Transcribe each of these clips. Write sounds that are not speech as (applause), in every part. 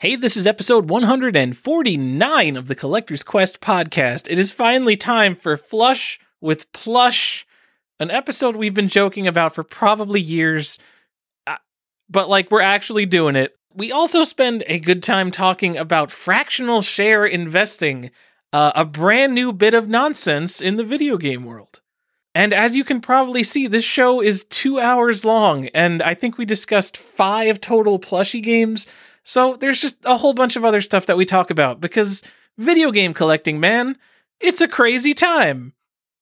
Hey, this is episode 149 of the Collector's Quest podcast. It is finally time for Flush with Plush, an episode we've been joking about for probably years, uh, but like we're actually doing it. We also spend a good time talking about fractional share investing, uh, a brand new bit of nonsense in the video game world. And as you can probably see, this show is two hours long, and I think we discussed five total plushie games. So there's just a whole bunch of other stuff that we talk about because video game collecting, man, it's a crazy time.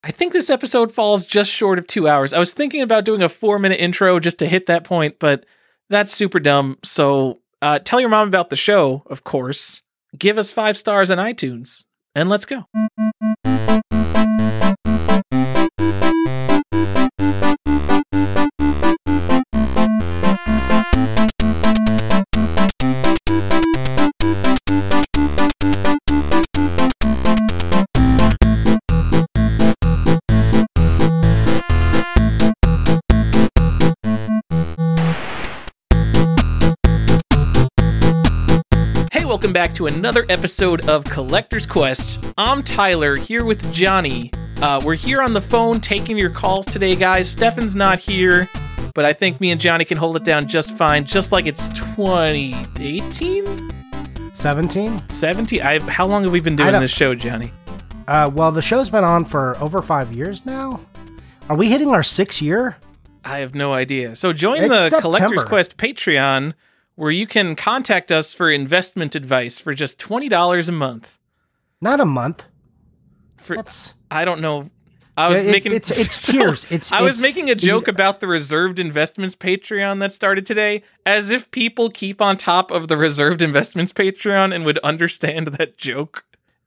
I think this episode falls just short of two hours. I was thinking about doing a four minute intro just to hit that point, but that's super dumb. So uh, tell your mom about the show, of course. Give us five stars on iTunes, and let's go. Welcome back to another episode of Collector's Quest. I'm Tyler here with Johnny. Uh, we're here on the phone taking your calls today, guys. Stefan's not here, but I think me and Johnny can hold it down just fine, just like it's 2018? 17? 17? I, how long have we been doing this show, Johnny? Uh, well, the show's been on for over five years now. Are we hitting our sixth year? I have no idea. So join It's the Collector's Quest Patreon, where you can contact us for investment advice for just $20 a month. Not a month. For, That's I don't know. I was it- making it's- it's (laughs) so, tiers. It's- I was it's- making a joke you- about the reserved investments Patreon that started today, as if people keep on top of the reserved investments Patreon and would understand that joke.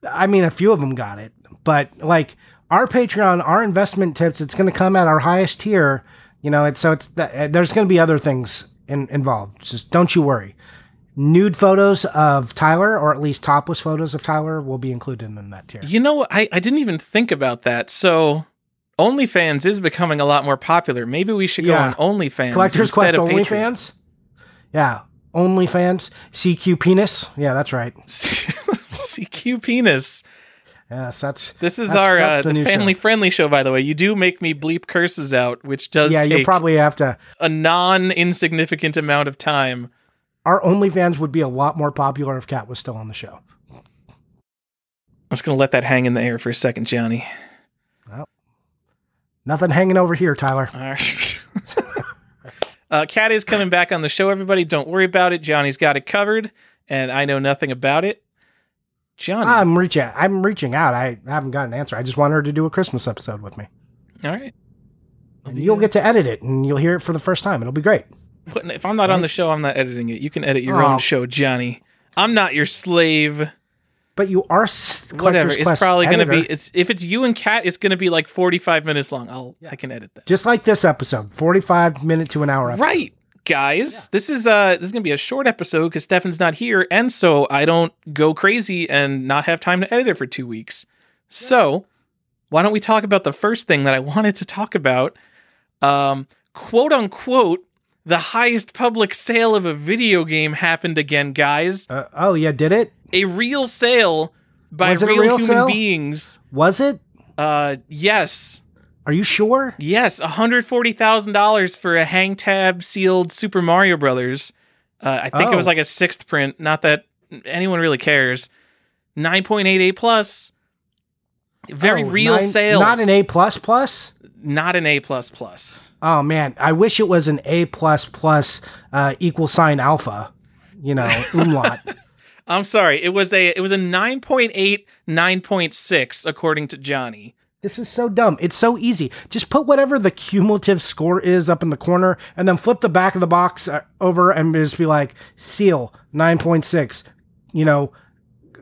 I mean, a few of them got it, but like our Patreon, our investment tips, it's going to come at our highest tier. You know, it's so it's there's going to be other things in, involved. Just don't you worry. Nude photos of Tyler, or at least topless photos of Tyler, will be included in that tier. You know, I, I didn't even think about that. So OnlyFans is becoming a lot more popular. Maybe we should go Yeah. on OnlyFans. Collector's instead Quest. OnlyFans. Yeah, OnlyFans. CQ penis. Yeah, that's right. (laughs) CQ penis. Yes, that's This is That's- our that's uh, the the new show. family friendly show, by the way. You do make me bleep curses out, which does yeah. You'll probably have to. a non insignificant amount of time. Our OnlyFans would be a lot more popular if Kat was still on the show. I'm just gonna let that hang in the air for a second, Johnny. Well, Nothing hanging over here, Tyler. All right. (laughs) uh, Kat is coming back on the show. Everybody, don't worry about it. Johnny's got it covered, and I know nothing about it. Johnny, I'm reaching. I'm reaching out. I haven't got an answer. I just want her to do a Christmas episode with me. all right. And you'll get to edit it, and you'll hear it for the first time. It'll be great. Putting- If I'm not on the show, I'm not editing it. You can edit your Oh. own show, Johnny. I'm not your slave. But you are Whatever. It's probably gonna be. It's if it's you and Kat, it's gonna be like 45 minutes long. I'll I can edit that. just like this episode, forty-five minute to an hour. Episode. Right, guys. This is uh this is gonna be a short episode because Stefan's not here, and so I don't go crazy and not have time to edit it for two weeks. So why don't we talk about the first thing that I (laughs) wanted to talk about? Um, quote unquote, the highest public sale of a video game happened again, guys. Uh, oh yeah, did it? A real sale by Was it a real, real human sale? beings. Was it? Uh, yes. Are you sure? Yes, $140,000 for a hang tab sealed Super Mario Brothers. Uh, I think it was Oh. like a sixth print. Not that anyone really cares. 9.88 plus. Very Oh, real nine- sale. Not an A plus plus. Not an A plus plus. Oh man, I wish it was an A plus plus uh, equal sign alpha. You know, umlaut. (laughs) I'm sorry. It was a it was a 9.8 9.6 according to Johnny. This is so dumb. It's so easy. Just put whatever the cumulative score is up in the corner and then flip the back of the box uh, over and just be like, seal 9.6, you know,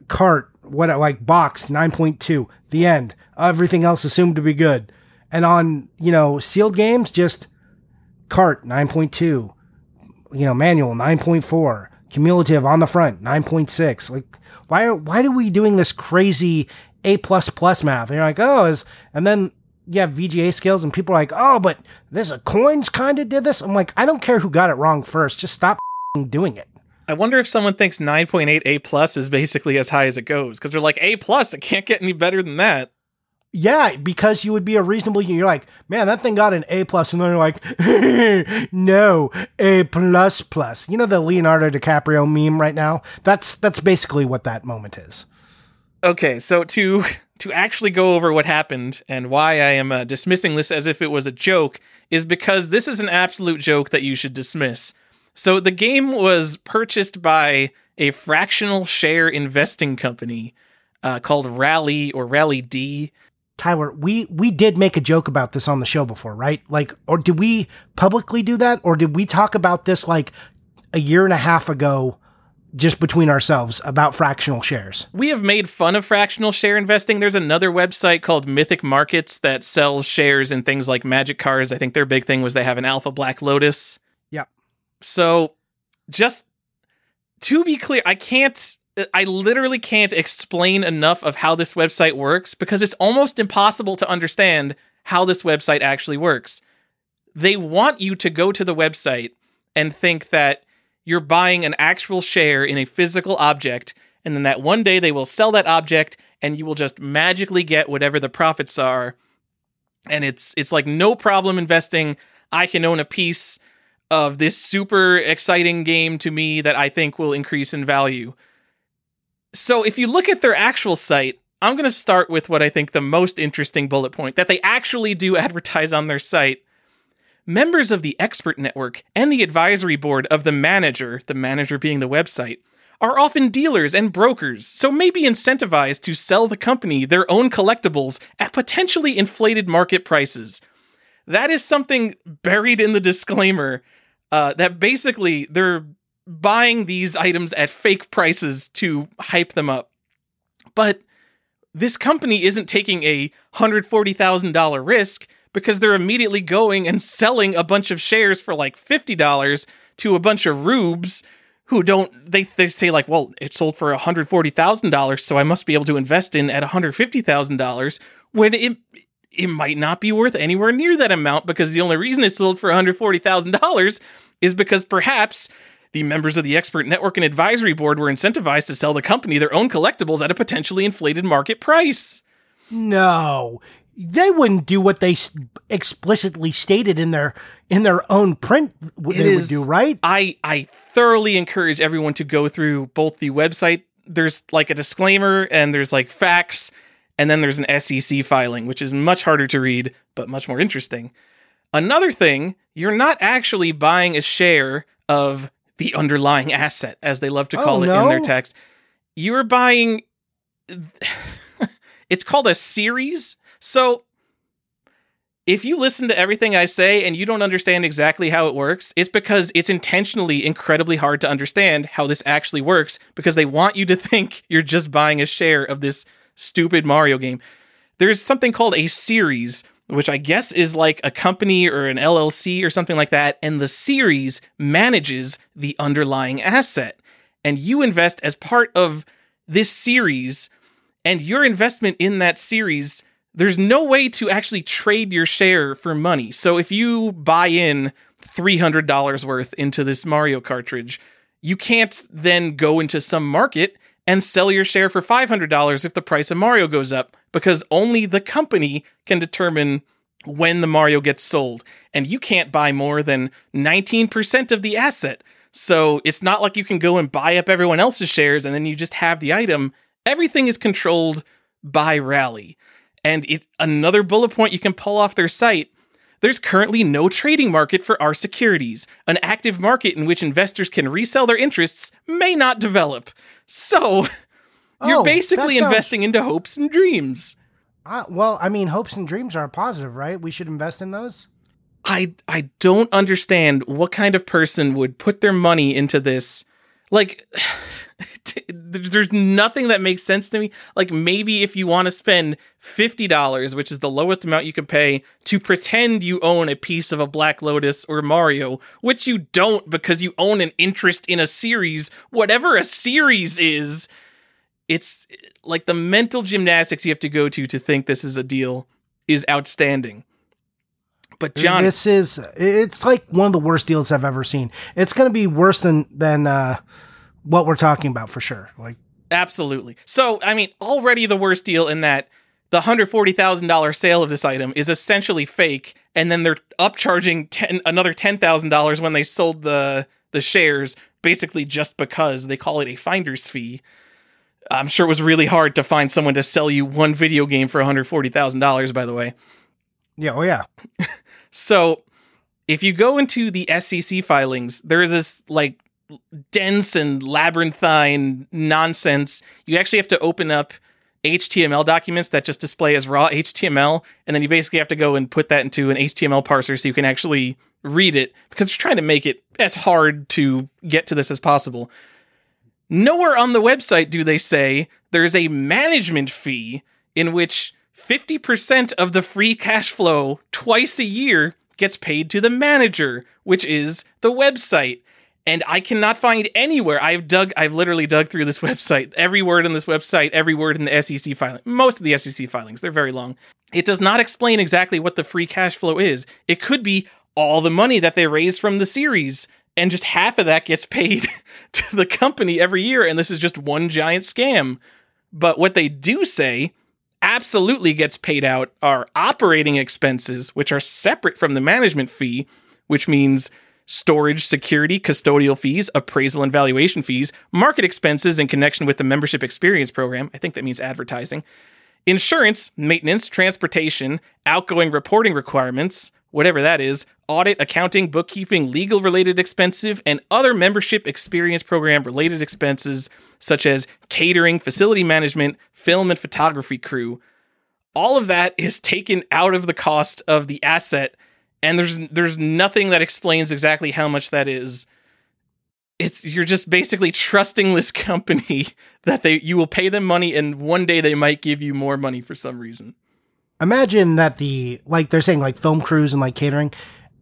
cart, what, like box 9.2, the end. Everything else assumed to be good. And on, you know, sealed games, just cart 9.2, you know, manual 9.4, cumulative on the front 9.6. Like, why, why are we doing this crazy a plus plus math. And you're like, oh, is and then you have VGA scales, and people are like, oh, but this a coins kind of did this. I'm like, I don't care who got it wrong first. Just stop doing it. I wonder if someone thinks 9.8 A plus is basically as high as it goes because they're like A plus. It can't get any better than that. Yeah, because you would be a reasonable. You're like, man, that thing got an A plus, and then you're like, (laughs) no, A plus plus. You know the Leonardo DiCaprio meme right now. That's that's basically what that moment is. Okay, so to to actually go over what happened and why I am uh, dismissing this as if it was a joke is because this is an absolute joke that you should dismiss. So the game was purchased by a fractional share investing company uh, called Rally or Rally D. Tyler, we we did make a joke about this on the show before, right? Like, or did we publicly do that, or did we talk about this like a year and a half ago, just between ourselves about fractional shares? We have made fun of fractional share investing. There's another website called Mythic Markets that sells shares in things like Magic cards. I think their big thing was they have an Alpha Black Lotus. Yep. So, just to be clear, I can't. I literally can't explain enough of how this website works because it's almost impossible to understand how this website actually works. They want you to go to the website and think that you're buying an actual share in a physical object, and then that one day they will sell that object and you will just magically get whatever the profits are. And it's it's like no problem investing. I can own a piece of this super exciting game to me that I think will increase in value. So if you look at their actual site, I'm going to start with what I think the most interesting bullet point that they actually do (laughs) advertise on their site. Members of the expert network and the advisory board of the manager, the manager being the website, are often dealers and brokers, so may be incentivized to sell the company their own collectibles at potentially inflated market prices. That is something buried in the disclaimer uh, that basically they're buying these items at fake prices to hype them up. But this company isn't taking a $140,000 risk because they're immediately going and selling a bunch of shares for like $50 to a bunch of rubes who don't they they say like, well, it sold for $140,000, so I must be able to invest in at $150,000 when it it might not be worth anywhere near that amount because the only reason it sold for $140,000 is because perhaps the members of the expert network and advisory board were incentivized to sell the company their own collectibles at a potentially inflated market price. No, they wouldn't do what they explicitly stated in their in their own print. w- It They is- would do right. I I thoroughly encourage everyone to go through both the website. There's like a disclaimer and there's like facts and then there's an SEC filing, which is much harder to read but much more interesting. Another thing, you're not actually buying a share of the underlying asset, as they love to call Oh, it in their text. You're buying. (sighs) it's called a series. So if you listen to everything I say and you don't understand exactly how it works, it's because it's intentionally incredibly hard to understand how this actually works because they want you to (laughs) think you're just buying a share of this stupid Mario game. There's something called a series, which I guess is like a company or an LLC or something like that, and the series manages the underlying asset. And you invest as part of this series, and your investment in that series there's no way to actually trade your share for money. So if you buy in $300 worth into this Mario cartridge, you can't then go into some market and sell your share for $500 if the price of Mario goes up because only the company can determine when the Mario gets sold. And you can't buy more than 19% of the asset. So it's not like you can go and buy up everyone else's shares and then you just have the item. Everything is controlled by Rally. And it another bullet point you can pull off their site. There's currently no trading market for our securities. An active market in which investors can resell their interests may not develop. So, (laughs) you're Oh, basically sounds- investing into hopes and dreams. Uh, well, I mean, hopes and dreams are positive, right? We should invest in those. I I don't understand what kind of person would put their money into this. Like (sighs) there's nothing that makes sense to me. Like maybe if you want to spend $50, which is the lowest amount you can pay to pretend you own a piece of a Black Lotus or Mario, which you don't because you own an interest in a series, whatever a series is. It's like the mental gymnastics you have to go to to think this is a deal is outstanding. But John, this is it's like one of the worst deals I've ever seen. It's going to be worse than than uh, what we're talking about for sure. Like Absolutely. So, I mean, already the worst deal in that the $140,000 sale of this item is essentially fake and then they're upcharging 10 another $10,000 when they sold the the shares basically just because they call it a finder's fee. I'm sure it was really hard to find someone to sell you one video game for $140,000 by the way. Yeah, oh yeah. (laughs) So, if you go into the SEC filings, there is this like dense and labyrinthine nonsense. You actually have to open up HTML documents that just display as raw HTML, and then you basically have to go and put that into an HTML parser so you can actually read it because they're trying to make it as hard to get to this as possible. Nowhere on the website do they say there's a management fee in which 50% of the free cash flow twice a year gets paid to the manager, which is the website. And I cannot find anywhere. I've dug, I've literally dug through this (laughs) website, every word in this website, every word in the SEC filing, most of the SEC filings, they're very long. It does not explain exactly what the free cash flow is. It could be all the money that they raise from the series, and just half of that gets (laughs) paid to the company every year, and this is just one giant scam. But what they do say absolutely gets paid out are operating expenses, which are separate from the management fee, which means storage, security, custodial fees, appraisal and valuation fees, market expenses in connection with the membership experience program. I think that means advertising. Insurance, maintenance, transportation, outgoing reporting requirements, whatever that is, audit, accounting, bookkeeping, legal related expenses, and other membership experience program related expenses such as catering, facility management, film and photography crew. All of that is taken out of the cost of the asset and there's there's nothing that explains exactly how much that is. It's you're just basically trusting this (laughs) company that they you will pay them money and one day they might give you more money for some reason. Imagine that the like they're saying like film crews and like catering.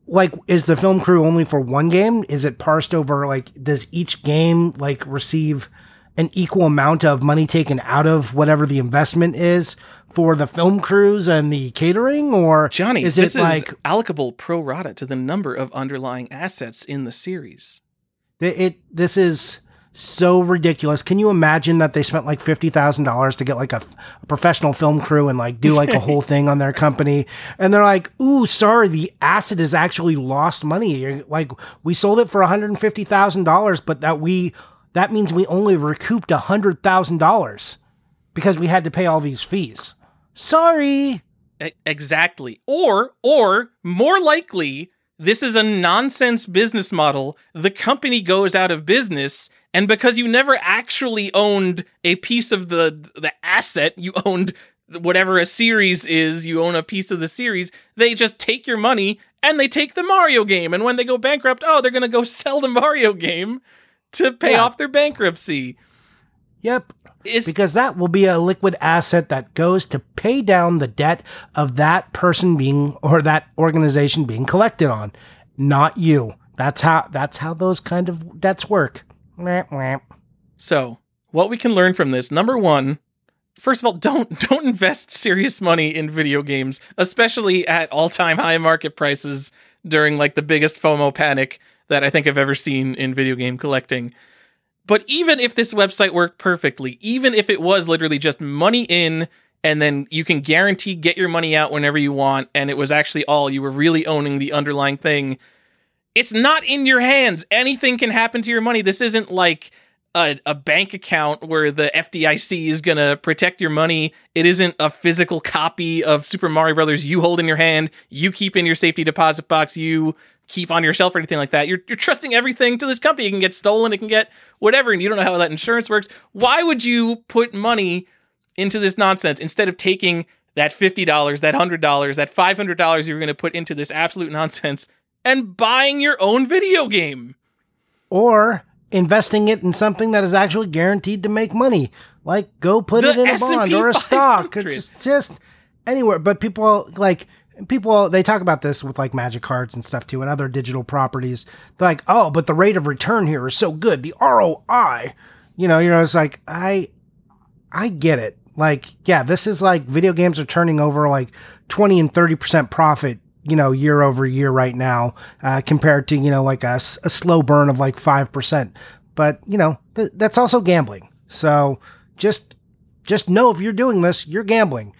Like is the film crew only for one game? Is it parsed over like does each game like receive an equal amount of money taken out of whatever the investment is for the film crews and the catering or Johnny, is this it like is allocable pro rata to the number of underlying assets in the series. it, it this is so ridiculous. Can you imagine that they spent like fifty thousand dollars to get like a, a professional film crew and like do like a whole (laughs) thing on their company, and they're like, "Ooh, sorry, the asset is actually lost money. You're- Like we sold it for one hundred and fifty thousand dollars, but that we that means we only recouped hundred thousand dollars because we had to pay all these fees. Sorry." Exactly. Or or more likely, this is a nonsense business model. The company goes out of business and because you never actually owned a piece of the the asset, you owned whatever a series is, you own a piece of the series, they just take your money and they take the Mario game and when they go bankrupt, oh, they're going to go (laughs) sell the Mario game to pay Yeah. off their bankruptcy. Yep. Is because that will be a liquid asset that goes to pay down the debt of that person being or that organization being collected on, not you. That's how that's how those kind of debts work. So, what we can learn from this, number one, first of all, (laughs) don't don't invest serious money in video games, especially at all-time high market prices during like the biggest FOMO panic that I think I've ever seen in video game collecting. But even if this website worked perfectly, even if it was literally just money in and then you can guarantee get your money out whenever you want and it was actually all you were really owning the underlying thing, it's not in your hands. Anything can happen to your money. This isn't like a, a bank account where the FDIC is going to protect your money. It isn't a physical copy of Super Mario Brothers you hold in your hand, you keep in your safety deposit box, you keep on your shelf or anything like that. You're, you're trusting everything to this company. It can get stolen, it can get whatever, and you don't know how that insurance works. Why would you put money into this nonsense instead of taking that $50, that $100, that $500 you're going to put into this absolute nonsense and buying your own video game? Or investing it in something that is actually guaranteed to make money. Like go put The it in a S&P bond or a stock. Or just, just anywhere. But people like people they talk about this with like magic cards and stuff too and other digital properties. They're like, oh, but the rate of return here is so good. The ROI. You know, you know, it's like I I get it. Like, yeah, this is like video games are turning over like 20 and 30% profit, you know, year over year right now, uh, compared to, you know, like a slow burn of like 5%. but you know th- that's also gambling. So just just know if you're doing this, you're gambling.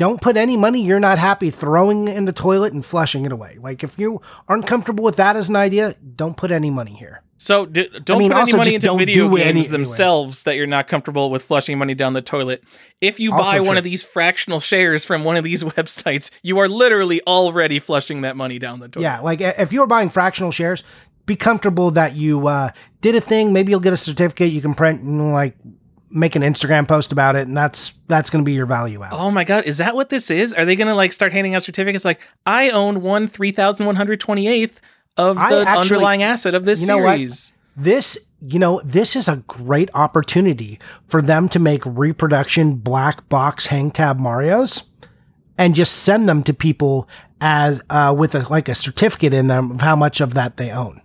Don't put any money you're not happy throwing in the toilet and flushing it away. Like if you aren't comfortable with that as an idea, don't put any money here. So d- don't mean, put any money into video games any- anyway. themselves that you're not comfortable with flushing money down the toilet. If you Also buy one of these fractional shares from one of these (laughs) websites, you are literally already flushing that money down the toilet. Yeah, like if you're buying fractional shares, be comfortable that you uh, did a thing. Maybe you'll get a certificate you can print and like make an Instagram post about it, and that's that's going to be your value out. Oh my god, is that what this is? Are they gonna like start handing out certificates like I own one three thousand one hundred twenty eighth of the actually- underlying asset of this You know what? series? This, you know, this is a great opportunity for them to make reproduction black box hang tab Mario's and just send them to people as uh, with a, like a certificate in them of how much of that they own.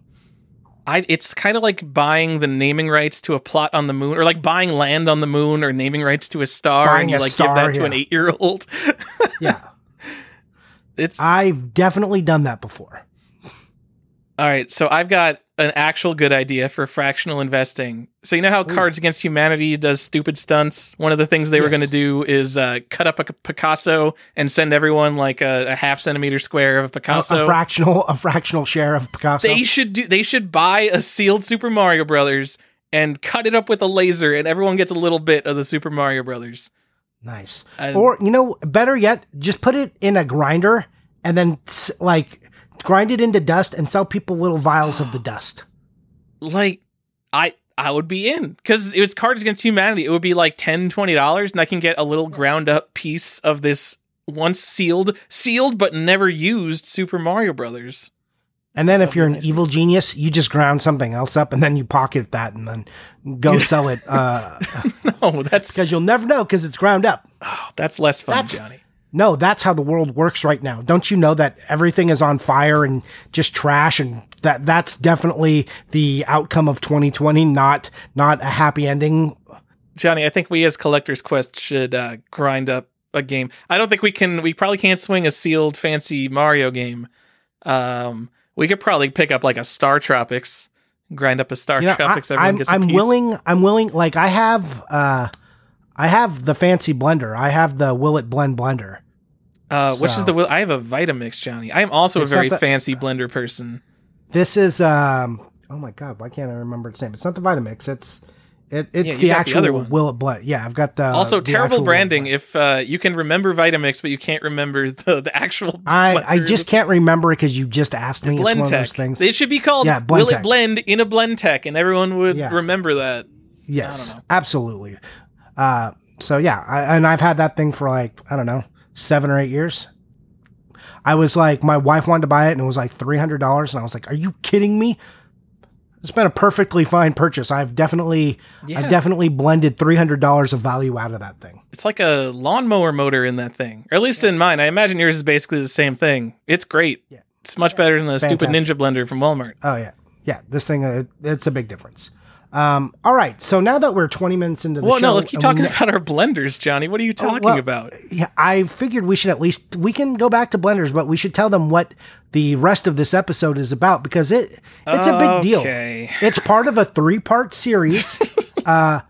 I it's kind of like buying the naming rights to a plot on the moon, or like buying land on the moon, or naming rights to a star, Buying and you like star, give that to an eight year old. (laughs) Yeah, It's I've definitely done that before. all right. So I've got an actual good idea for fractional investing. So you know how Cards Against Humanity does stupid stunts. One of the things they were going to do is uh, cut up a Picasso and send everyone like a, a half centimeter square of a A- Picasso. a fractional, a fractional share of Picasso. they should do. They should buy a sealed Super Mario Brothers and cut it up with a laser, and everyone gets a little bit of the Super Mario Brothers. Nice. And- or you know, better yet, just put it in a grinder and then like grind it into dust and sell people little vials of the (gasps) dust. like I I would be in because it was Cards Against Humanity. It would be like 10 dollars, and I can get a little ground up piece of this once sealed, sealed but never used Super Mario Brothers. And then if you're an nice. evil genius, you just ground something else up and then you pocket that and then go (laughs) sell it uh, (laughs) No, that's (laughs) because you'll never know because it's ground up. Oh, that's less fun, That's- Johnny. No, that's how the world works right now. Don't you know that everything is on fire and just trash and that that's definitely the outcome of 2020, not not a happy ending. Johnny, I think we as Collector's Quest should uh, grind up a game. I don't think we can. We probably can't swing a sealed fancy Mario game. Um, we could probably pick up like a Star Tropics, grind up a Star You know, Tropics. I, everyone am I'm piece. willing. I'm willing. Like I have, uh, I have the fancy blender. I have the Will It Blend blender. Uh, which is the? I have a Vitamix, Johnny. I am also It's a very the- fancy blender person. This is um. Oh my god, why can't I remember its name? It's not the Vitamix. It's it, it's Yeah, the the actual one. Will It Blend. Yeah, I've got the also, the terrible actual Will It branding. If uh, you can remember Vitamix, but you can't remember the, the actual. (laughs) I I just can't remember it because you just asked me. It's one Blend of those Tech. things. It should be called Yeah, Will Blend It Blend in a Blendtec, and everyone would Yeah. remember that. Yes, absolutely. Uh, so yeah, I, and I've had that thing for like I don't know seven or eight years. I was like, my wife wanted to buy it, and it was like three hundred dollars, and I was like, "Are you kidding me?" It's been a perfectly fine purchase. I've definitely, Yeah. I've definitely blended three hundred dollars of value out of that thing. It's like a lawnmower motor in that thing, or at least in mine. I imagine yours is basically the same thing. It's great. Yeah. It's much better than the stupid. Ninja blender from Walmart. Oh yeah, yeah. This thing, uh, it's a big difference. Um, all right, so now that we're twenty minutes into the Well, show, no, let's keep and we talking about our blenders, Johnny. What are you talking well, about? yeah, I figured we should at least we can go back to blenders, but we should tell them what the rest of this episode is about because it it's a big deal. Okay. It's part of a three part series. (laughs) uh,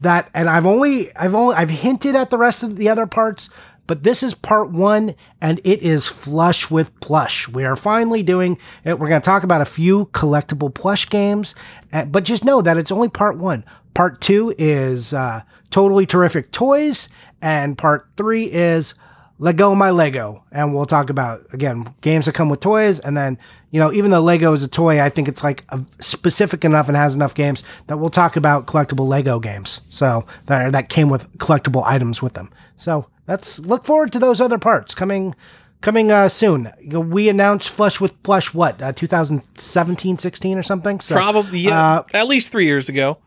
that and I've only I've only I've hinted at the rest of the other parts, but this is part one, and it is flush with plush. We are finally doing it. We're going to talk about a few collectible plush games, uh, but just know that it's only part one. Part two is uh, totally terrific toys, and part three is Lego my Lego, and we'll talk about again games that come with toys, and then you know even though Lego is a toy, I think it's like specific enough and has enough games that we'll talk about collectible Lego games. So that that came with collectible items with them. So let's look forward to those other parts coming coming uh, soon. We announced Flush with Flush what uh, 2017, 16 or something. So Probably yeah, uh, at least three years ago.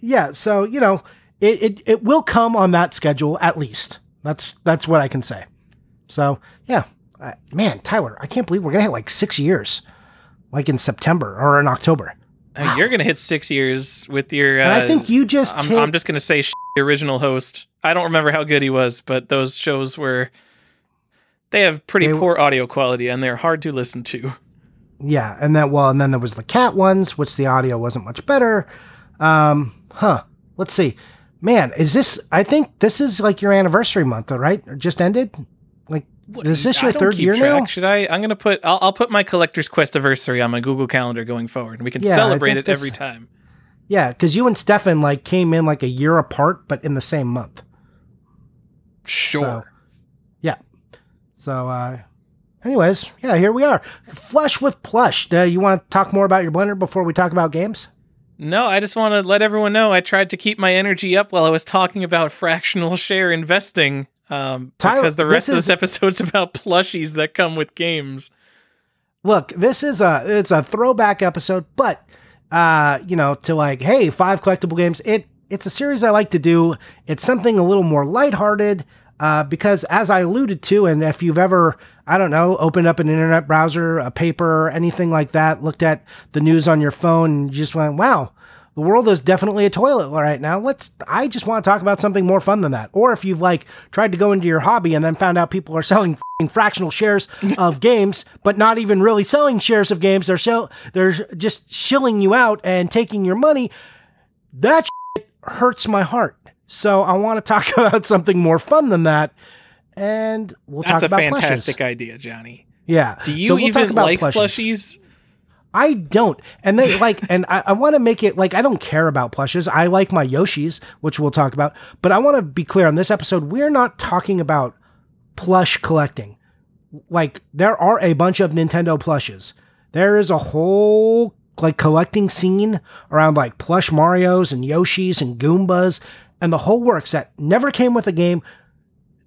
yeah, so you know, it, it it will come on that schedule at least. That's that's what I can say. So yeah, uh, man, Tyler, I can't believe we're gonna hit like six years, like in September or in October. Uh, You're gonna hit six years with your. Uh, I think you just I'm, hit. I'm just gonna say sh- the original host. I don't remember how good he was, but those shows were. They have pretty They- poor audio quality and they're hard to listen to. yeah, and then well, and then there was the cat ones, which the audio wasn't much better. Um, huh. Let's see. Man, is this? I think this is like your anniversary month, though, right? Or just ended. Like, is this your I third year track. now? Should I? I'm gonna put. I'll, I'll put my collector's quest anniversary on my Google Calendar going forward, and we can Yeah, celebrate it this- every time. Yeah, because you and Stefan like came in like a year apart, but in the same month. Sure. So, yeah. So, uh, anyways, yeah, here we are. Flush with plush. Uh, you want to talk more about your blender before we talk about games? No, I just want to let everyone know I tried to keep my energy up while I was talking about (laughs) fractional share investing. Um, Tyler, because the rest this of is- this episode's (laughs) about plushies that come with games. Look, this is a it's a throwback episode, but uh, you know, to like, hey, five collectible games. It it's a series I like to do. It's something a little more lighthearted. Uh, because as I alluded to, and if you've ever, I don't know, opened up an internet browser, a paper, anything like that, looked at the news on your phone and you just went, wow, the world is definitely a toilet right now. Let's, I just want to talk about something more fun than that. Or if you've like tried to go into your hobby and then found out people are selling f***ing fractional shares (laughs) of games, but not even really selling shares of games. They're they're just shilling you out and taking your money. That shit hurts my heart. So I want to talk (laughs) about something more fun than that. And we'll That's talk about plushies. That's a fantastic idea, Johnny. Yeah. Do you So we'll even like plushes. plushies? I don't. And they (laughs) like, and I, I want to make it like, I don't care about plushes. I like my Yoshis, which we'll talk about. But I want to be clear on this episode, we're not talking about plush collecting. Like, there are a bunch of Nintendo plushes. There is a whole like collecting scene around like plush Marios and Yoshis and Goombas and the whole works that never came with a game.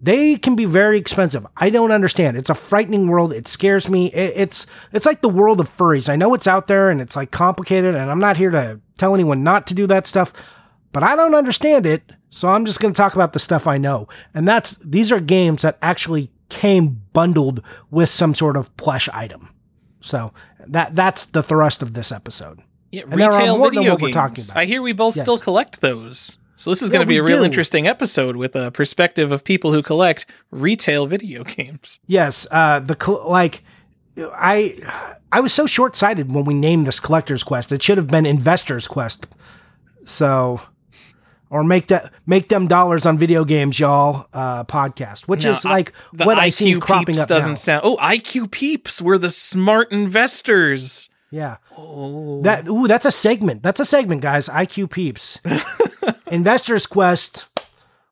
They can be very expensive. I don't understand. It's a frightening world. It scares me. It, it's it's like the world of furries. I know it's out there and it's like complicated, and I'm not here to tell anyone not to do that stuff, but I don't understand it. So I'm just going to talk about the stuff I know, and that's these are games that actually came bundled with some sort of plush item. So that that's the thrust of this episode. Yeah, And retail video games. talking about. I hear we both Yes. still collect those. So this is Yeah, going to be a real do. interesting episode with a perspective of people who collect retail video (laughs) games. Yes, uh, the col- like, I I was so short sighted when we named this collector's quest. It should have been investor's quest. So, or make that make them dollars on video games, y'all. Uh, podcast, which No, is like The what I see cropping peeps up doesn't now. sound. Oh, IQ peeps. We're the smart investors. Yeah, Oh, that ooh, that's a segment. That's a segment, guys. IQ peeps, (laughs) investors quest,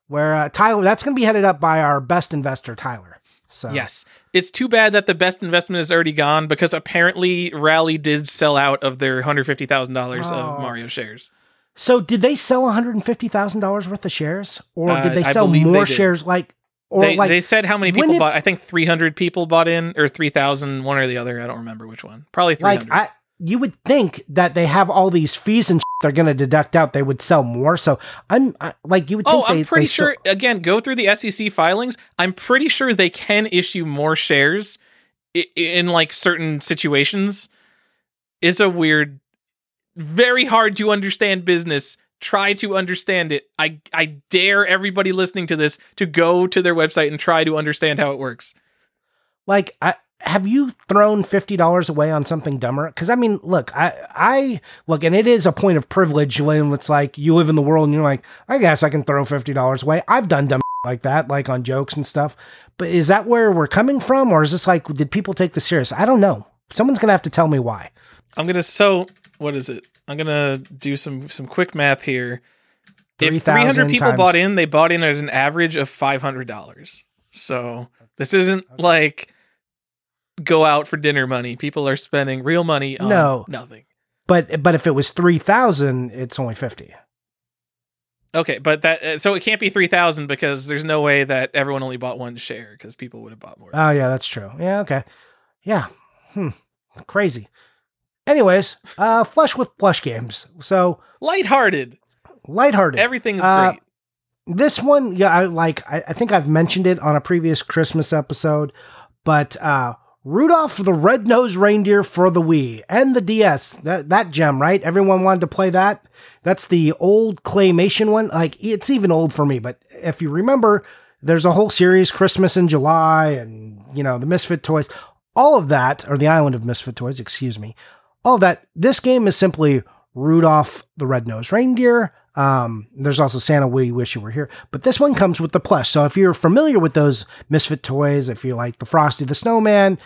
where uh, Tyler. That's going to be headed up by our best investor, Tyler. So Yes. It's too bad that the best investment is already gone because apparently Rally did sell out of their $150,000 Oh. of Mario shares. So did they sell one hundred fifty thousand dollars worth of shares, or Uh, did they I sell more they shares? Like, or They, like they said how many people did- bought. I think 300 people bought in or 3,000, one or the other. I don't remember which one. Probably 300. like I you would think that they have all these fees and they're going to deduct out they would sell more so i'm I, like you would oh, think Oh, they, I'm pretty they sure. Again, go through the SEC filings. I'm pretty sure they can issue more shares i- in like certain situations. It's a weird, very hard to understand business. Try to understand it. I I dare everybody listening to this to go to their website and try to understand how it works. like I, have you thrown $50 away on something dumber? Because i mean look i i look and it is a point of privilege when it's like you live in the world and you're like i guess i can throw $50 away. I've done dumb (laughs) like that like on jokes and stuff. But is that where we're coming from or is this like did people take this serious? I don't know. Someone's gonna have to tell me why. I'm gonna so what is it? I'm gonna do some some quick math here. If 300 people times- bought in, they bought in at an average of $500. So this isn't like go out for dinner money. People are spending real money on No. nothing. but but if it was 3000 it's only 50 Okay, but that uh, so it can't be 3000 because there's no way that everyone only bought one share because people would have bought more. Oh yeah, that's true. Yeah, okay. Yeah. Hmm. Crazy. Anyways, uh flush with plush games. So Lighthearted. lighthearted. Everything's Uh, great. this one, yeah, I like I, I think I've mentioned it on a previous Christmas episode, but uh Rudolph the Red-Nosed Reindeer for the Wii and the DS. That that gem, right? Everyone wanted to play that. That's the old claymation one. Like it's even old for me, but if you remember, there's a whole series Christmas in July and you know, the Misfit toys. All of that or the Island of Misfit Toys, excuse me. All that. This game is simply Rudolph the Red-Nosed Reindeer. Um, there's also Santa We Wish You Were Here. But this one comes with the plush. So if you're familiar with those Misfit toys, if you like the Frosty the Snowman,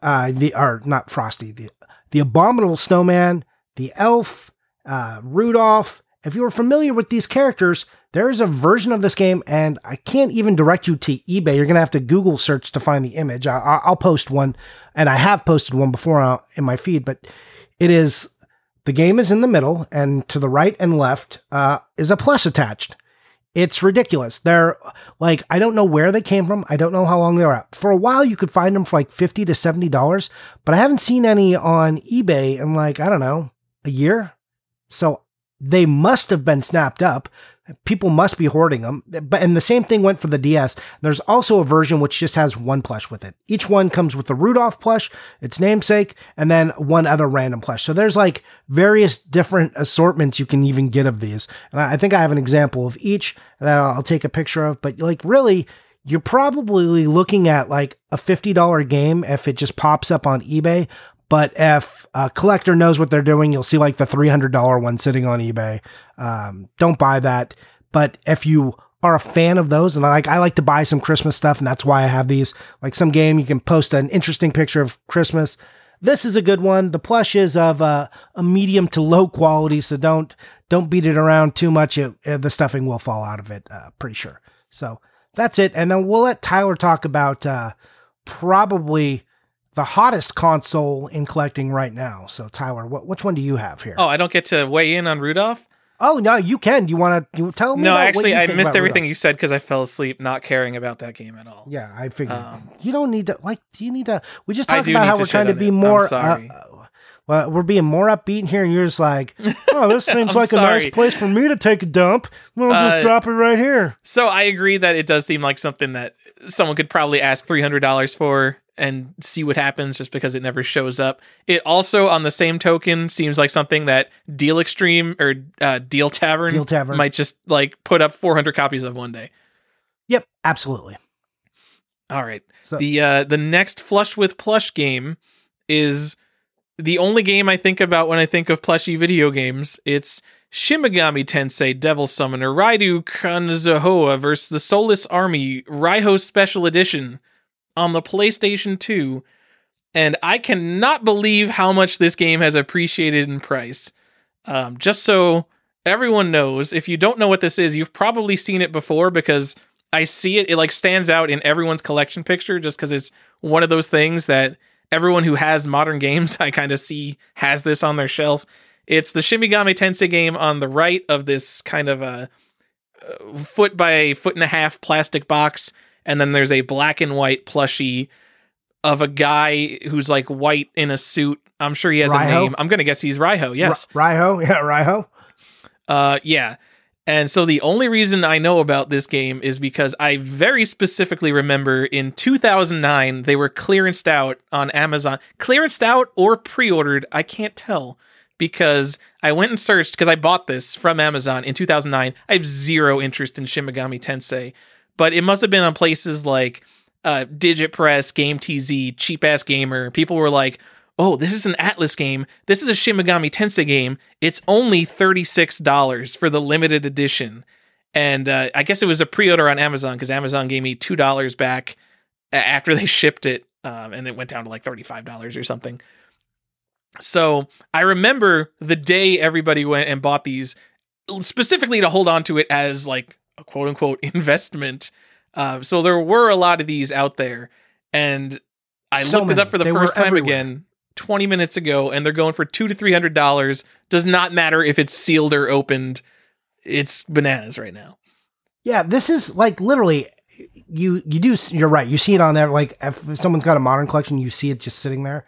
uh, the or not Frosty, the the Abominable Snowman, the Elf, uh, Rudolph. If you are familiar with these characters, there is a version of this game, and I can't even direct you to eBay. You're gonna have to Google search to find the image. I, will post one, and I have posted one before uh, in my feed, but it is the game is in the middle, and to the right and left uh, is a plus attached. It's ridiculous. They're like, I don't know where they came from. I don't know how long they were out. For a while, you could find them for like 50 to $70, but I haven't seen any on eBay in like, I don't know, a year. So they must have been snapped up people must be hoarding them. But and the same thing went for the DS. There's also a version which just has one plush with it. Each one comes with the Rudolph plush, its namesake, and then one other random plush. So there's like various different assortments you can even get of these. And I think I have an example of each that I'll take a picture of. But like really, you're probably looking at like a $50 game if it just pops up on eBay. But if a collector knows what they're doing, you'll see like the $300 one sitting on eBay. Um, don't buy that. But if you are a fan of those, and like I like to buy some Christmas stuff, and that's why I have these. Like some game, you can post an interesting picture of Christmas. This is a good one. The plush is of uh, a medium to low quality, so don't don't beat it around too much. It, uh, the stuffing will fall out of it, uh, pretty sure. So that's it, and then we'll let Tyler talk about uh, probably the hottest console in collecting right now. So, Tyler, what, which one do you have here? Oh, I don't get to weigh in on Rudolph. Oh no, you can. Do you want to tell me? No, actually, I missed everything Rudolph? you said because I fell asleep, not caring about that game at all. Yeah, I figured. Um, you don't need to. Like, do you need to? We just talked about how we're trying to be it. more. Uh, well, we're being more upbeat here, and you're just like, (laughs) "Oh, this seems like sorry. a nice place for me to take a dump. We'll just uh, drop it right here." So I agree that it does seem like something that someone could probably ask three hundred dollars for and see what happens just because it never shows up. It also, on the same token, seems like something that Deal Extreme or uh, Deal Tavern, Deal Tavern might just like put up 400 copies of one day. Yep, absolutely. All right. So, the uh, the next Flush with Plush game is the only game I think about when I think of plushy video games. It's Shin Megami Tensei Devil Summoner Raidou Kuzunoha versus the Soulless Army Raiho Special Edition on the PlayStation 2, and I cannot believe how much this game has appreciated in price. Um, just so everyone knows, if you don't know what this is, you've probably seen it before because I see it. It like stands out in everyone's collection picture just because it's one of those things that everyone who has modern games (laughs) I kind of see has this on their shelf. It's the Shin Megami Tensei game on the right of this kind of a foot by a foot and a half plastic box and then there's a black and white plushie of a guy who's like white in a suit. I'm sure he has Raiho? a name. I'm gonna guess he's Raiho. Yes, R- Raiho. (laughs) Yeah, Raiho. Uh, yeah. And so the only reason I know about this game is because I very specifically remember in 2009 they were clearanced out on Amazon. Clearanced out or pre-ordered, I can't tell because I went and searched because I bought this from Amazon in 2009. I have zero interest in Shin Megami Tensei but it must have been on places like uh, Digit Press, Game TZ, Cheap Ass Gamer. People were like, "Oh, this is an Atlus game. This is a Shin Megami Tensei game. It's only thirty six dollars for the limited edition." And uh, I guess it was a pre-order on Amazon because Amazon gave me two dollars back after they (laughs) shipped it, um, and it went down to like thirty five dollars or something. So I remember the day everybody went and bought these specifically to hold on to it as like quote unquote (laughs) investment. Uh, so there were a lot of these out there, and I so looked many. it up for the they first time everywhere. again 20 minutes ago, and they're going for two to three hundred dollars. Does not matter if it's sealed or opened. It's bananas right now. Yeah, this is like literally you you do you're right. You see it on there like if someone's got a modern collection, you see it just sitting there.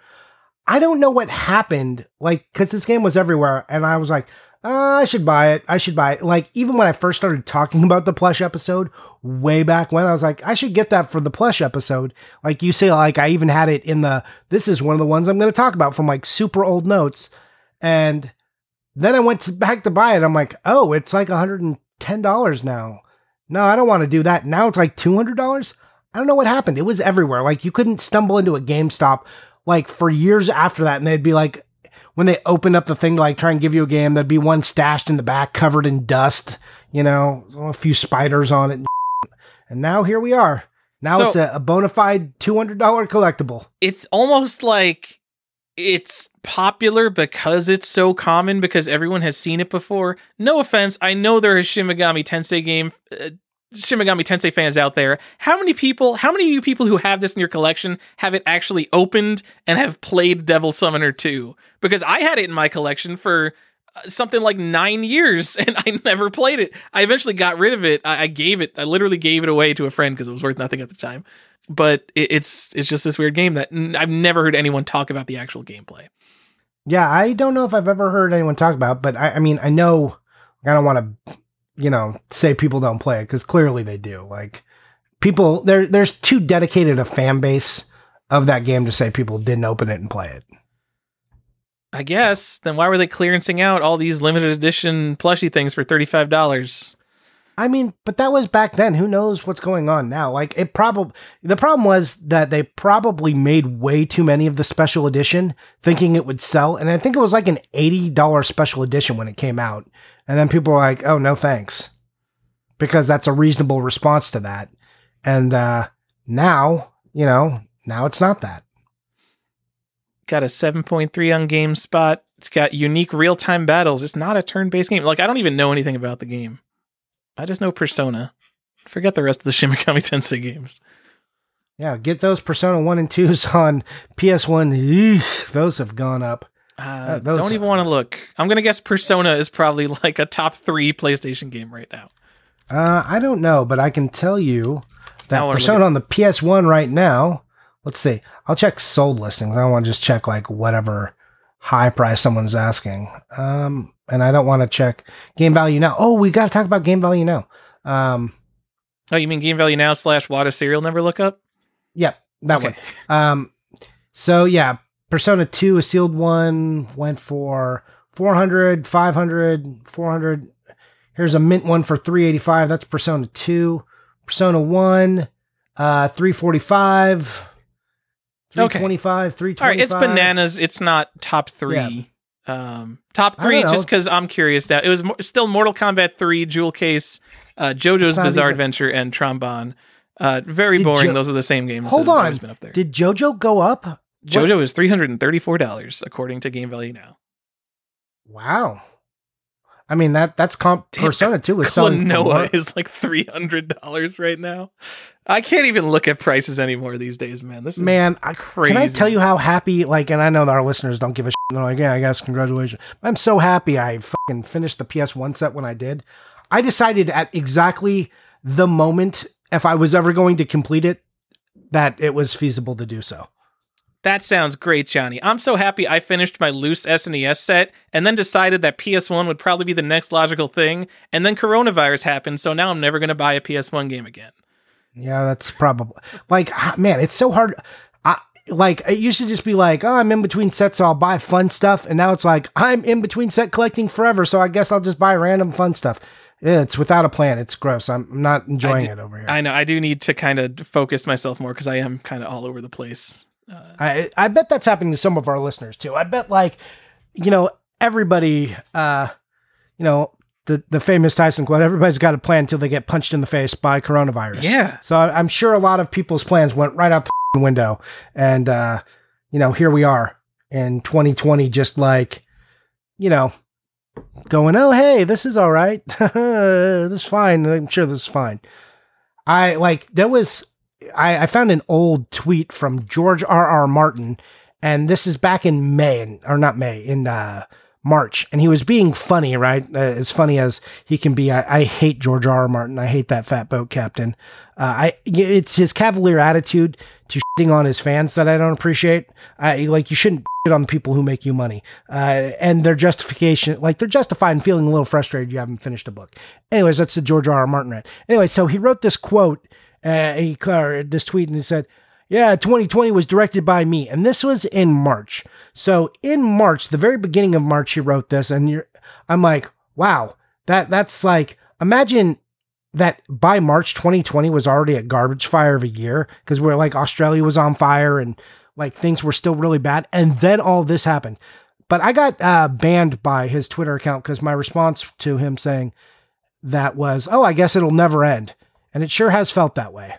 I don't know what happened like cuz this game was everywhere and I was like, Uh, I should buy it. I should buy it. Like, even when I first started talking (laughs) about the plush episode, way back when, I was like, I should get that for the plush episode. Like, you say, like, I even had it in the, this is one of the ones I'm going to talk about from like super old notes. And then I went to, back to buy it. I'm like, oh, it's like $110 now. No, I don't want to do that. Now it's like $200. I don't know what happened. It was everywhere. Like, you couldn't stumble into a GameStop like for years after that and they'd be like, when they opened up the thing to like try and give you a game, there'd be one stashed in the back covered in dust, you know, a few spiders on it. And, and now here we are. Now So- it's a, a bona fide $200 collectible. it's almost like it's popular because it's so common because everyone has seen it before. No offense, I know there are Shin Megami Tensei game uh, Shin Megami Tensei fans out there. How many people, how many of you people who have this in your collection have it actually opened and have played Devil Summoner 2? Because I had it in my collection for uh, something like nine years (laughs) and I never played it. I eventually got rid of it. I, I gave it, I literally gave it away to a friend because it was worth nothing at the time but it, it's it's just this weird game that I've never heard anyone talk about the actual gameplay. Yeah, I don't know if I've ever heard anyone talk about, but I, I mean, I know I don't want to, you know, say people don't play it because clearly they do. Like people, there, there's too dedicated a fan base of that game to say people didn't open it and play it. I guess then why were they clearancing out all these limited edition plushy things for thirty five dollars? I mean, but that was back then. Who knows what's going on now? Like it probably the problem was that they probably made way too many of the special edition, thinking it would sell. And I think it was like an eighty dollar special edition when it came out, and then people were like, "Oh no, thanks," because that's a reasonable response to that. And uh, now, you know, now it's not that. Got a seven point three on GameSpot. It's got unique real time battles. It's not a turn based game. Like I don't even know anything about the game. I just know Persona. Forget the rest of the (laughs) Shin Megami Tensei games. Yeah, get those Persona one and twos (laughs) on PS One. Eesh, those have gone up. Uh, those- don't even want to look. I'm gonna guess Persona is probably (laughs) like a top three PlayStation game right now. Uh, I don't know, but I can tell you that Persona on the PS1 right now. Let's see. I'll check sold listings. I don't want to just check like whatever high price someone's asking. Um, and I don't want to check game value now. Oh, we got to talk about game value now. Um, Oh, you mean Game Value Now slash WATA Serial Never Look Up? yeah, that Okay. one. Um, so yeah, Persona 2, a sealed one, went for 400, 500, 400. Here's a mint one for 385. That's Persona 2. Persona 1, uh, 345. Okay. 325, 325. All right, it's bananas. It's not top three. Um, top three, just because I'm curious. Now it was mo- still Mortal Kombat three, Jewel Case, uh, JoJo's Bizarre even- Adventure, and Tron Bonne. Uh, very Did boring. Jo- Those are the same games. Hold that on. been up there. Did JoJo go up? What- JoJo is three hundred and thirty-four dollars according to Game Value Now. Wow. I mean that that's comp Damn, Persona 2 was selling more. is like three hundred dollars right now. I can't even look at prices anymore these days, man. This is Man, I, crazy. Can I tell you how happy, like, and I know that our listeners don't give a shit. They're like, yeah, I guess, congratulations. I'm so happy I fucking finished the PS1 set when I did. I decided at exactly the moment, if I was ever going to complete it, that it was feasible to do so. That sounds great, Johnny. I'm so happy I finished my loose SNES set and then decided that PS1 would probably be the next logical thing. And then coronavirus happened, so now I'm never going to buy a PS1 game again. Yeah, that's probably like, ah, man, it's so hard. I, like, it used to just be like, oh, I'm in between sets, so I'll buy fun stuff. And now it's like, I'm in between set collecting forever, so I guess I'll just buy random fun stuff. It's without a plan. It's gross. I'm I'm not enjoying do- it over here. I know I do need to kind of focus myself more because I am kind of all over the place. Uh, I I bet that's happening to some of our listeners too. I bet like, you know, everybody uh you know, the the famous Tyson quote, everybody's got a plan until they get punched in the face by coronavirus. Yeah. So I- I'm sure a lot of people's plans went right out the window. And uh, you know, here we are in 2020 just like, you know, going, "Oh, hey, this is all right. (laughs) this is fine. I'm sure this is fine." I like there was I, I found an old tweet from George R. R. Martin, and this is back in May, or not May, in uh, March, and he was being funny, right? Uh, as funny as he can be. I, I hate George R. R. Martin. I hate that fat boat captain. Uh, I it's his cavalier attitude to shitting on his fans that I don't appreciate. I like you shouldn't shit on the people who make you money, uh, and their justification, like they're justified in feeling a little frustrated you haven't finished a book. Anyways, that's the George R. R. Martin rant. Anyway, so he wrote this quote, uh, he or this tweet, and he said. Yeah, 2020 was directed by me, and this was in March. So in March, the very beginning of March, he wrote this, and you're, I'm like, wow, that that's like, imagine that by March 2020 was already a garbage fire of a year because we're like Australia was on fire and like things were still really bad, and then all this happened. but I got uh, banned by his Twitter account because my response to him saying that was, "Oh, I guess it'll never end," and it sure has felt that way.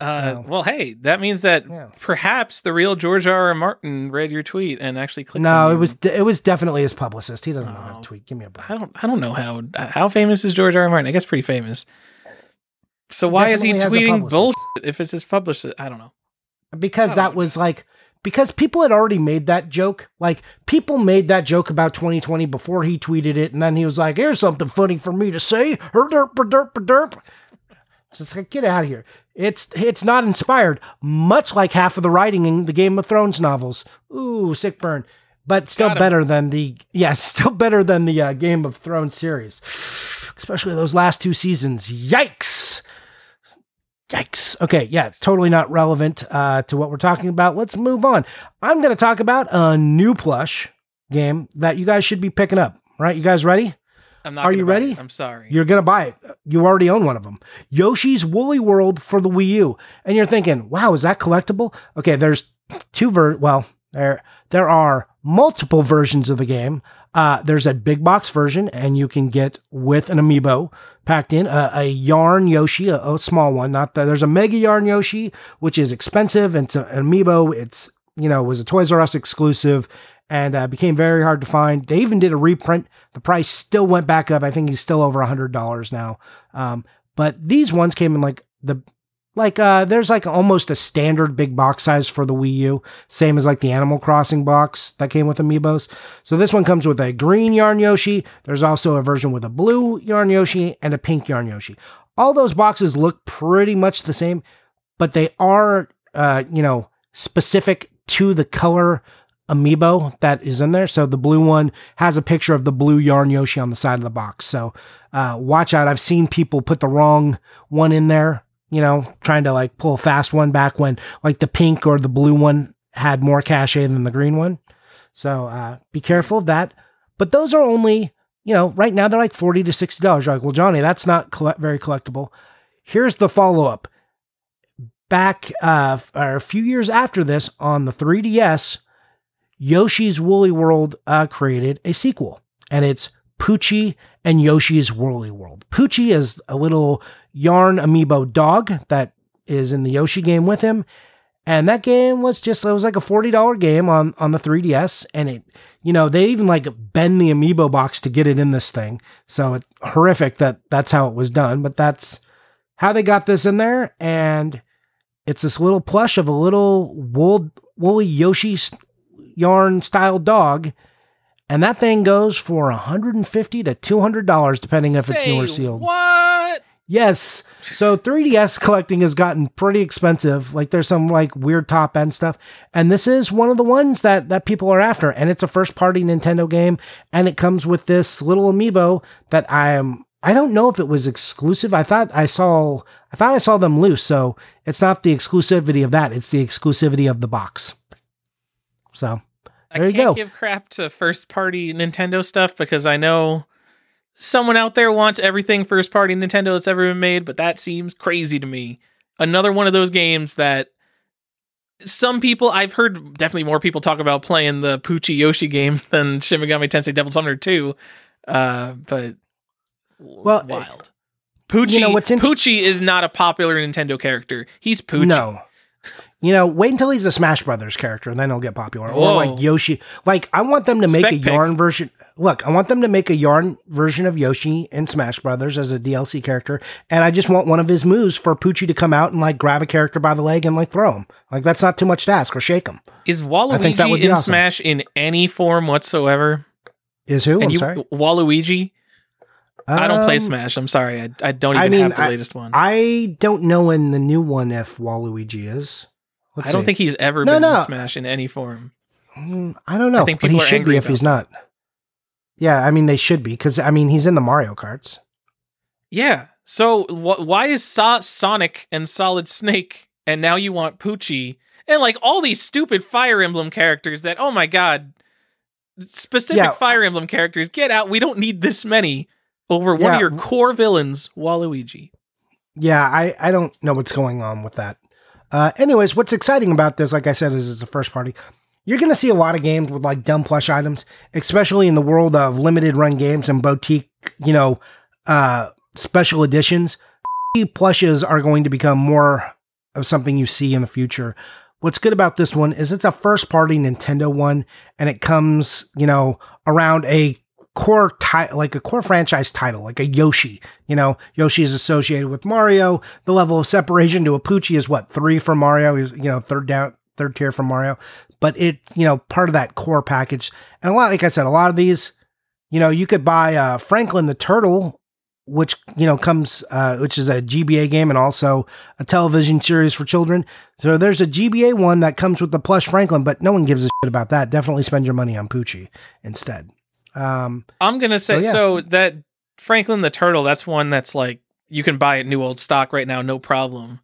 Uh, So- well, hey, that means that Yeah. perhaps the real George R. R. Martin read your tweet and actually clicked. No, on it was de- it was definitely his publicist. He doesn't know how Oh. to tweet. Give me a break. I don't. I don't know how. How famous is George R. R. Martin? I guess pretty famous. So why is he definitely has a tweeting bullshit if it's his publicist? I don't know. because Oh. that was like because people had already made that joke. Like people made that joke about 2020 before he tweeted it, and then he was like, "Here's something funny for me to say." Her derp derp derp. It's just like get out of here. It's it's not inspired, much like half of the writing in the Game of Thrones novels. Ooh, sick burn. But still better than the yeah, (laughs) still better than the uh, Game of Thrones series, (sighs) especially those last two seasons. Yikes! Yikes. Okay, yeah, it's totally not relevant uh, to what we're talking about. Let's move on. I'm going to talk about a new plush game that you guys should be picking up. Right? You guys ready? I'm not. Are you ready? I'm sorry. You're going to buy it. You already own one of them. Yoshi's Woolly World for the Wii U. And you're thinking, wow, is that collectible? Okay, there's two ver well, there there are multiple versions of the game. Uh, there's a big box version, and you can get with an amiibo packed in a, a yarn Yoshi, a, a small one. Not that there's a mega yarn Yoshi, which is expensive. It's a, an amiibo. It's you know was a Toys R Us exclusive and uh, became very hard to find. They even did a reprint. The price still went back up. I think he's still over a hundred dollars now. Um, but these ones came in like the like uh there's like almost a standard big box size for the Wii U, same as like the Animal Crossing box that came with amiibos. So this one comes with a green yarn Yoshi. There's also a version with a blue yarn Yoshi and a pink yarn Yoshi. All those boxes look pretty much the same, but they are uh you know specific to the color amiibo that is in there. So the blue one has a picture of the blue yarn Yoshi on the side of the box. So uh, watch out. I've seen people put the wrong one in there, you know, trying to like pull a fast one back when like the pink or the blue one had more cachet than the green one. So uh, be careful of that. But those are only, you know, right now they're like 40 to $60. You're like, well, Johnny, that's not colle- very collectible. Here's the follow up. Back uh, or a few years after this on the 3DS, Yoshi's Woolly World uh, created a sequel, and it's Poochie and Yoshi's Woolly World. Poochie is a little yarn amiibo dog that is in the Yoshi game with him. And that game was just, it was like a $40 game on, on the 3DS. And it, you know, they even like bend the amiibo box to get it in this thing. So it's horrific that that's how it was done, but that's how they got this in there. And it's this little plush of a little wool, woolly Yoshi yarn style dog. And that thing goes for 150 to $200 depending if it's new or sealed. What? Yes. So 3DS collecting has gotten pretty expensive. Like there's some like weird top end stuff. And this is one of the ones that that people are after. And it's a first party Nintendo game and it comes with this little amiibo that I am I don't know if it was exclusive. I thought I saw I thought I saw them loose. So it's not the exclusivity of that. It's the exclusivity of the box. So I There you can't go. give crap to first party Nintendo stuff because I know someone out there wants everything first party Nintendo that's ever been made, but that seems crazy to me. Another one of those games that some people I've heard definitely more people talk about playing the Poochie Yoshi game (laughs) than Shin Megami Tensei Devil Summoner 2. Uh, but Well, wild. Poochie, you know, what's int- Poochie is not a popular Nintendo character. He's Poochie. No. You know, wait until he's a Smash Brothers character and then he'll get popular. Or like Yoshi. Like, I want them to make Spec a pick. yarn version. Look, I want them to make a yarn version of Yoshi in Smash Brothers as a DLC character. And I just want one of his moves for Poochie to come out and like grab a character by the leg and like throw him. Like, that's not too much to ask or shake him. Is I think that would Waluigi in awesome. Smash in any form whatsoever? Is who? and I'm you, sorry. Waluigi? I don't play Um, Smash. I'm sorry. I, I don't even I mean, have the I- latest one. I don't know in the new one if Waluigi is. Let's I don't see. think he's ever No, been no. in Smash in any form. Mm, I don't know, I think but he people are should angry be if he's not. Yeah, I mean they should be because I mean he's in the Mario Karts. Yeah. So wh- why is so- Sonic and Solid Snake and now you want Poochie and like all these stupid Fire Emblem characters that oh my god, specific Yeah. Fire Emblem characters get out. We don't need this many over one Yeah. of your core villains, Waluigi. Yeah, I I don't know what's going on with that. Uh, anyways, what's exciting about this, like I said, is it's a first party. you're going to see a lot of games with like dumb plush items, especially in the world of limited run games and boutique, you know, uh, special editions. (laughs) Plushes are going to become more of something you see in the future. What's good about this one is it's a first party Nintendo one and it comes, you know, around a core title, like a core franchise title, like a Yoshi. You know, Yoshi is associated with Mario. The level of separation to a Poochie is what three for Mario. He's you know third down, third tier for Mario. But it you know part of that core package. And a lot, like I said, a lot of these, you know, you could buy uh, Franklin the Turtle. Which you know comes, uh, which is a GBA game and also a television series for children. So there's a GBA one that comes with the plush Franklin, but no one gives a shit about that. Definitely spend your money on Poochie instead. Um, I'm gonna say so, yeah. so that Franklin the Turtle. That's one that's like you can buy it new old stock right now, no problem.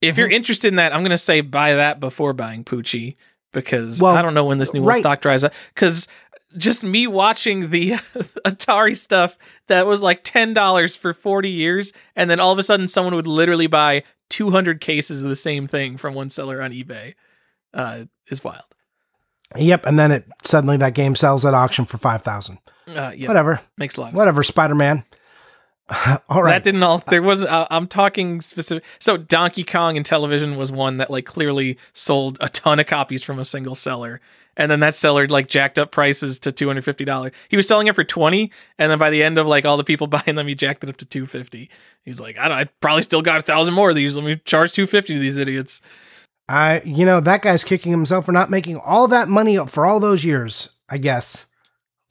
If you're Mhm. interested in that, I'm gonna say buy that before buying Poochie because Well, I don't know when this new old right. stock dries up. Because just me watching the (laughs) Atari stuff that was like ten dollars for 40 years, and then all of a sudden someone would literally buy 200 cases of the same thing from one seller on eBay, uh, is wild. Yep, and then it suddenly that game sells at auction for five thousand. Uh, yeah, Whatever, makes a lot. Whatever. Spider Man. (laughs) all right. That didn't all. There was. Uh, I'm talking specific. So Donkey Kong Intellivision was one that like clearly sold a ton of copies from a single seller, and then that seller like jacked up prices to two hundred fifty dollars. He was selling it for twenty, and then by the end of like all the people (laughs) buying them, he jacked it up to two fifty. He's like, I don't. I probably still got a thousand more of these. Let me charge two fifty to these idiots. I, you know, that guy's kicking himself for not making all that money for all those years. I guess.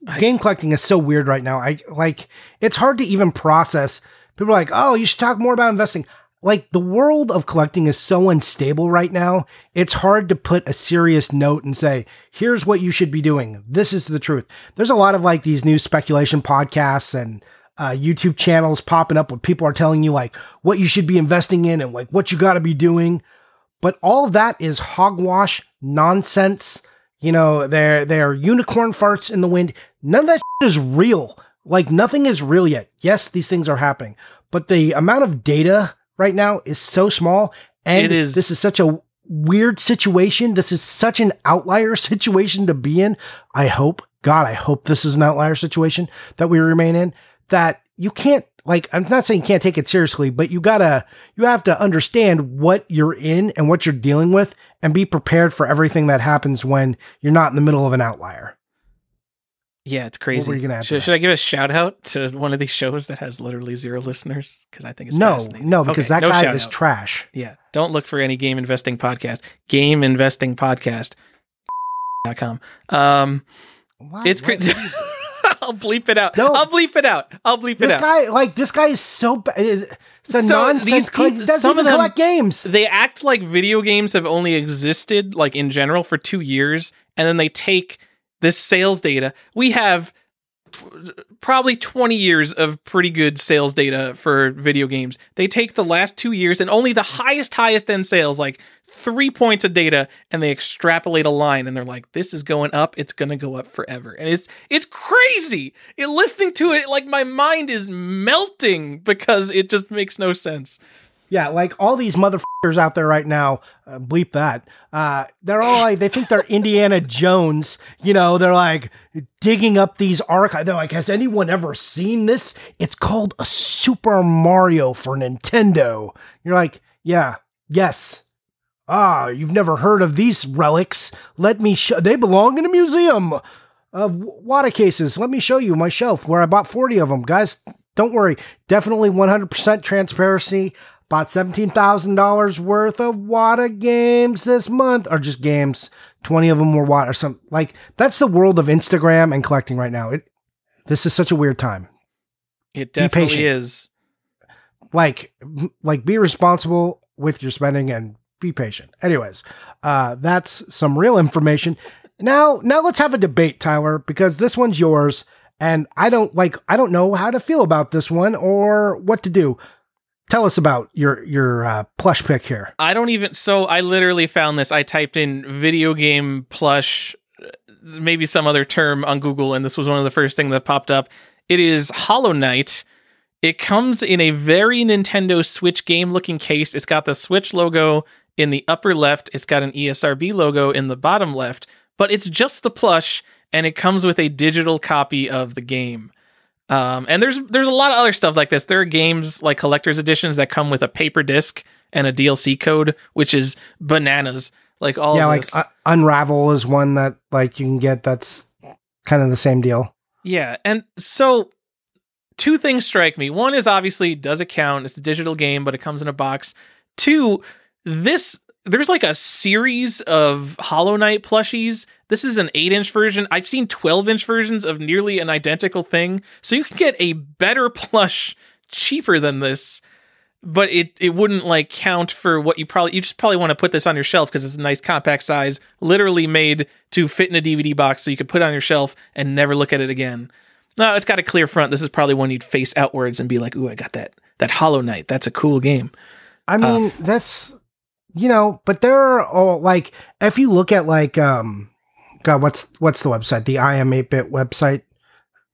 I- Game collecting is so weird right now. I like it's hard to even process. People are like, "Oh, you should talk more about investing." Like the world of collecting is so unstable right now. It's hard to put a serious note and say, "Here's what you should be doing. This is the truth." There's a lot of like these new speculation podcasts and uh, YouTube channels popping up where people are telling you like what you should be investing in and like what you got to be doing. But all of that is hogwash nonsense. You know, they're they're unicorn farts in the wind. None of that is real. Like nothing is real yet. Yes, these things are happening, but the amount of data right now is so small, and It is- this is such a weird situation. This is such an outlier (laughs) situation to be in. I hope, God, I hope this is an outlier situation that we remain in. That you can't like. I'm not saying you can't take it seriously, but you gotta you have to understand what you're in and what you're dealing with, and be prepared for everything that happens when you're not in the middle of an outlier. Yeah, it's crazy. were you gonna should, should I give a shout out to one of these shows that has literally zero listeners? Because I think it's no, no, because Okay, that no guy is out. trash. Yeah. Don't look for any game investing podcast. Game investing podcast. (laughs) dot com. Um, What? it's What? (laughs) (laughs) I'll bleep it out. Don't. I'll bleep it out. I'll bleep it out. This guy, like this guy, is so bad. It's a So nonsense. these he doesn't some even of them- collect games. they act like video games have only existed, like in general, for two years, and then they take this sales data. We have probably 20 years of pretty good sales data for video games. They take the last two years and only the highest, highest end sales, like three points of data, and they extrapolate a line, and they're like, "This is going up. It's gonna go up forever." And it's it's crazy. It listening to it, like my mind is melting because it just makes no sense. Yeah, like all these motherfuckers out there right now, uh, bleep that. Uh, they're all like, they think they're Indiana Jones. You know, they're like digging up these archives. They're like, has anyone ever seen this? It's called a Super Mario for Nintendo. You're like, yeah, yes. Ah, you've never heard of these relics. Let me show. They belong in a museum of WATA cases. Let me show you my shelf where I bought 40 of them. Guys, don't worry. Definitely 100% transparency. Bought $17,000 worth of WATA games this month, or just games. 20 of them were WATA or Some like that's the world of Instagram and collecting right now. It, this is such a weird time. It definitely is. like like be responsible with your spending and be patient anyways uh that's some real information now now let's have a debate tyler because this one's yours and i don't like i don't know how to feel about this one or what to do tell us about your your uh, plush pick here I don't even. So I literally found this. I typed in video game plush, uh, maybe some other term on Google, and this was one of the first things that popped up. It is Hollow Knight. It comes in a very Nintendo Switch game looking case. It's got the Switch logo in the upper left. It's got an ESRB logo in the bottom left. but it's just the plush and it comes with a digital copy of the game. Um, and there's there's a lot of other stuff like this. There are games like collector's editions that come with a paper disc and a DLC code, which is bananas. Like all yeah, of like uh, Unravel is one that like you can get. That's kind of the same deal. Yeah, and so two things strike me. One is obviously does it count? It's a digital game, but it comes in a box. Two, this there's like a series of Hollow Knight plushies. This is an 8-inch version. I've seen 12-inch versions of nearly an identical thing. So you can get a better plush cheaper than this. But it, it wouldn't like count for what you probably you just probably want to put this on your shelf because it's a nice compact size, literally made to fit in a DVD box so you could put it on your shelf and never look at it again. No, it's got a clear front. This is probably one you'd face outwards and be like, "Ooh, I got that that Hollow Knight. That's a cool game." I mean, uh. that's you know, but there are all like if you look at like um God, what's what's the website? The iam8bit website.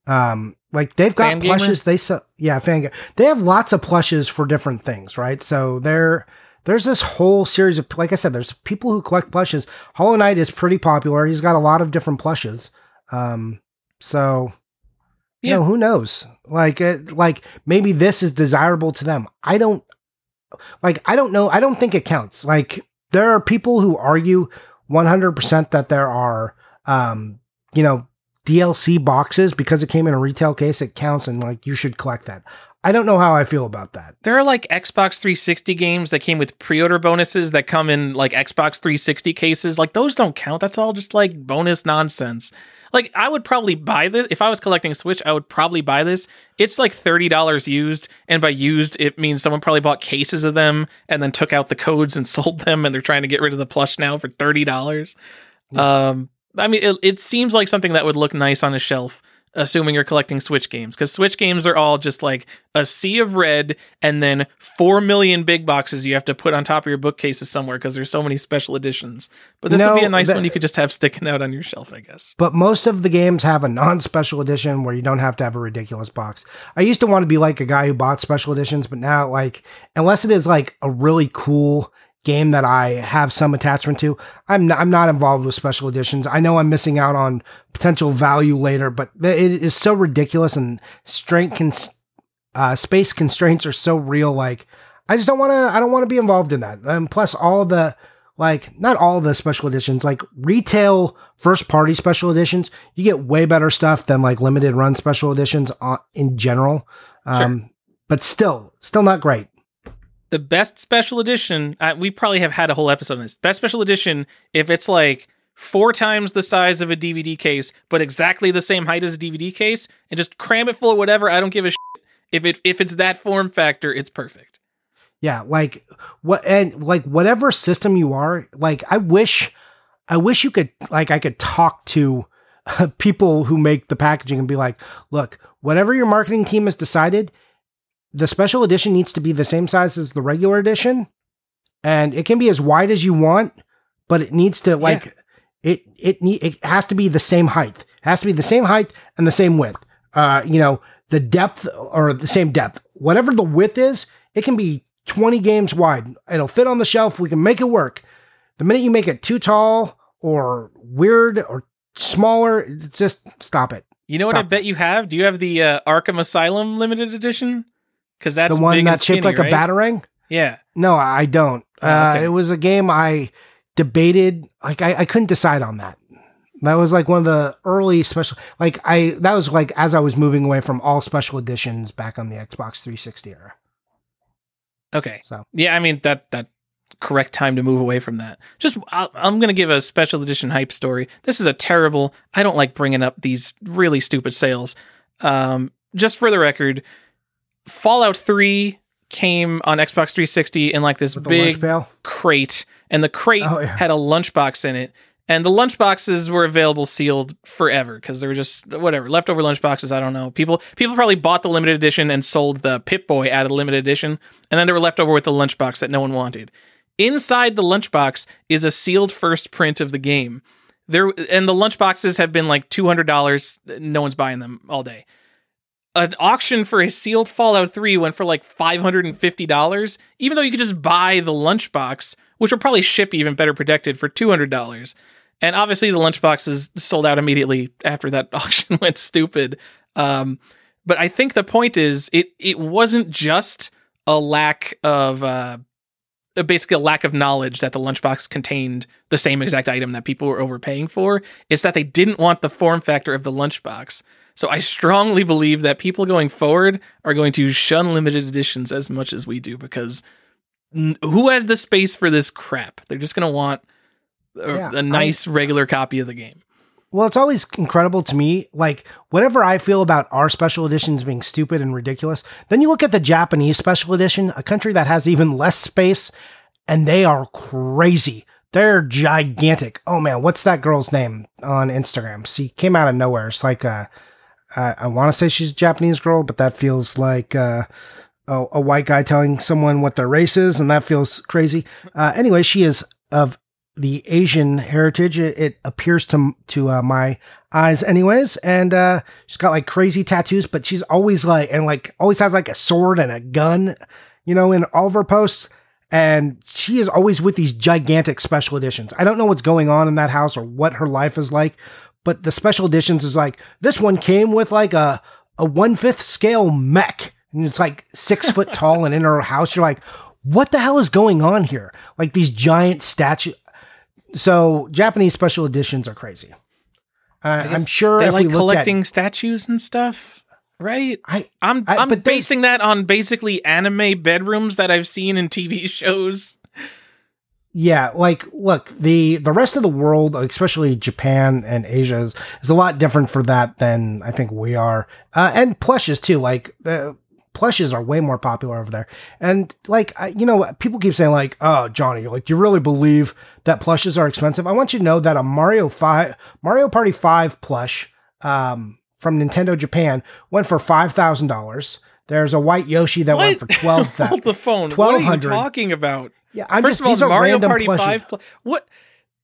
Um like they've got Fangamer? plushes, they sell yeah, fan they have lots of plushes for different things, right? So there there's this whole series of like I said, there's people who collect plushes. Hollow Knight is pretty popular. He's got a lot of different plushes. Um so you Yeah. know, who knows? Like it, like maybe this is desirable to them. I don't like I don't know. I don't think it counts. Like there are people who argue 100% that there are um you know DLC boxes because it came in a retail case it counts and like you should collect that. I don't know how I feel about that. There are like Xbox 360 games that came with pre-order bonuses that come in like Xbox 360 cases. Like those don't count. That's all just like bonus nonsense. Like I would probably buy this if I was collecting Switch. I would probably buy this. It's like thirty dollars used, and by used it means someone probably bought cases of them and then took out the codes and (laughs) sold them, and they're trying to get rid of the plush now for thirty dollars. Um, I mean, it, it seems like something that would look nice on a shelf, assuming you're collecting Switch games, because Switch games are all just like a sea of red, and then four million big boxes you have to put on top of your bookcases somewhere because there's so many special editions. But this would be a nice that- one you could just have sticking out on your shelf, I guess. But most of the games have a non-special edition where you don't have to have a ridiculous box. I used to want to be like a guy who bought special editions, but now like unless it is like a really cool game that I have some attachment to, I'm not, I'm not involved with special editions. I know I'm missing out on potential value later, but it is so ridiculous and strength cons- uh, space constraints are so real. Like I just don't want to. I don't want to be involved in that. And plus, all the like not all the special editions, like retail first party special editions, you get way better stuff than like limited run special editions uh, in general. Um, But still, still not great. The best special edition uh, we probably have had a whole episode on this best special edition if it's like four times the size of a dvd case but exactly the same height as a dvd case and just cram it full of whatever i don't give a shit. If it if it's that form factor it's perfect. Yeah, like what and like whatever system you are, like I wish I wish you could like I could talk to (laughs) people who make the packaging and be like, "Look, whatever your marketing team has decided, the special edition needs to be the same size as the regular edition and it can be as wide as you want, but it needs to like it it need it has to be the same height. It has to be the same height and the same width. Uh, you know, the depth or the same depth. Whatever the width is, it can be 20 games wide. It'll fit on the shelf. We can make it work. The minute you make it too tall or weird or smaller, it's just stop it. you know what i Stop. bet you have do you have the uh, arkham asylum limited edition because that's the one that's shaped skinny, like a right? batarang? yeah No, I don't. Oh, uh, okay. it was a game I debated. Like I, I couldn't decide on that. That was like one of the early special. Like I, that was like as I was moving away from all special editions back on the Xbox 360 era. okay So Yeah, I mean that that correct time to move away from that. Just I'll, I'm going to give a special edition hype story. This is a terrible. I don't like bringing up these really stupid sales. Um, just for the record, Fallout 3 came on Xbox 360 in like this with the lunch big crate, and the crate Oh, yeah. had a lunchbox in it. And the lunchboxes were available sealed forever because they were just whatever leftover lunchboxes. I don't know. People people probably bought the limited edition and sold the Pip Boy out of the limited edition, and then they were left over with the lunchbox that no one wanted. Inside the lunchbox is a sealed first print of the game. There and the lunchboxes have been like two hundred dollars. No one's buying them all day. An auction for a sealed Fallout 3 went for like five hundred and fifty dollars, even though you could just buy the lunchbox, which will probably ship even better protected for two hundred dollars. And obviously, the lunchboxes sold out immediately after that (laughs) auction went stupid. Um, but I think the point is, it it wasn't just a lack of uh, basically a lack of knowledge that the lunchbox contained the same exact item that people were overpaying for. It's that they didn't want the form factor of the lunchbox. So I strongly believe that people going forward are going to shun limited editions as much as we do because n- who has the space for this crap? They're just going to want a, Yeah, a nice regular copy of the game. Well, it's always incredible to me. Like, whatever I feel about our special editions being stupid and ridiculous, then you look at the Japanese special edition, a country that has even less space, and they are crazy. They're gigantic. Oh man, what's that girl's name on Instagram? She came out of nowhere. It's like, uh, I, I want to say she's a Japanese girl, but that feels like, uh, a, a white guy telling someone what their race is, and that feels crazy. Uh, anyway, she is of the Asian heritage. It, it appears to to uh, my eyes, anyways. And uh, she's got like crazy tattoos, but she's always like and like always has like a sword and a gun, you know, in all of her posts. And she is always with these gigantic special editions. I don't know what's going on in that house or what her life is like, but the special editions is like this one came with like a a one fifth scale mech, and it's like six (laughs) foot tall and in her house. You're like, what the hell is going on here? Like these giant statues so Japanese special editions are crazy. Uh, I i'm sure they like collecting At, statues and stuff, right? I I'm I- I'm but they- basing that on basically anime bedrooms that I've seen in TV (laughs) shows. Yeah, like look the the rest of the world, especially Japan and Asia, is, is a lot different for that than I think we are, uh, and plushes too. Like the plushes are way more popular over there, and like I, you know, people keep saying like, "Oh, Johnny, like do you really believe that plushes are expensive?" I want you to know that a Mario five Mario Party five plush um, from Nintendo Japan went for five thousand dollars. There's a white Yoshi that went for What? twelve (laughs) Hold the phone. What are you 1200. talking about? Yeah, I'm First just, of all, these Mario Party plushes. Five. Pl- what?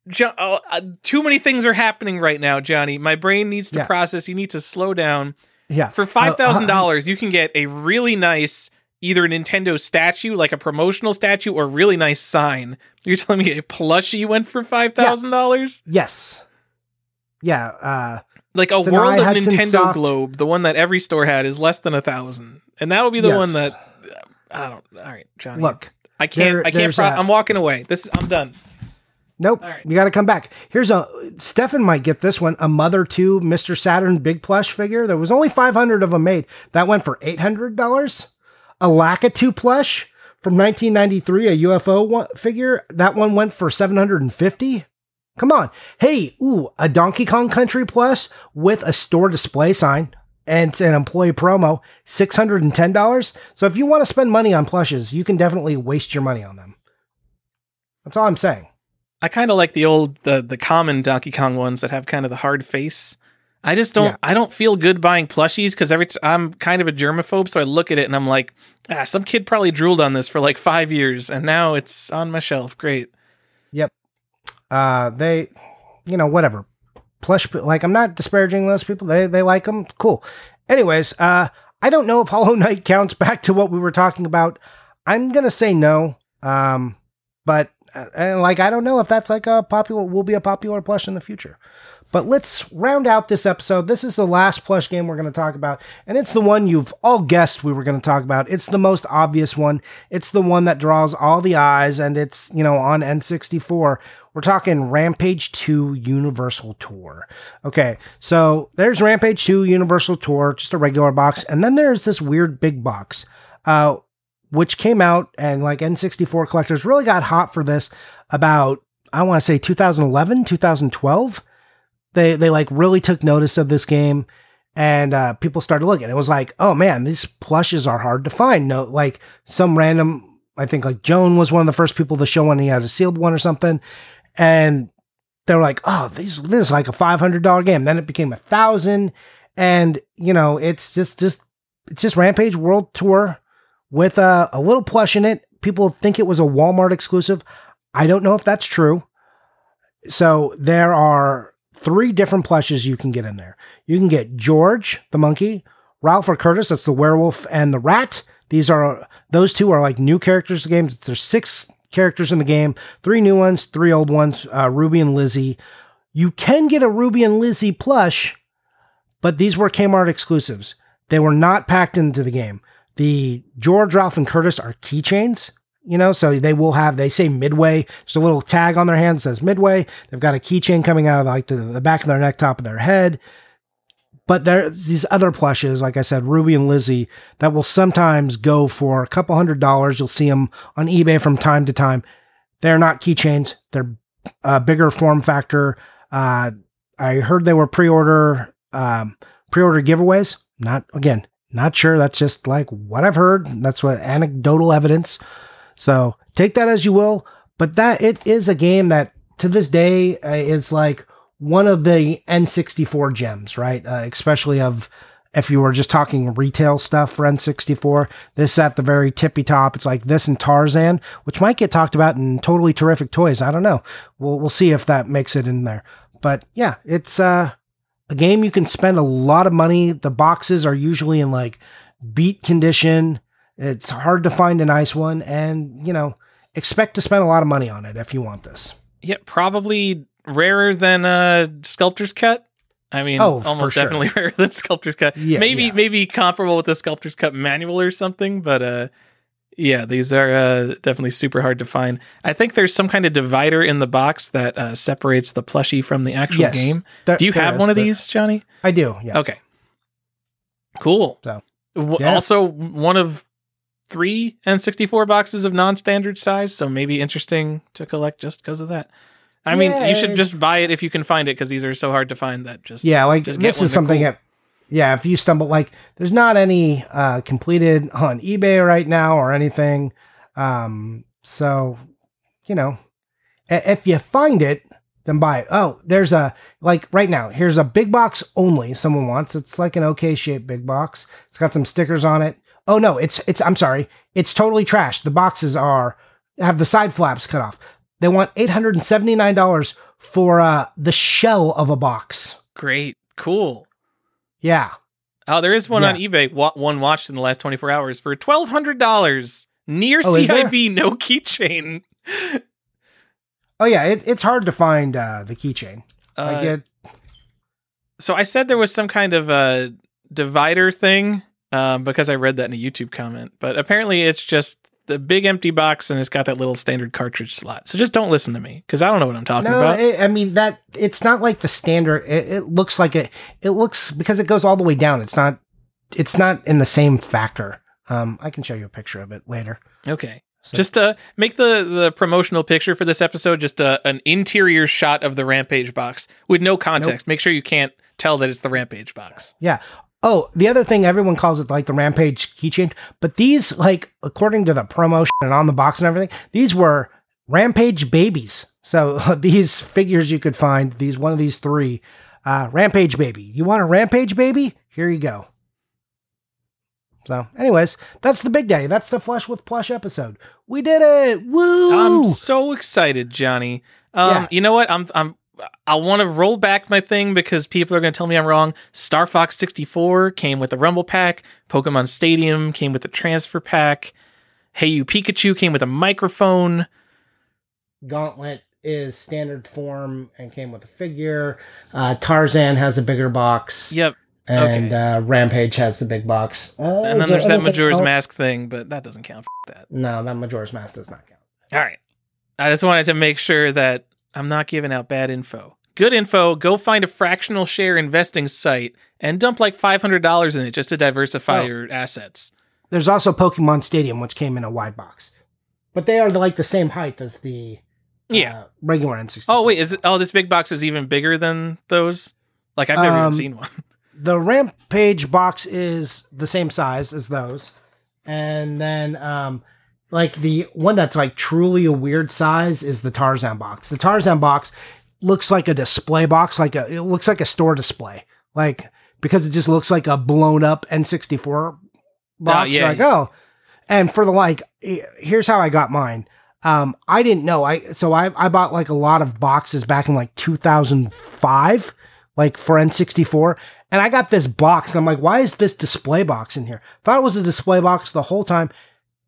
Jo- oh, uh, too many things are happening right now, Johnny. My brain needs to Yeah. process. You need to slow down. Yeah, For uh, uh, five thousand dollars, you can get a really nice either Nintendo statue, like a promotional statue, or a really nice sign. You're telling me a plushie went for five thousand dollars? Yes. Yeah. Uh, Like a World of Nintendo Soft- Globe, the one that every store had, is less than a thousand, and that would be the yes. one that I don't. All right, Johnny. look. I can't. there- I can't. Pro- I'm walking away. This. I'm done. Nope. All right. You got to come back. Here's a Stefan might get this one. A Mother Two Mr. Saturn big plush figure. There was only 500 of them made. That went for $800. A Lakitu plush from 1993, a UFO one, figure. That one went for 750. Come on. Hey, ooh, a Donkey Kong Country plus with a store display sign and an employee promo, $610. So if you want to spend money on plushes, you can definitely waste your money on them. That's all I'm saying. I kind of like the old the the common Donkey Kong ones that have kind of the hard face. I just don't Yeah. I don't feel good buying plushies because every t- I'm kind of a germaphobe, so I look at it and I'm like, ah, some kid probably drooled on this for like five years, and now it's on my shelf. Great. Yep. Uh, they, you know, whatever. Plush, like I'm not disparaging those people. They they like them. Cool. Anyways, uh, I don't know if Hollow (laughs) Knight counts back to what we were talking about. I'm gonna say no. Um, but uh, and like I don't know if that's like a popular will be a popular plush in the future. But let's round out this episode. This is the last plush game we're going to talk about, and it's the one you've all guessed we were going to talk about. It's the most obvious one. It's the one that draws all the eyes, and it's, you know, on N64. We're talking Rampage 2 Universal Tour. Okay, so there's Rampage 2 Universal Tour, just a regular box, and then there's this weird big box, uh, which came out, and like N64 collectors really got hot for this about, I want to say 2011, 2012 they they like really took notice of this game and uh, people started looking. It was like oh man these plushes are hard to find. No like some random i think like joan was one of the first people to show one. He had a sealed one or something and they were like oh these this is like a $500 game then it became a thousand and you know it's just just it's just rampage world tour with a, a little plush in it people think it was a walmart exclusive i don't know if that's true so there are three different plushes you can get in there. You can get George the monkey, Ralph or Curtis, that's the werewolf, and the rat. These are those two are like new characters in the game. There's six characters in the game, three new ones, three old ones, uh, Ruby and Lizzie. You can get a Ruby and Lizzie plush, but these were Kmart exclusives. They were not packed into the game. The George, Ralph, and Curtis are keychains, you know, so they will have, they say Midway. There's a little tag on their hand that says Midway. They've got a keychain coming out of like the, the back of their neck, top of their head. But there's these other plushes, like I said, Ruby and Lizzie, that will sometimes go for a couple hundred dollars. You'll see them on eBay from time to time. They're not keychains. They're a bigger form factor. Uh, I heard they were pre-order um, pre-order giveaways. Not again, not sure. That's just like what I've heard. That's what anecdotal evidence. So take that as you will. But that it is a game that to this day uh, is like one of the N64 gems, right? Uh, especially of if you were just talking retail stuff for N64, this at the very tippy top. It's like this and Tarzan, which might get talked about in totally terrific toys. I don't know. We'll we'll see if that makes it in there. But yeah, it's uh, a game you can spend a lot of money. The boxes are usually in like beat condition. It's hard to find a nice one, and you know, expect to spend a lot of money on it if you want this. Yeah, probably rarer than uh sculptor's cut. I mean, Oh, almost sure. definitely (laughs) rarer than sculptor's cut. Yeah, maybe yeah. maybe comparable with the sculptor's cut manual or something, but uh yeah, these are uh, definitely super hard to find. I think there's some kind of divider in the box that uh, separates the plushie from the actual Yes. game. There- Do you have one of There- these, Johnny? I do. Yeah. Okay. Cool. So, yeah. Also, one of three N64 boxes of non-standard size, so maybe interesting to collect just because of that. I mean, you should just buy it if you can find it because these are so hard to find that just Yeah, like just this is something cool. that, yeah, if you stumble, like, there's not any uh, completed on eBay right now or anything. Um, so, you know, if you find it, then buy it. Oh, there's a, like, right now, here's a big box only someone wants. It's like an okay shaped big box. It's got some stickers on it. Oh, no, it's, it's, I'm sorry, it's totally trashed. The boxes are, have the side flaps cut off. They want $879 for uh, the shell of a box. great, cool. Yeah. Oh, there is one on eBay. wa- One watched in the last 24 hours for twelve hundred dollars. Near Oh? CIB, no keychain. Oh yeah, it, it's hard to find uh, the keychain. Uh, Like it, so I said there was some kind of uh, divider thing um, because I read that in a YouTube comment, but apparently it's just the big empty box and it's got that little standard cartridge slot. So just don't listen to me because I don't know what I'm talking no, about. it, I mean that it's not like the standard. It, it looks like it. It looks because it goes all the way down. It's not. It's not in the same factor. Um, I can show you a picture of it later. okay. So- Just uh, make the, the promotional picture for this episode just uh, an interior shot of the Rampage box with no context. Make sure you can't tell that it's the Rampage box. Yeah. Oh, the other thing everyone calls it like the Rampage keychain, but these like according to the promotion (laughs) and on the box and everything, these were Rampage babies. So (laughs) these figures you could find these one of these three, uh, Rampage baby. You want a Rampage baby? Here you go. So, anyways, that's the big day. That's the Flush with Plush episode. We did it! Woo! I'm so excited, Johnny. Um, Yeah. you know what? I'm I'm I want to roll back my thing because people are going to tell me I'm wrong. Star Fox 64 came with the Rumble Pack. Pokemon Stadium came with the Transfer Pack. Hey You Pikachu came with a microphone. Gauntlet is standard form and came with a figure. Uh, Tarzan has a bigger box. Yep. and Okay. uh, Rampage has the big box. Uh, And is then there there's that anything Majora's else? Mask thing, but that doesn't count. F- that. No, that Majora's Mask does not count. All right. I just wanted to make sure that I'm not giving out bad info. Good info. Go find a fractional share investing site and dump like $500 in it just to diversify Oh. your assets. There's also Pokemon Stadium, which came in a wide box, but they are like the same height as the Yeah. uh, regular N64. Oh wait, is it? Oh, this big box is even bigger than those. Like I've never Um, even seen one. (laughs) the Rampage box is the same size as those, and then um, like the one that's like truly a weird size is the Tarzan box. The Tarzan box looks like a display box, like a it looks like a store display, like because it just looks like a blown up N64 box. yeah, You're like oh, and for the like, here's how I got mine. Um, I didn't know. I so I I bought like a lot of boxes back in like 2005, like for N64, and I got this box. And I'm like, why is this display box in here? Thought it was a display box the whole time.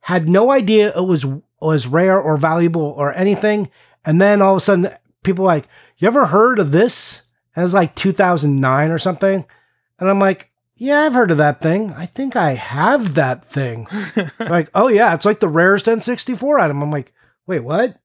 Had no idea it was was rare or valuable or anything. And then all of a sudden, people were like, you ever heard of this? And it was like 2009 or something. And I'm like, yeah, I've heard of that thing. I think I have that thing. (laughs) like, oh yeah, it's like the rarest N64 item. I'm like, wait, what?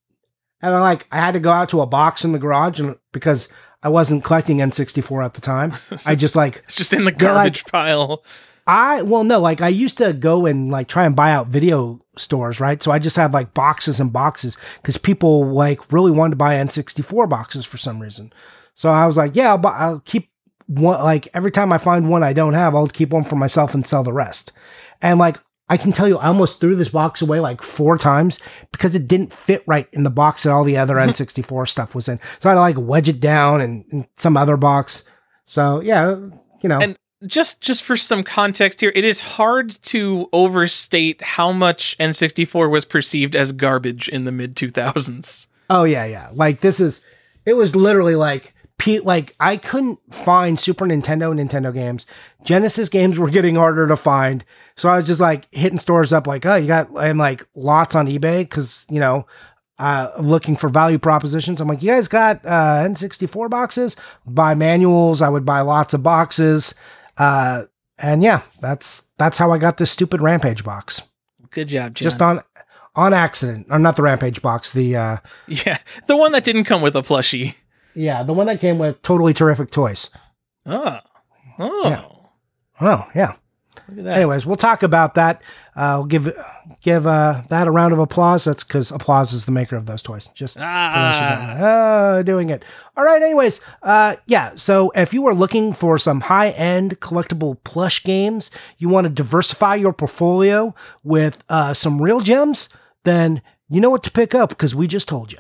And I'm like, I had to go out to a box in the garage and because I wasn't collecting N64 at the time. (laughs) I just like It's just in the Go, like- garbage pile. I well no, like I used to go and like try and buy out video stores, right? So I just had like boxes and boxes because people like really wanted to buy N64 boxes for some reason. So I was like, yeah, I'll, buy, I'll keep one. Like every time I find one I don't have, I'll keep one for myself and sell the rest. And like I can tell you, I almost threw this box away like four times because it didn't fit right in the box that all the other (laughs) N64 stuff was in. So I had to like wedge it down and, and some other box. So yeah, you know. And just just for some context here, it is hard to overstate how much N64 was perceived as garbage in the mid 2000s. Oh yeah, yeah. Like this is it was literally like like I couldn't find Super Nintendo Nintendo games. Genesis games were getting harder to find. So I was just like hitting stores up like, "Oh, you got and like lots on eBay cuz, you know, uh looking for value propositions. I'm like, "You guys got uh N64 boxes? Buy manuals, I would buy lots of boxes." Uh and yeah, that's that's how I got this stupid Rampage box. Good job, John. Just on on accident. Or not the Rampage box, the uh (laughs) yeah, the one that didn't come with a plushie. Yeah, the one that came with totally terrific toys. Oh, oh, Yeah. Oh, yeah. Look at that. Anyways, we'll talk about that. Uh, we'll give give uh, that a round of applause. That's because applause is the maker of those toys. Just for those who don't Ah. Uh, doing it. All right. Anyways, uh, yeah. So if you are looking for some high end collectible plush games, you want to diversify your portfolio with uh, some real gems, then you know what to pick up because we just told you.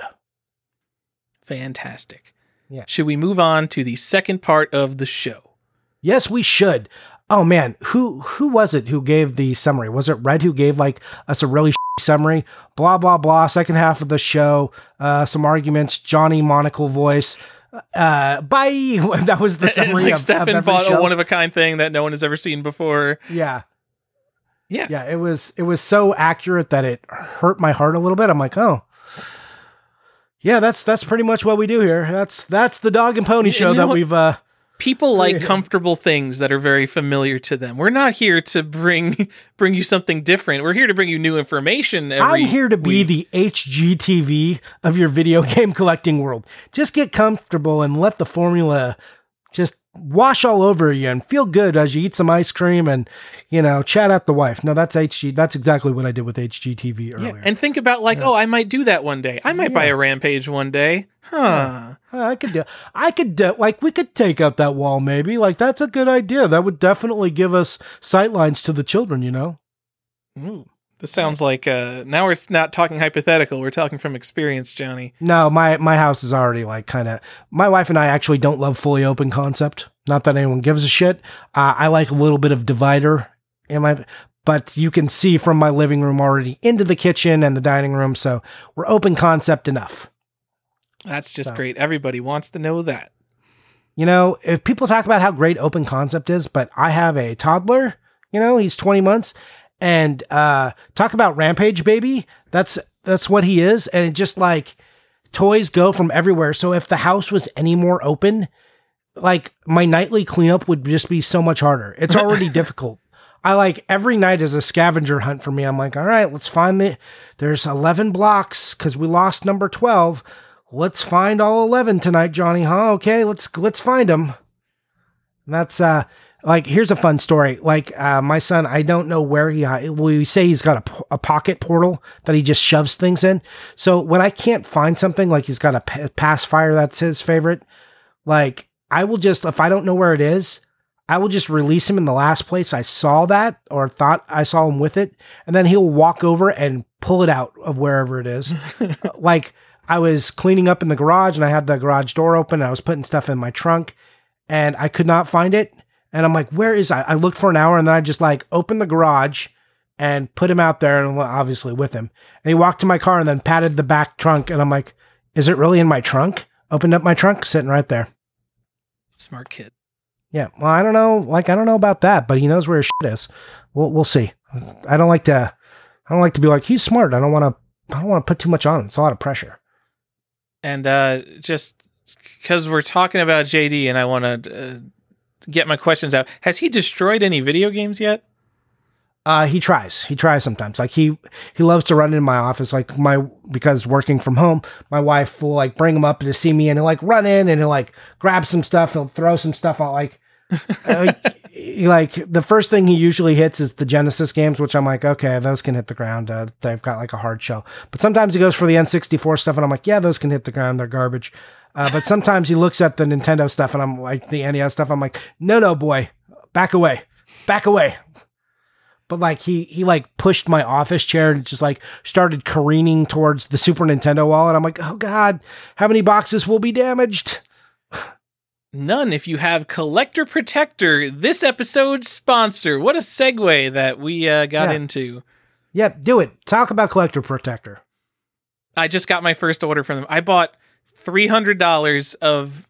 fantastic. Yeah. Should we move on to the second part of the show? Yes, we should. Oh man, who who was it who gave the summary? Was it Red who gave like us a really summary? Blah blah blah. Second half of the show, uh, some arguments. Johnny monocle voice. Uh, bye. (laughs) that was the (laughs) summary like of, Stefan of bought show. a one of a kind thing that no one has ever seen before. yeah, Yeah. yeah. It was it was so accurate that it hurt my heart a little bit. I'm like, oh. Yeah, that's that's pretty much what we do here. That's that's the dog and pony You show know that what? we've uh People like comfortable things that are very familiar to them. We're not here to bring (laughs) bring you something different. We're here to bring you new information. Every I'm here to be week. the HGTV of your video (laughs) game collecting world. Just get comfortable and let the formula just wash all over you and feel good as you eat some ice cream and, you know, chat at the wife. No, that's HG. That's exactly what I did with HGTV Yeah, earlier. and think about like, oh, I might do that one day. I might buy a rampage one day. Huh. Uh, I could do, I could, do, like, we could take out that wall maybe. Like, that's a good idea. That would definitely give us sight lines to the children, you know? Ooh, this sounds like uh now we're not talking hypothetical. We're talking from experience, Johnny. No, my my house is already like kind of. My wife and I actually don't love fully open concept. Not that anyone gives a shit. Uh, I like a little bit of divider in my, but you can see from my living room already into the kitchen and the dining room. So we're open concept enough. That's just So. great. Everybody wants to know that. You know, if people talk about how great open concept is, but I have a toddler. You know, he's twenty months, and uh, talk about rampage baby. That's that's what he is, and it just like toys go from everywhere. So if the house was any more open, like my nightly cleanup would just be so much harder. It's (laughs) already difficult. I like every night is a scavenger hunt for me. I'm like, all right, let's find the. There's 11 blocks because we lost number 12. Let's find all 11 tonight, Johnny. Huh? Okay, let's let's find them. That's uh like here's a fun story. Like uh, my son, I don't know where he. We say he's got a, a pocket portal that he just shoves things in. So when I can't find something, like he's got a pa- pacifier that's his favorite, like I will just if I don't know where it is, I will just release him in the last place I saw that or thought I saw him with it, and then he'll walk over and pull it out of wherever it is. (laughs) like I was cleaning up in the garage and I had the garage door open and I was putting stuff in my trunk and I could not find it. And I'm like, where is I? I looked for an hour and then I just like opened the garage and put him out there and obviously with him. And he walked to my car and then patted the back trunk and I'm like, is it really in my trunk? Opened up my trunk, sitting right there. Smart kid. Yeah. Well, I don't know. Like, I don't know about that, but he knows where his shit is. We'll, we'll see. I don't like to, I don't like to be like, he's smart. I don't want to, I don't want to put too much on him. It's a lot of pressure. And uh just because we're talking about JD and I want to uh, get my questions out. Has he destroyed any video games yet? Uh, he tries. He tries sometimes. Like he he loves to run in my office. Like my because working from home, my wife will like bring him up to see me, and he'll like run in and he'll like grab some stuff. He'll throw some stuff out. Like (laughs) uh, like the first thing he usually hits is the Genesis games, which I'm like, okay, those can hit the ground. Uh, they've got like a hard shell. But sometimes he goes for the N64 stuff, and I'm like, yeah, those can hit the ground. They're garbage. Uh, but sometimes he looks at the Nintendo stuff, and I'm like, the NES stuff. I'm like, no, no, boy, back away, back away but like he he like pushed my office chair and just like started careening towards the Super Nintendo wall, and I'm like, oh god, how many boxes will be damaged? None. If you have Collector Protector, this episode's sponsor. What a segue that we uh, got Yeah. into. Yep, do it. Talk about Collector Protector. I just got my first order from them. I bought three hundred dollars of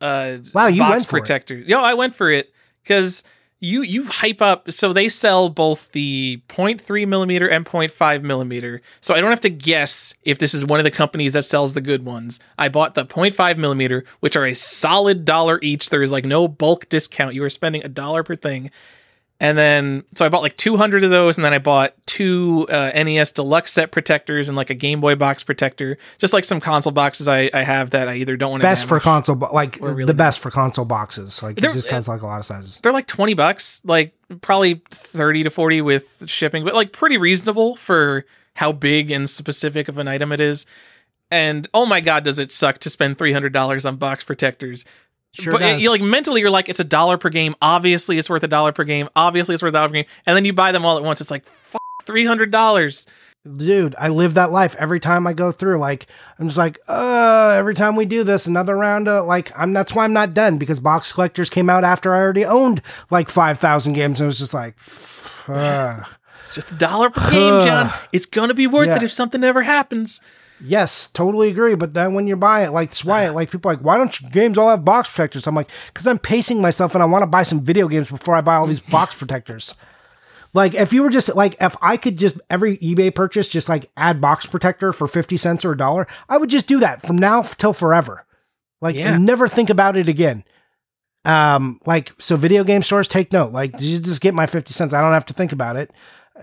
uh Wow, you box went for it. Yo, I went for it because you you hype up. So they sell both the 0.3 millimeter and 0.5 millimeter. So I don't have to guess if this is one of the companies that sells the good ones. I bought the 0.5 millimeter, which are a solid dollar each. There is like no bulk discount. You are spending a dollar per thing. And then, so I bought like 200 of those, and then I bought two uh, NES deluxe set protectors and like a Game Boy box protector, just like some console boxes I, I have that I either don't want to Best for console, bo- like really the best for console boxes. Like They're- it just has like a lot of sizes. They're like 20 bucks, like probably 30 to 40 with shipping, but like pretty reasonable for how big and specific of an item it is. And oh my god, does it suck to spend $300 on box protectors? Sure but you like mentally, you're like, it's a dollar per game. Obviously, it's worth a dollar per game. Obviously, it's worth a dollar per game. And then you buy them all at once. It's like, $300. Dude, I live that life every time I go through. Like, I'm just like, uh, every time we do this, another round of like, I'm that's why I'm not done because box collectors came out after I already owned like 5,000 games. And it was just like, uh, It's just a dollar per game, John. (sighs) It's going to be worth Yeah. it if something ever happens. Yes, totally agree. But then when you buy it, like, that's why, like, people are like, why don't games all have box protectors? I'm like, because I'm pacing myself and I want to buy some video games before I buy all these box (laughs) protectors. Like, if you were just like, if I could just every eBay purchase just like add box protector for 50 cents or a dollar, I would just do that from now till forever. Like, Yeah. never think about it again. Um, like, so video game stores take note. Like, you just get my 50 cents. I don't have to think about it.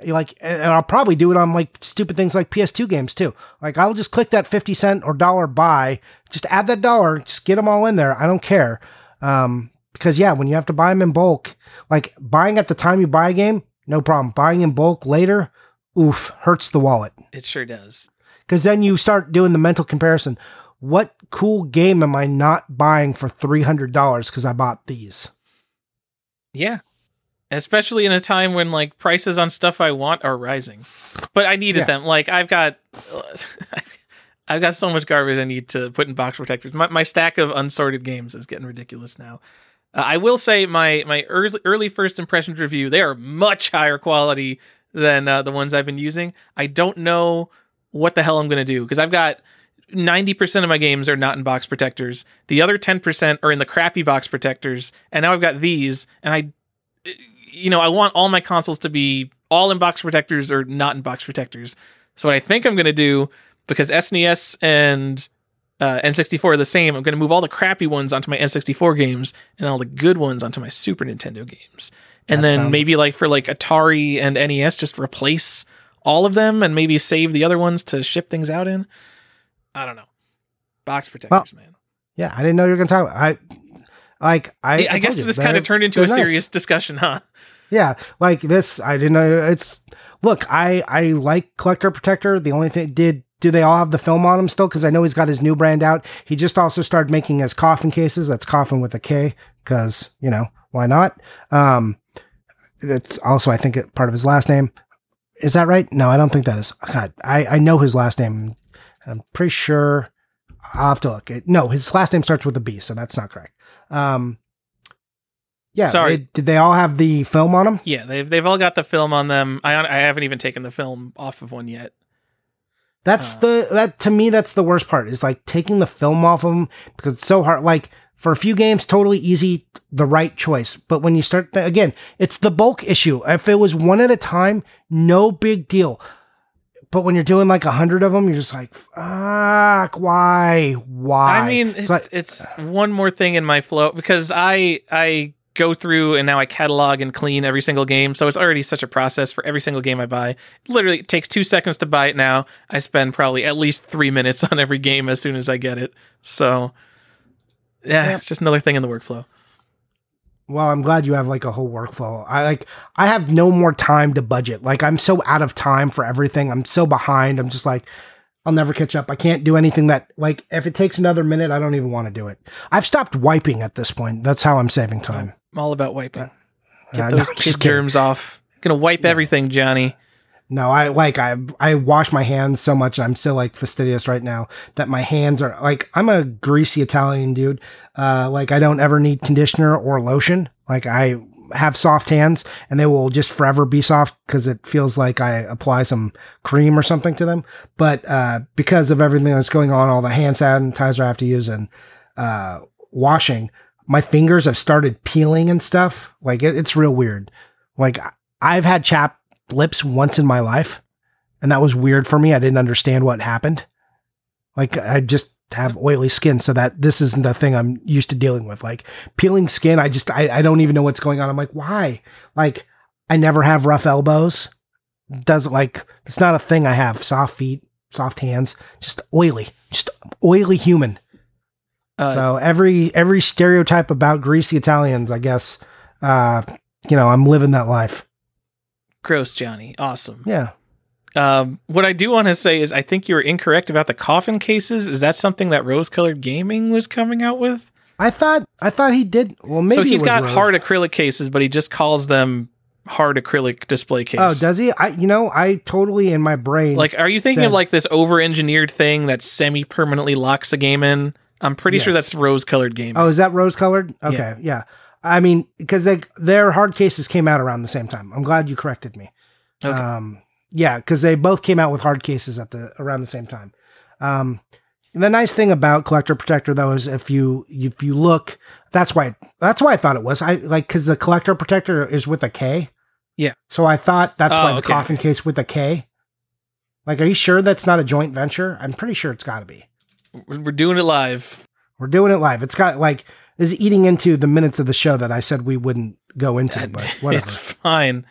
Like, and and I'll probably do it on like stupid things like PS2 games too. Like, I'll just click that 50 cent or dollar buy, just add that dollar, just get them all in there. I don't care. Um, because yeah, when you have to buy them in bulk, like buying at the time you buy a game, no problem. Buying in bulk later, oof, hurts the wallet. It sure does. Because then you start doing the mental comparison. What cool game am I not buying for $300 because I bought these? Yeah. Especially in a time when like prices on stuff I want are rising. But I needed Yeah. them. Like I've got (laughs) I've got so much garbage I need to put in box protectors. My my stack of unsorted games is getting ridiculous now. Uh, I will say my my early, early first impressions review they are much higher quality than uh, the ones I've been using. I don't know what the hell I'm going to do because I've got 90% of my games are not in box protectors. The other 10% are in the crappy box protectors. And now I've got these and I you know, I want all my consoles to be all in box protectors or not in box protectors. So what I think I'm going to do because SNES and uh, N64 are the same, I'm going to move all the crappy ones onto my N64 games and all the good ones onto my Super Nintendo games. And That then sounds- maybe like for like Atari and NES just replace all of them and maybe save the other ones to ship things out in. I don't know. Box protectors, man. Yeah, I didn't know you were going to talk about I like I I, told guess you, this kind of turned into a nice. serious discussion, huh? Yeah, like this, I didn't know. It's look, I I like Collector Protector. The only thing did do they all have the film on them still? Because I know he's got his new brand out. He just also started making his coffin cases. That's coffin with a K, because you know why not? Um, it's also I think it, part of his last name. Is that right? No, I don't think that is. God, I I know his last name. I'm pretty sure. I'll have to look. It, no, his last name starts with a B, so that's not correct. Um, yeah. Sorry. they- did they all have the film on them? Yeah, they've they've all got the film on them. I I haven't even taken the film off of one yet. That's Uh. the that to me that's the worst part is like taking the film off of them because it's so hard. Like for a few games, totally easy, the right choice. But when you start th- again, it's the bulk issue. If it was one at a time, no big deal. but when you're doing like a hundred of them, you're just like, fuck, why, why? I mean, it's, like- it's one more thing in my flow because I I go through and now I catalog and clean every single game, so it's already such a process for every single game I buy. Literally, it takes two seconds to buy it now. I spend probably at least three (laughs) minutes on every game as soon as I get it. So, yeah, Yep. it's just another thing in the workflow. Well, I'm glad you have like a whole workflow. I like I have no more time to budget. Like I'm so out of time for everything. I'm so behind. I'm just like I'll never catch up. I can't do anything that like if it takes another minute, I don't even want to do it. I've stopped wiping at this point. That's how I'm saving time. I'm all about wiping. Get Uh, no, (laughs) those I'm kid germs off. Gonna wipe everything, Johnny. No, I like I I wash my hands so much and I'm so like fastidious right now that my hands are like I'm a greasy Italian dude. Uh like I don't ever need conditioner or lotion. Like I have soft hands and they will just forever be soft because it feels like I apply some cream or something to them. But uh because of everything that's going on, all the hand sanitizer I have to use and uh washing, my fingers have started peeling and stuff. Like it, it's real weird. Like I've had chap lips once in my life, and that was weird for me. I didn't understand what happened. Like I just have oily skin, so that this isn't a thing I'm used to dealing with. Like peeling skin, I just I, I don't even know what's going on. I'm like, why? Like I never have rough elbows. Doesn't like it's not a thing I have. Soft feet, soft hands, just oily, just oily human. Uh, so every every stereotype about greasy Italians, I guess, uh, you know, I'm living that life. gross, Johnny. Awesome. Yeah. Um, what I do want to say is, I think you were incorrect about the coffin cases. Is that something that Rose Colored Gaming was coming out with? I thought I thought he did. Well, maybe so he's got Rose. hard acrylic cases, but he just calls them hard acrylic display case. Oh, does he? I you know I totally in my brain like, are you thinking said- of like this over-engineered thing that semi-permanently locks a game in? I'm pretty sure that's Rose Colored Gaming. Oh, is that rose colored? Okay, yeah. I mean, because they their hard cases came out around the same time. I'm glad you corrected me. Okay. Um, yeah, because they both came out with hard cases at the around the same time. Um, the nice thing about Collector Protector though is if you if you look, that's why that's why I thought it was. I like because the Collector Protector is with a K. Yeah. So I thought that's Oh, why the okay, coffin case with a K. Like, are you sure that's not a joint venture? I'm pretty sure it's got to be. We're we're doing it live. We're doing it live. It's got like this is eating into the minutes of the show that I said we wouldn't go into, but (laughs) whatever. it's fine.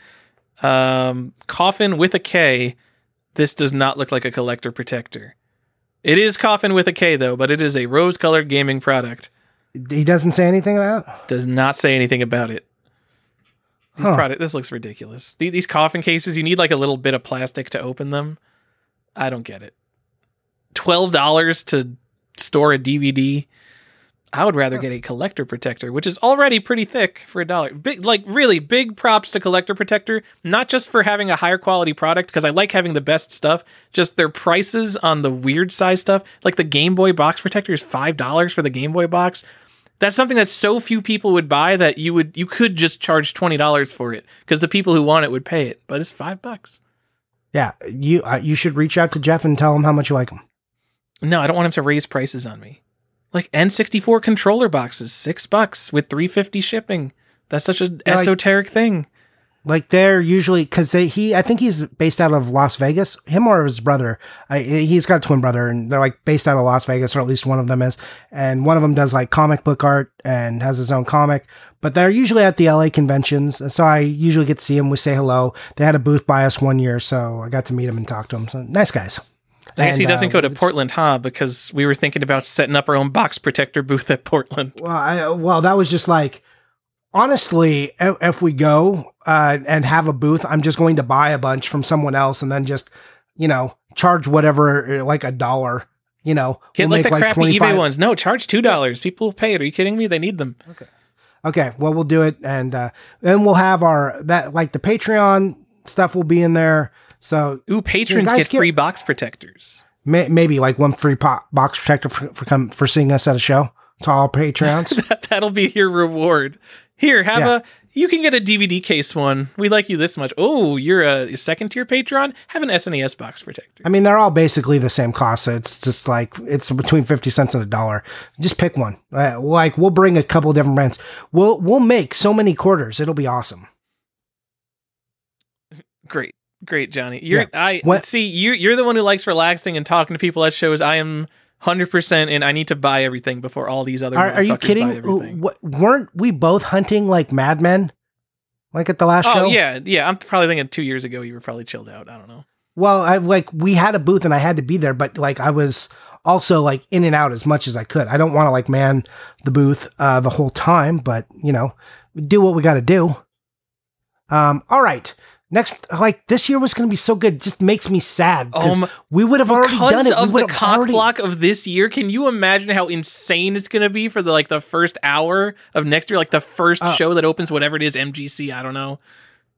Um, coffin with a K. This does not look like a collector protector. It is coffin with a K though, but it is a rose-colored gaming product. he doesn't say anything about. Does not say anything about it. These Huh. product. This looks ridiculous. The- These coffin cases, you need like a little bit of plastic to open them. I don't get it. Twelve dollars to store a DVD. I would rather get a collector protector, which is already pretty thick for a dollar. Big, like really big props to collector protector, not just for having a higher quality product because I like having the best stuff. Just their prices on the weird size stuff, like the Game Boy box protector is five dollars for the Game Boy box. That's something that so few people would buy that you would you could just charge twenty dollars for it because the people who want it would pay it, but it's five bucks. Yeah, you uh, you should reach out to Jeff and tell him how much you like him. No, I don't want him to raise prices on me. Like N64 controller boxes, six bucks with 350 shipping. That's such an Yeah, like- esoteric thing. Like they're usually because he I think he's based out of Las Vegas. Him or his brother. I, he's got a twin brother, and they're like based out of Las Vegas, or at least one of them is. And one of them does like comic book art and has his own comic. But they're usually at the LA conventions, so I usually get to see him. We say hello. They had a booth by us one year, so I got to meet him and talk to him. So nice guys. I guess he doesn't uh, go to Portland, huh? Because we were thinking about setting up our own box protector booth at Portland. Well, I, well, that was just like, honestly, if, if we go uh, and have a booth, I'm just going to buy a bunch from someone else and then just, you know, charge whatever, like a dollar. You know, Get we'll like the crappy 25 eBay ones. No, charge two dollars. People will pay it. Are you kidding me? They need them. Okay, well, we'll do it, and uh, then we'll have our that like the Patreon stuff will be in there. So Ooh, patrons get free box protectors. may, maybe like one free po- box protector for for, come, for seeing us at a show to all Patreons. (laughs) That, that'll be your reward. Here, have Yeah. a. You can get a DVD case one. We like you this much. Oh, you're a second tier patron. Have an SNES box protector. I mean, they're all basically the same cost. So it's just like it's between fifty cents and a dollar. Just pick one. Uh, like we'll bring a couple different brands. We'll we'll make so many quarters. It'll be awesome. Great. Great, Johnny. You're Yeah. I What- see you you're the one who likes relaxing and talking to people at shows. I am 100% and I need to buy everything before all these other Are, are you kidding? What, weren't we both hunting like madmen? Like at the last Oh show? yeah, yeah. I'm probably thinking 2 years ago you were probably chilled out. I don't know. Well, I like we had a booth and I had to be there, but like I was also like in and out as much as I could. I don't want to like man the booth uh the whole time, but you know, do what we got to do. Um all right. Next like this year was going to be so good. It just makes me sad Um, we would have already done it. Of the cock already block of this year, can you imagine how insane it's going to be for the like the first hour of next year, like the first Uh, show that opens whatever it is, MGC, I don't know.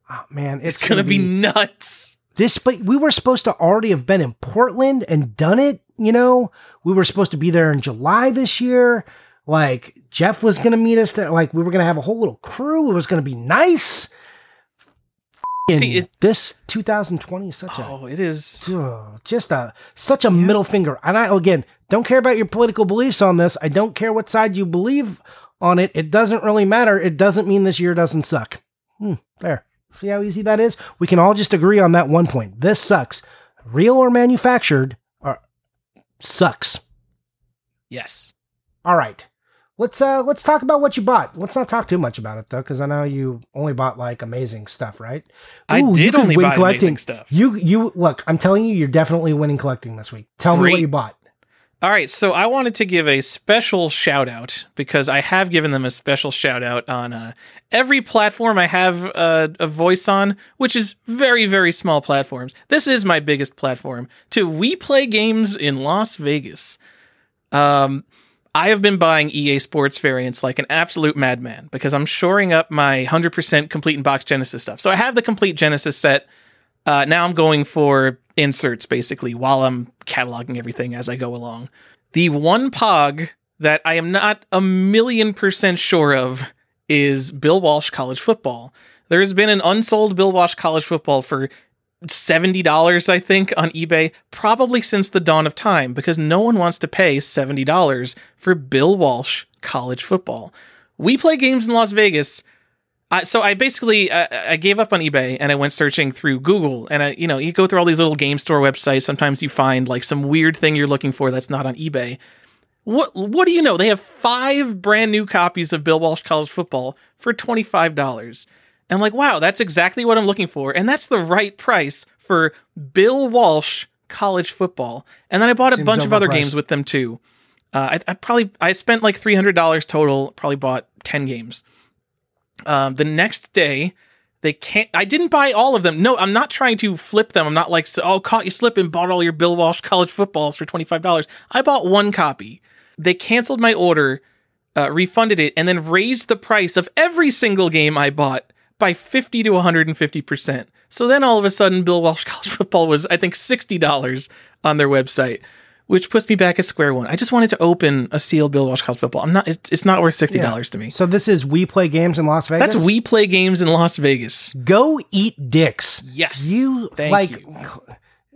Oh, man, It's, going to be nuts. this but we were supposed to already have been in Portland and done it, you know? We were supposed to be there in July this year. Like Jeff was going to meet us there like we were going to have a whole little crew. It was going to be nice. See, it- this 2020 is such a Oh, it is. just a such a middle finger. And I again don't care about your political beliefs on this. I don't care what side you believe on it. It doesn't really matter. It doesn't mean this year doesn't suck. Hmm, there. See how easy that is? We can all just agree on that one point. This sucks. Real or manufactured are, sucks. Yes. All right. Let's uh let's talk about what you bought. Let's not talk too much about it though, because I know you only bought like amazing stuff, right? I Ooh, you did only buy collecting. amazing stuff. You you look, I'm telling you, you're definitely winning collecting this week. Tell me what you bought. All right, so I wanted to give a special shout out because I have given them a special shout out on uh, every platform I have uh, a voice on, which is very, very small platforms. This is my biggest platform to We Play Games in Las Vegas. Um, I have been buying EA Sports variants like an absolute madman because I'm shoring up my 100% complete in box Genesis stuff. So I have the complete Genesis set. Uh, now I'm going for inserts basically while I'm cataloging everything as I go along. The one pog that I am not a million percent sure of is Bill Walsh College Football. There has been an unsold Bill Walsh College Football for $70, I think, on eBay, probably since the dawn of time, because no one wants to pay $70 for Bill Walsh College Football. We play games in Las Vegas. I, so I basically uh, I gave up on eBay and I went searching through Google and I you know you go through all these little game store websites sometimes you find like some weird thing you're looking for that's not on eBay. What what do you know? They have five brand new copies of Bill Walsh College Football for twenty five dollars. And I'm like, wow, that's exactly what I'm looking for, and that's the right price for Bill Walsh College Football. And then I bought a Seems bunch of other games with them too. Uh, I, I probably I spent like three hundred dollars total. Probably bought ten games. Um, the next day, they can't. I didn't buy all of them. No, I'm not trying to flip them. I'm not like, so, oh, caught you slipping. Bought all your Bill Walsh college footballs for twenty five dollars. I bought one copy. They canceled my order, uh, refunded it, and then raised the price of every single game I bought by fifty to one hundred and fifty percent. So then all of a sudden, Bill Walsh (laughs) college football was, I think, sixty dollars on their website. Which puts me back at square one. I just wanted to open a sealed Bill Walsh college football. I'm not. It's, it's not worth sixty dollars to me. So this is we play games in Las Vegas. That's we play games in Las Vegas. Go eat dicks. Yes. You Thank like you.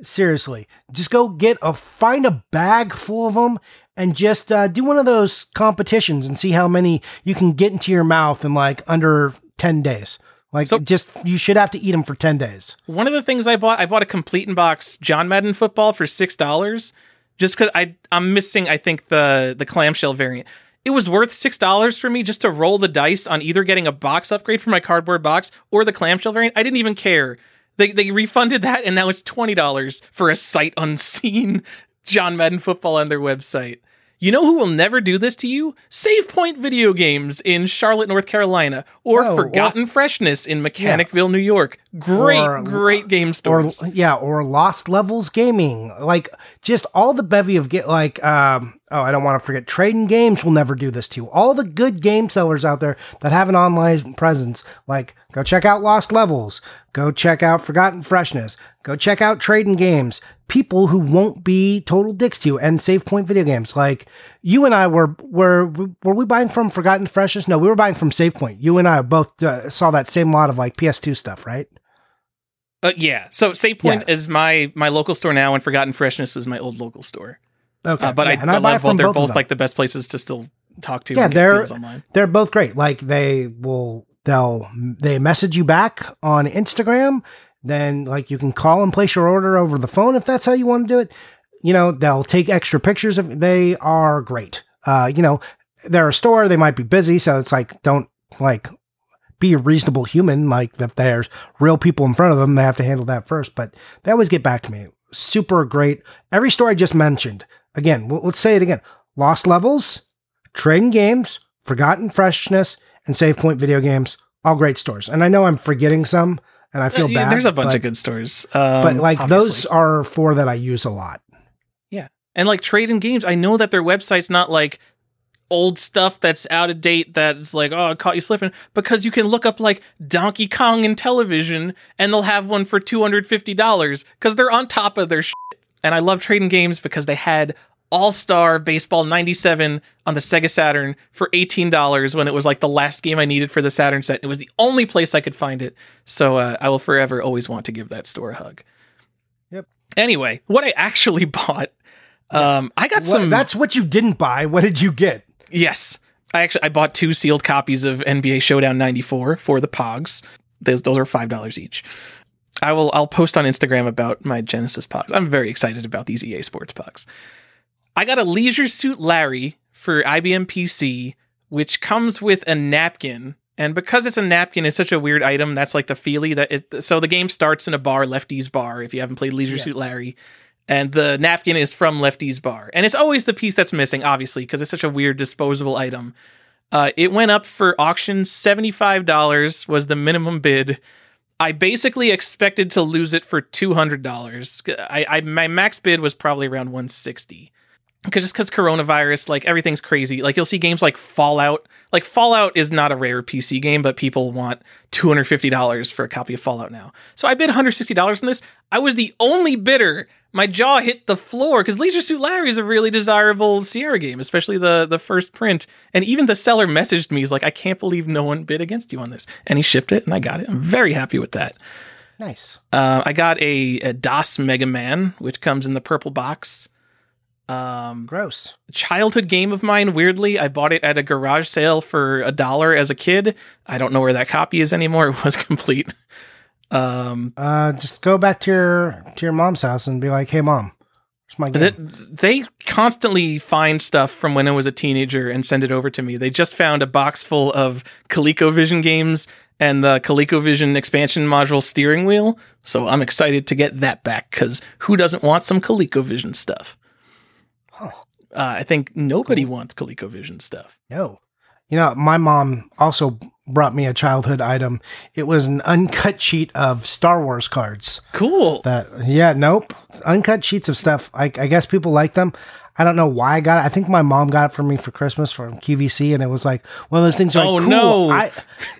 seriously. Just go get a find a bag full of them and just uh, do one of those competitions and see how many you can get into your mouth in like under 10 days. Like So- just you should have to eat them for 10 days. One of the things I bought, I bought a complete in box John Madden football for six dollars, just because I I'm missing I think the the clamshell variant. It was worth six dollars for me just to roll the dice on either getting a box upgrade for my cardboard box or the clamshell variant. I didn't even care. They they refunded that and now it's twenty dollars for a sight unseen (laughs) John Madden football on their website. You know who will never do this to you? Save Point Video Games in Charlotte, North Carolina, or Oh, or- Forgotten Freshness in Mechanicville, New York. Great, Or- great game Or stores. yeah, or Lost Levels Gaming. Like just all the bevy of get like um oh, I don't want to forget Trading Games will never do this to you. All the good game sellers out there that have an online presence, like go check out Lost Levels, go check out Forgotten Freshness, go check out Trading Games. People who won't be total dicks to you and Save Point Video Games. Like you and I were were were we buying from Forgotten Freshness? No, we were buying from Save Point. You and I both uh, saw that same lot of like PS2 stuff, right? Uh, yeah. So Save Point is my my local store now, and Forgotten Freshness is my old local store. Okay, Uh, but yeah, I, and I, buy love both. They're of both like the best places to still talk to. Yeah, they're- online. they're both great. Like they will they'll they message you back on Instagram. Then like you can call and place your order over the phone if that's how you want to do it. You know, they'll take extra pictures if they are great. Uh, you know, they're a store, they might be busy, so it's like don't like be a reasonable human, like that there's real people in front of them, they have to handle that first. But they always get back to me. Super great. Every store I just mentioned, again, let's say it again. Lost Levels, Trading Games, Forgotten Freshness, and Save Point Video Games, all great stores. And I know I'm forgetting some, and I feel Uh, bad. There's a bunch but, of good stores. Um, but like obviously. those are four that I use a lot. Yeah, and like trade trading games, I know that their website's not like old stuff that's out of date that's like, oh, I caught you slipping. Because you can look up like Donkey Kong Intellivision and they'll have one for $250 because they're on top of their shit. And I love trading games because they had All Star Baseball 97 on the Sega Saturn for $18 when it was like the last game I needed for the Saturn set. It was the only place I could find it. So uh, I will forever always want to give that store a hug. Yep. Anyway, what I actually (laughs) bought. Um, I got What- some. that's what you didn't buy. What did you get? yes, I actually I bought two sealed copies of NBA Showdown '94 for the Pogs. Those those are five dollars each. I will I'll post on Instagram about my Genesis Pogs. I'm very excited about these EA Sports Pogs. I got a Leisure Suit Larry for IBM PC, which comes with a napkin. And because it's a napkin, it's such a weird item. That's like the feelie that it. So the game starts in a bar, Lefty's Bar. If you haven't played Leisure Yeah. Suit Larry, and the napkin is from Lefty's Bar, and it's always the piece that's missing, obviously, because it's such a weird disposable item. Uh, it went up for auction. Seventy five dollars was the minimum bid. I basically expected to lose it for two hundred dollars. I, I my max bid was probably around one sixty. Because just because coronavirus, like everything's crazy. Like you'll see games like Fallout. Like Fallout is not a rare PC game, but people want two hundred fifty dollars for a copy of Fallout now. So I bid one hundred sixty dollars on this. I was the only bidder. My jaw hit the floor because Leisure Suit Larry is a really desirable Sierra game, especially the the first print. And even the seller messaged me, he's like, "I can't believe no one bid against you on this." And he shipped it, and I got it. I'm very happy with that. Nice. Uh, I got a, a DOS Mega Man, which comes in the purple box. Um, Gross. childhood game of mine. Weirdly, I bought it at a garage sale for a dollar as a kid. I don't know where that copy is anymore. (laughs) It was complete. Um, Uh, just go back to your to your mom's house and be like, "Hey, mom, where's my game?" th- they constantly find stuff from when I was a teenager and send it over to me. They just found a box full of ColecoVision games and the ColecoVision expansion module steering wheel. So I'm excited to get that back because who doesn't want some ColecoVision stuff? Uh, I think nobody wants ColecoVision stuff. No. You know, my mom also brought me a childhood item. It was an uncut sheet of Star Wars cards. Cool. That yeah, nope. Uncut sheets of stuff. I, I guess people like them. I don't know why I got it. I think my mom got it for me for Christmas from QVC, and it was like one of those things. Like, Oh, cool, no. I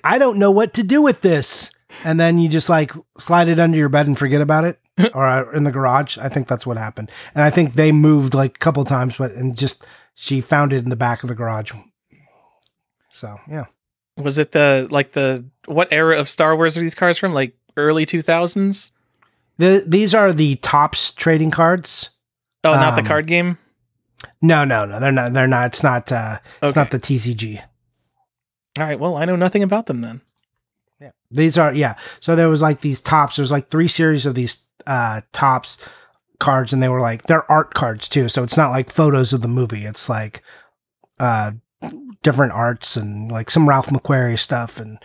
I don't know what to do with this. And then you just like slide it under your bed and forget about it, (laughs) or uh, in the garage. I think that's what happened. And I think they moved like a couple times, but and just she found it in the back of the garage. So yeah, Was it the like the what era of Star Wars are these cards from? Like early two thousands? the, these are the Topps trading cards. Oh, not the Um, card game. No, no, no, they're not. They're not. It's not. Uh, it's not the TCG. All right. Well, I know nothing about them then. These are yeah. So there was like these Topps. There's like three series of these uh Topps cards, and they were like they're art cards too. So it's not like photos of the movie. It's like uh different arts and like some Ralph McQuarrie stuff and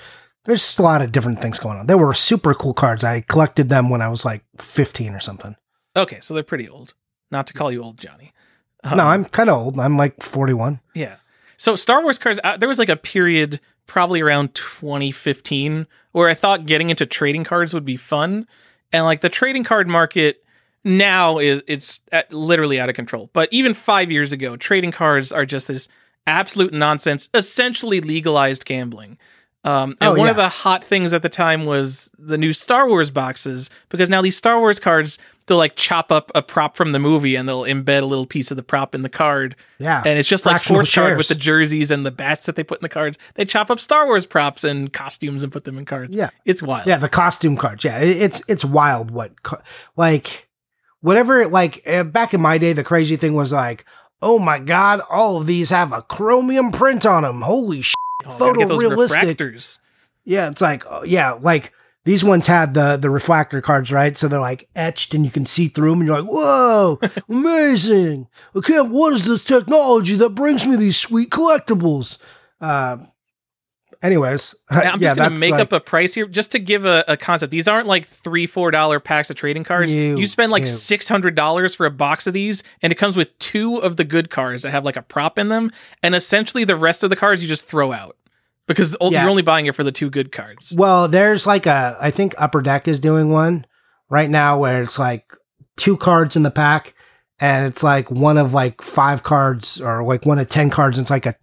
there's just a lot of different things going on. They were super cool cards. I collected them when I was like 15 or something. Okay, so they're pretty old. Not to call you old, Johnny. no, Um, I'm kind of old. I'm like 41. Yeah. So Star Wars cards, uh, there was like a period probably around 2015 where I thought getting into trading cards would be fun, and like the trading card market now is it's at, literally out of control. But even five years ago, trading cards are just this absolute nonsense, essentially legalized gambling. Um, and Oh, one of the hot things at the time was the new Star Wars boxes because now these Star Wars cards they'll like chop up a prop from the movie and they'll embed a little piece of the prop in the card Yeah. and it's just like sports card with the jerseys and the bats that they put in the cards. They chop up Star Wars props and costumes and put them in cards. Yeah. it's wild. Yeah, the costume cards. Yeah, it's it's wild. What co- like whatever like uh, back in my day, the crazy thing was like, oh my god, all of these have a chromium print on them. Holy shit! Oh, gotta get those photorealistic. Yeah, it's like uh, yeah, like these ones had the the refractor cards, right? So they're like etched and you can see through them and you're like, whoa, (laughs) amazing. Okay, what is this technology that brings me these sweet collectibles? Uh, anyways, (laughs) Now, I'm yeah, just gonna make like- up a price here just to give a, a concept. These aren't like three, four dollar packs of trading cards. Ew, you spend like six hundred dollars for a box of these, and it comes with two of the good cards that have like a prop in them, and essentially the rest of the cards you just throw out because Yeah. you're only buying it for the two good cards. Well, there's like a, I think Upper Deck is doing one right now where it's like two cards in the pack and it's like one of like five cards or like one of 10 cards. And it's like a,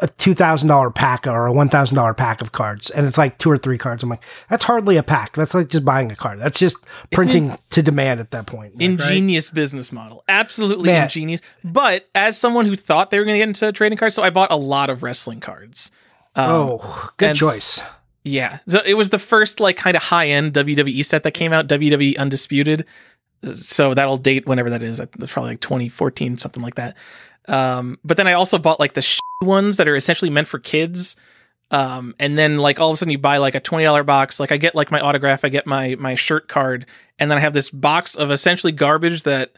a $2,000 pack or a $1,000 pack of cards. And it's like two or three cards. I'm like, that's hardly a pack. That's like just buying a card. That's just printing to demand at that point. Like, right? ingenious business model. Absolutely Man. ingenious. But as someone who thought they were going to get into trading cards, so I bought a lot of wrestling cards. Um, Oh, good choice. Yeah. So it was the first like kind of high end WWE set that came out, WWE Undisputed. So that'll date whenever that is. It's probably like 2014, something like that. Um, but then I also bought like the sh- ones that are essentially meant for kids. Um, and then like all of a sudden you buy like a $20 box. Like I get like my autograph, I get my, my shirt card. And then I have this box of essentially garbage that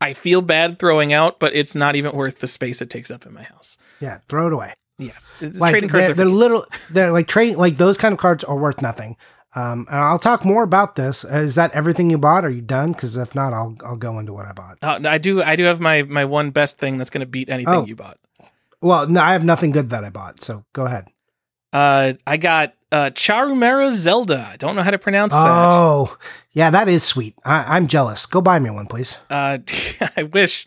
I feel bad throwing out, but it's not even worth the space it takes up in my house. Yeah, throw it away. Yeah. It's- like trading cards they're, are they're little they're like trading like those kind of cards are worth nothing um and i'll talk more about this is that everything you bought are you done because if not i'll i'll go into what i bought Uh, I do. I do have my my one best thing that's going to beat anything Oh. you bought. well no i have nothing good that i bought so go ahead Uh, I got uh Charumera Zelda. I don't know how to pronounce that. oh yeah that is sweet I, i'm jealous go buy me one please. Uh, (laughs) I wish.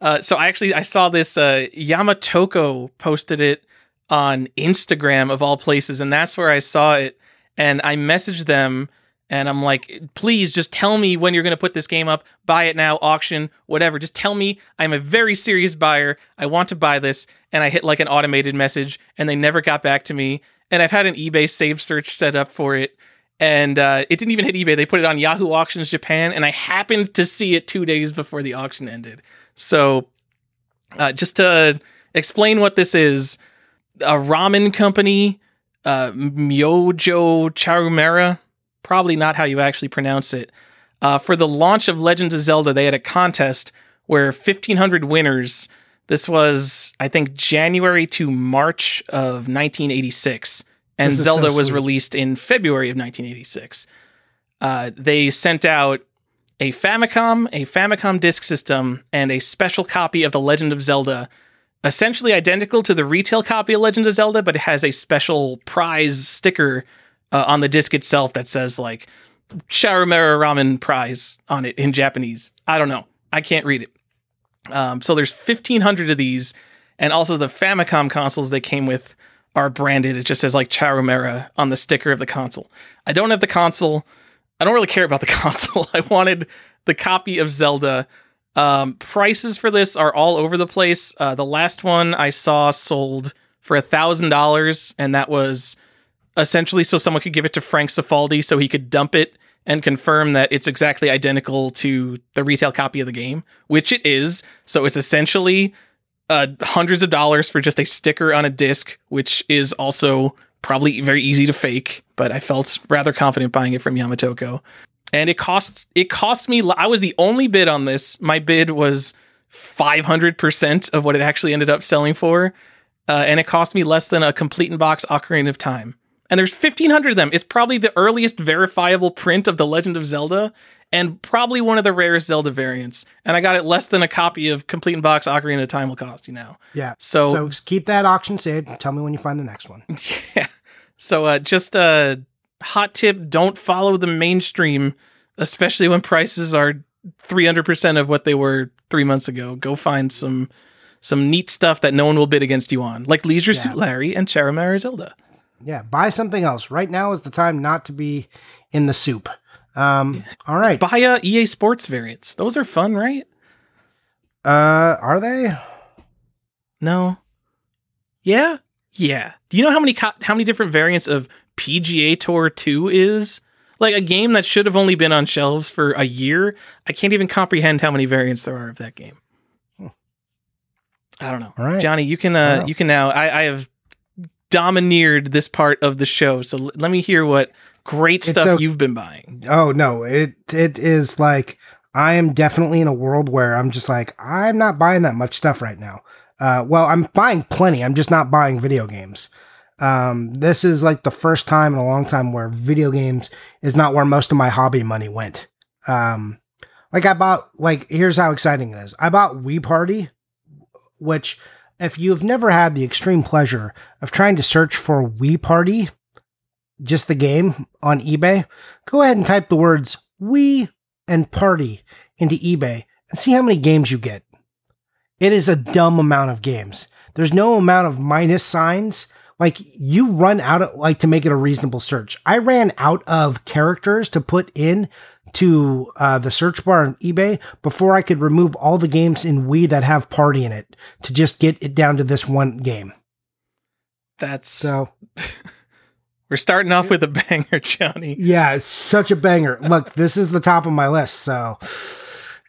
Uh, so I actually I saw this. Uh, Yamatoko posted it on Instagram of all places, and that's where I saw it. And I messaged them, and I'm like, please just tell me when you're going to put this game up. Buy it now, auction, whatever. Just tell me I'm a very serious buyer. I want to buy this. And I hit like an automated message, and they never got back to me. And I've had an eBay save search set up for it. And uh, it didn't even hit eBay. They put it on Yahoo Auctions Japan, and I happened to see it two days before the auction ended. So, uh, just to explain what this is, a ramen company, uh, Myojo Charumera, probably not how you actually pronounce it. Uh, for the launch of Legend of Zelda, they had a contest where 1,500 winners. This was, I think, January to March of 1986, and is so Zelda was released in February of 1986. Uh, they sent out a Famicom, a Famicom disk system, and a special copy of The Legend of Zelda, essentially identical to the retail copy of Legend of Zelda, but it has a special prize sticker uh, on the disc itself that says like Charumera Ramen prize on it in Japanese. I don't know. I can't read it. Um, so there's 1,500 of these, and also the Famicom consoles they came with are branded. It just says like Charumera on the sticker of the console. I don't have the console. I don't really care about the (laughs) console. I wanted the copy of Zelda. Um, prices for this are all over the place. Uh, the last one I saw sold for a thousand dollars, and that was essentially so someone could give it to Frank Cifaldi so he could dump it and confirm that it's exactly identical to the retail copy of the game, which it is. So it's essentially uh, hundreds of dollars for just a sticker on a disc, which is also probably very easy to fake. But I felt rather confident buying it from Yamatoko, and it cost it cost me. I was the only bid on this. My bid was five hundred percent of what it actually ended up selling for, uh, and it cost me less than a complete in box Ocarina of Time. And there's 1,500 of them. It's probably the earliest verifiable print of The Legend of Zelda, and probably one of the rarest Zelda variants. And I got it less than a copy of Complete in Box Ocarina of Time will cost you now. yeah So, so keep that auction saved tell me when you find the next one (laughs) yeah. So uh, just a hot tip: don't follow the mainstream, especially when prices are 300% of what they were three months ago. Go find some some neat stuff that no one will bid against you on, like Leisure Yeah. Suit Larry and Charumera Zelda. yeah buy something else right now is the time not to be in the soup um (laughs) all right Buy uh, EA Sports variants; those are fun, right? uh are they No. Yeah. Yeah. Do you know how many co- how many different variants of PGA Tour 2 is? Like a game that should have only been on shelves for a year. I can't even comprehend how many variants there are of that game. I don't know. All right. Johnny, you can uh you can now I, I have domineered this part of the show. So l- let me hear what great stuff so- you've been buying. Oh no, it it is like I am definitely in a world where I'm just like I'm not buying that much stuff right now. Uh, well, I'm buying plenty. I'm just not buying video games. Um, this is like the first time in a long time where video games is not where most of my hobby money went. Um, like I bought like here's how exciting it is. I bought Wii Party, which if you've never had the extreme pleasure of trying to search for Wii Party, just the game on eBay, go ahead and type the words Wii and Party into eBay and see how many games you get. It is a dumb amount of games. There's no amount of minus signs. Like you run out of like to make it a reasonable search. I ran out of characters to put in to uh, the search bar on eBay before I could remove all the games in Wii that have party in it to just get it down to this one game. That's So (laughs) we're starting off with a banger, Johnny. yeah, it's such a banger. Look, this is the top of my list, so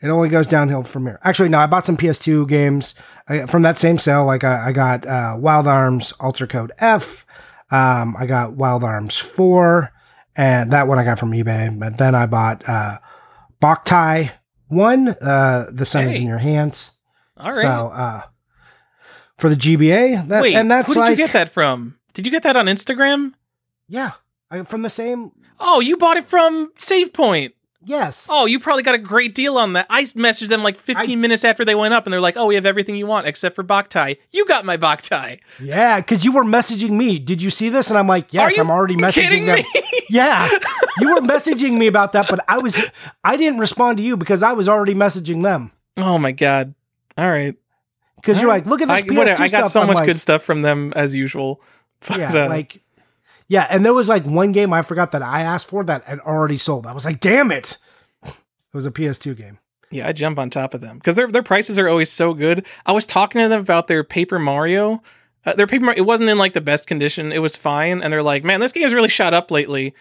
it only goes downhill from here. Actually, no, I bought some PS2 games I, from that same sale. Like I, I got uh, Wild Arms Alter Code F. Um, I got Wild Arms Four, and that one I got from eBay. But then I bought uh, Boktai One. Uh, the sun is in your hands. All right. So uh, for the GBA, that, Wait, and that's who did like you get that from? Did you get that on Instagram? yeah, I, from the same. Oh, you bought it from Save Point. Yes. Oh, you probably got a great deal on that. I messaged them like 15 minutes after they went up, and they're like, "Oh, we have everything you want except for Boktai. You got my Boktai. Yeah, because you were messaging me. Did you see this? And I'm like, yes, I'm already messaging them. me? (laughs) Yeah, you were messaging me about that, but I was, I didn't respond to you because I was already messaging them. oh my god! All right, Because you're like, look at this I, PS2 whatever, I got stuff. so I'm much like, good stuff from them as usual. (laughs) But, Yeah, uh, like, yeah, and there was like one game I forgot that I asked for that had already sold. I was like, damn it! It was a PS2 game. Yeah, I jump on top of them because their their prices are always so good. I was talking to them about their Paper Mario. Uh, their Paper Mario, it wasn't in like the best condition. It was fine, and they're like, "Man, this game's really shot up lately."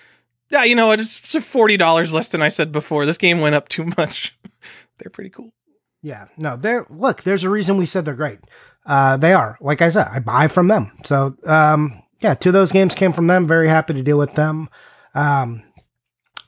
Yeah, you know what? It's forty dollars less than I said before. This game went up too much. (laughs) they're pretty cool. Yeah, no, they're look. There's a reason we said they're great. Uh, they are. Like I said, I buy from them. So, um, yeah, two of those games came from them. Very happy to deal with them. Um,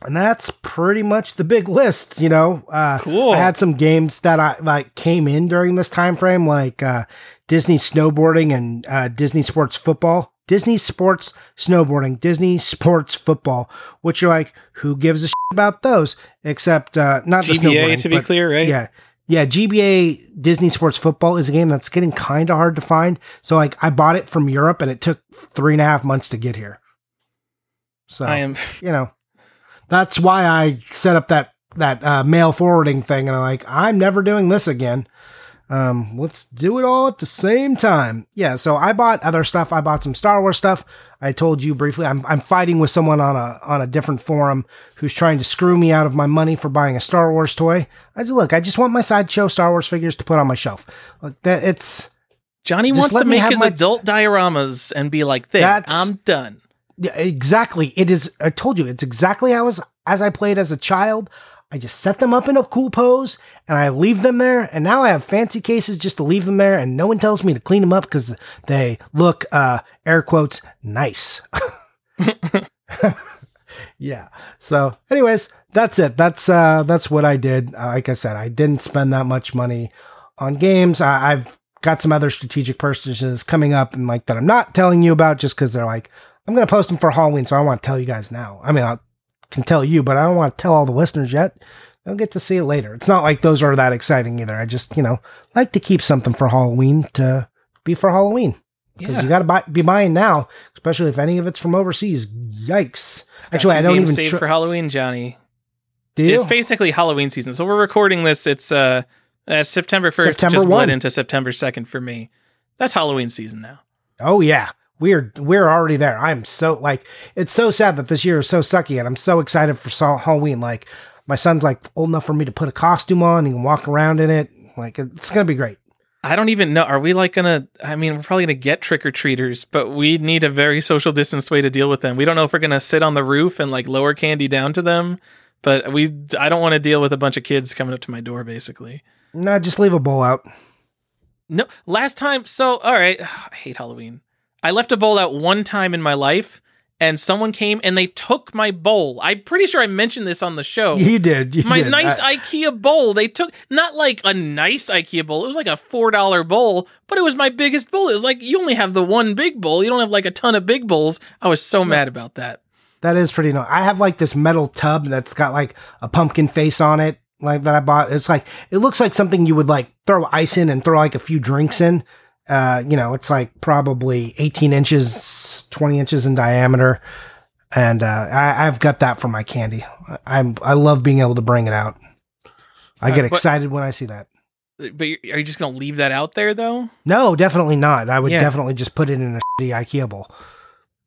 and that's pretty much the big list. You know, uh, Cool. I had some games that I like came in during this time frame, like uh, Disney snowboarding and uh, Disney sports football. Disney sports snowboarding, Disney sports football, which you're like, who gives a shit about those? Except uh, not the GBA snowboarding, to be clear, right? yeah. Yeah, GBA Disney Sports Football is a game that's getting kind of hard to find. So, like, I bought it from Europe and it took three and a half months to get here. So, I am. (laughs) you know, that's why I set up that that uh, mail forwarding thing. And I'm like, I'm never doing this again. Um, let's do it all at the same time. Yeah. So I bought other stuff. I bought some Star Wars stuff. I told you briefly. I'm I'm fighting with someone on a on a different forum who's trying to screw me out of my money for buying a Star Wars toy. I just look. I just want my sideshow Star Wars figures to put on my shelf. Like that. It's Johnny wants to make his my- adult dioramas and be like, "There, I'm done." Yeah, exactly. It is. I told you, it's exactly how as as I played as a child. I just set them up in a cool pose and I leave them there. And now I have fancy cases just to leave them there, and no one tells me to clean them up because they look, uh, air quotes, nice. (laughs) yeah. So, anyways, that's it. That's uh, that's what I did. Uh, like I said, I didn't spend that much money on games. I, I've got some other strategic purchases coming up, and like that I'm not telling you about just because they're like I'm going to post them for Halloween, so I want to tell you guys now. I mean, I can tell you, but I don't want to tell all the listeners yet. They'll get to see it later. It's not like those are that exciting either. I just, you know, like to keep something for Halloween to be for Halloween because Yeah. you got to buy, be buying now, especially if any of it's from overseas. Yikes! Got Actually, I don't even save for Halloween, Johnny. do you? It's basically Halloween season. So we're recording this. It's uh, uh September first. September Just 1. bled into September second for me. That's Halloween season now. Oh yeah. We're we're already there. I'm so like it's so sad that this year is so sucky and I'm so excited for Halloween. Like my son's like old enough for me to put a costume on, and walk around in it. Like it's going to be great. I don't even know. Are we like gonna? I mean, we're probably gonna get trick or treaters, but we need a very social distanced way to deal with them. We don't know if we're gonna sit on the roof and like lower candy down to them, but we. I don't want to deal with a bunch of kids coming up to my door. Basically, No, just leave a bowl out. no. Last time, so all right. (sighs) I hate Halloween. I left a bowl out one time in my life, and someone came and they took my bowl. I'm pretty sure I mentioned this on the show. (laughs) You did. You my did. nice I- IKEA bowl. They took not like a nice IKEA bowl. It was like a four dollar bowl, but it was my biggest bowl. It was like you only have the one big bowl. You don't have like a ton of big bowls. I was so mad about that. That is pretty nice. I have like this metal tub that's got like a pumpkin face on it, like that I bought. It's like it looks like something you would like throw ice in and throw like a few drinks in. Uh, you know, it's like probably 18 inches, 20 inches in diameter, and uh, I, I've got that for my candy. I, I'm I love being able to bring it out. I Uh, get excited when I see that. But are you just gonna leave that out there though? No, definitely not. I would Yeah. definitely just put it in a shitty IKEA bowl.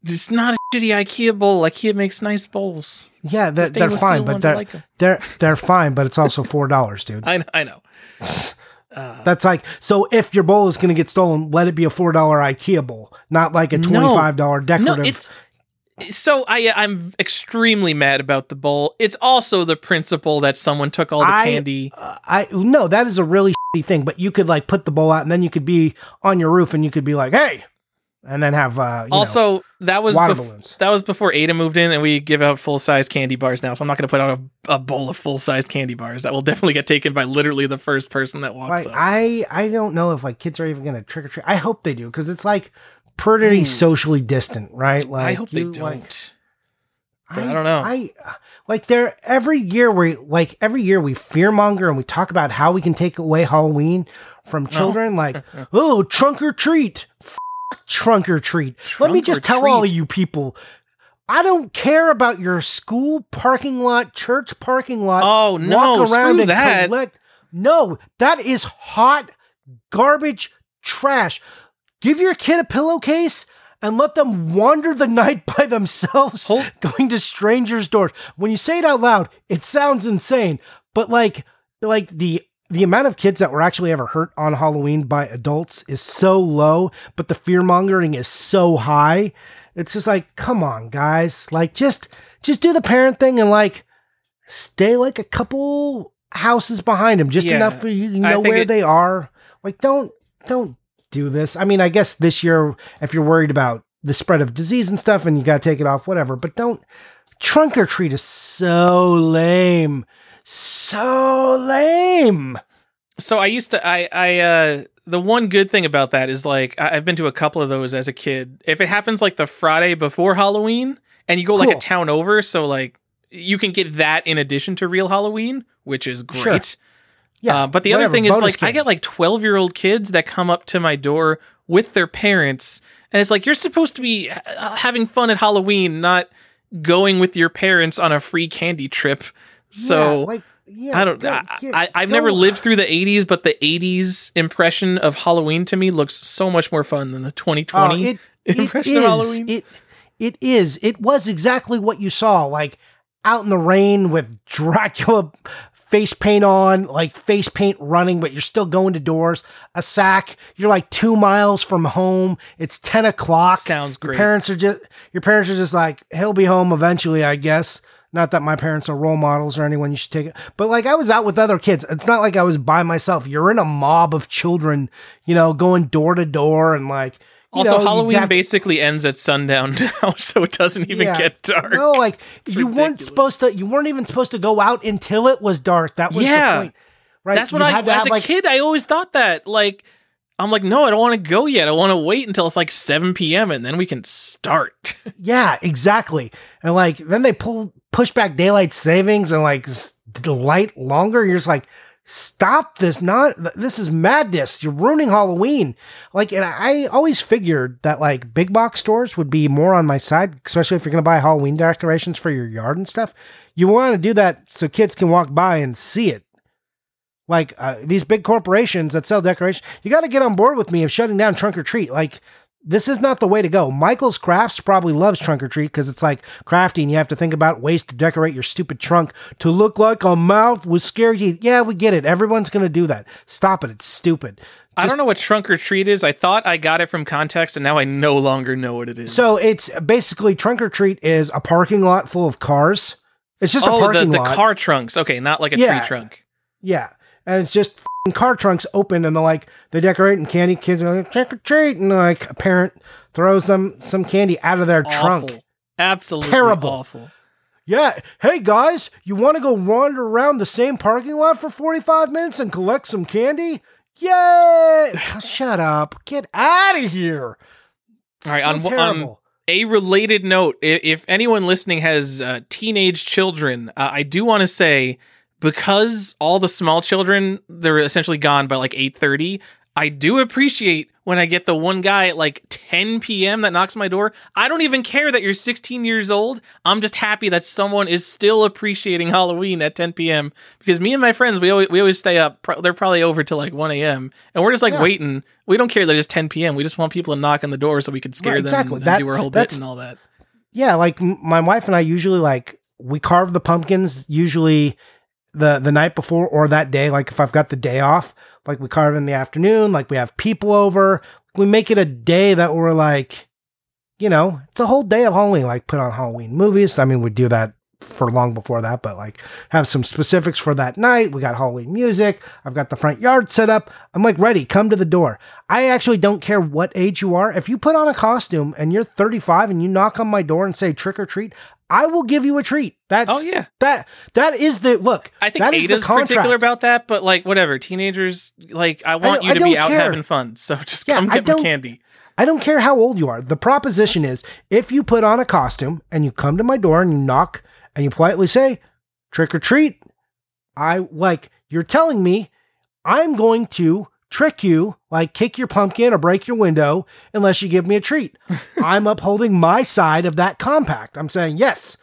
It's not a shitty IKEA bowl. IKEA makes nice bowls. Yeah, they're, they're fine, but they're like they're they're fine, but it's also four dollars, dude. I (laughs) I know. (laughs) Uh, That's like so. If your bowl is going to get stolen, let it be a four dollar IKEA bowl, not like a twenty five dollar no, decorative. it's so I I'm extremely mad about the bowl. It's also the principle that someone took all the I- candy. Uh, I no, that is a really shitty thing. But you could like put the bowl out, and then you could be on your roof, and you could be like, "Hey," and then have uh, you know, Also, that was water bef- balloons. that was before Ada moved in, and we give out full size candy bars now. So I'm not going to put out a, a bowl of full size candy bars. That will definitely get taken by literally the first person that walks Like up. I, I don't know if like kids are even going to trick or treat. I hope they do because it's like pretty Hmm. socially distant, right? Like I hope they don't. like, But I don't know. I like there every year we like every year we fearmonger and we talk about how we can take away Halloween from children. Like, (laughs) oh, trunk or treat, F- trunk or treat. Let me just tell all treat. you people. I don't care about your school parking lot, church parking lot. Oh, no, screw that. collect. No, that is hot garbage trash. Give your kid a pillowcase and let them wander the (laughs) night by themselves, Hold- (laughs) going to strangers' doors. When you say it out loud, it sounds insane. But like, like the the amount of kids that were actually ever hurt on Halloween by adults is so low, but the fear mongering is so high. It's just like, come on, guys. Like, just just do the parent thing and like stay like a couple houses behind them, just Yeah, enough for you to know where it- they are. Like, don't don't do this. I mean, I guess this year, if you're worried about the spread of disease and stuff, and you got to take it off, whatever. But don't trunk or treat is so lame, so lame. So I used to I I uh the one good thing about that is like I, I've been to a couple of those as a kid. If it happens like the Friday before Halloween and you go like a town over, so like you can get that in addition to real Halloween, which is great. Sure. Yeah, Uh, but the whatever, other thing is like I get like 12 year old kids that come up to my door with their parents and it's like you're supposed to be uh, having fun at Halloween, not going with your parents on a free candy trip. So Yeah, like, yeah, I don't. go- I, get- I, I've go- never lived through the '80s, but the '80s impression of Halloween to me looks so much more fun than the 2020 Oh, it, (laughs) it impression is. of Halloween. It it is. It was exactly what you saw, like out in the rain with Dracula face paint on, like face paint running, but you're still going to doors. A sack. You're like two miles from home. It's ten o'clock. Sounds Your great. parents are just your parents are just like he'll be home eventually, I guess. Not that my parents are role models or anyone you should take it, but like I was out with other kids. It's not like I was by myself. You're in a mob of children, you know, going door to door and like. also, know, Halloween to- basically ends at sundown (laughs) now, so it doesn't even Yeah. get dark. No, like (laughs) It's you weren't supposed to. You weren't even supposed to go out until it was dark. That was Yeah. the point, right? That's what You I, as a like, kid, I always thought that. Like, I'm like, no, I don't want to go yet. I want to wait until it's like 7 p.m. and then we can start. (laughs) Yeah, exactly. And like then they pull push back daylight savings and like the light longer. You're just like, stop this! Not this is madness. You're ruining Halloween. Like, and I always figured that like big box stores would be more on my side, especially if you're gonna buy Halloween decorations for your yard and stuff. You want to do that so kids can walk by and see it. Like uh, these big corporations that sell decorations, you got to get on board with me of shutting down trunk or treat. Like this is not the way to go. Michael's Crafts probably loves trunk or treat because it's like crafting. You have to think about ways to decorate your stupid trunk to look like a mouth with scary teeth. Yeah, we get it. Everyone's going to do that. Stop it. It's stupid. I don't know what trunk or treat is. I thought I got it from context, and now I no longer know what it is. So it's basically trunk or treat is a parking lot full of cars. It's just a oh, the, parking the lot. car trunks. Okay, not like a Yeah. tree trunk. Yeah. And it's just car trunks open and they're like, they decorate and candy kids are like, trick or treat. And like a parent throws them some candy out of their trunk. Absolutely Terrible. awful. Yeah. Hey guys, you want to go wander around the same parking lot for 45 minutes and collect some candy? Yay! (sighs) Shut up. Get out of here. All right, So on- on- A related note: if anyone listening has uh, teenage children, uh, I do want to say because all the small children they're essentially gone by like eight thirty. I do appreciate when I get the one guy at like 10 p.m. that knocks my door. I don't even care that you're 16 years old. I'm just happy that someone is still appreciating Halloween at 10 p.m. Because me and my friends, we always we always stay up. Pro- They're probably over till like 1 a.m. and we're just like Yeah. waiting. We don't care that it's 10 p.m. We just want people to knock on the door so we could scare Right, them exactly. and, That- do our whole bit and all that. yeah, like m- my wife and I usually like we carve the pumpkins usually the the night before or that day. Like if I've got the day off, like we carve in the afternoon. Like we have people over. We make it a day that we're like, you know, it's a whole day of Halloween. Like put on Halloween movies. I mean, we do that for long before that, but like have some specifics for that night. We got Halloween music. I've got the front yard set up. I'm like ready. Come to the door. I actually don't care what age you are. If you put on a costume and you're 35 and you knock on my door and say trick or treat, I will give you a treat. That's Oh yeah, that that is the look. I think that is Ada's contract. particular about that, but like whatever. Teenagers, like I want you I to be don't out having fun, so (laughs) just Yeah, come get don't- candy. I don't care how old you are. The proposition is if you put on a costume and you come to my door and you knock and you politely say trick or treat, I like you're telling me I'm going to trick you, like kick your pumpkin or break your window unless you give me a treat. (laughs) I'm upholding my side of that compact. I'm saying, "Yes,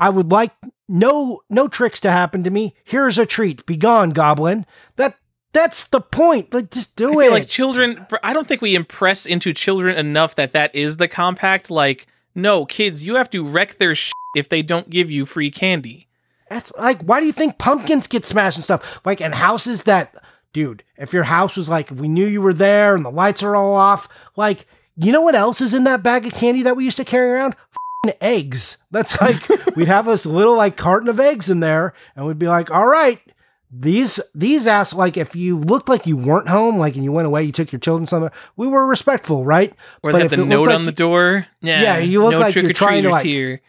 I would like no no tricks to happen to me. Here's a treat. Be gone, goblin." That that's the point. Like just do I it. like children. I don't think we impress into children enough that that is the compact. Like, no, kids, you have to wreck their shit if they don't give you free candy. That's like, why do you think pumpkins get smashed and stuff? Like, in houses that, dude, if your house was like, if we knew you were there and the lights are all off, like, you know what else is in that bag of candy that we used to carry around? F***ing eggs. That's (laughs) like, we'd have this little like carton of eggs in there and we'd be like, all right, these, these ass, like, if you looked like you weren't home, like, and you went away, you took your children somewhere, we were respectful, right? Or But they if the note like on the door. Yeah, Yeah, you look no like you're trying to, like, here.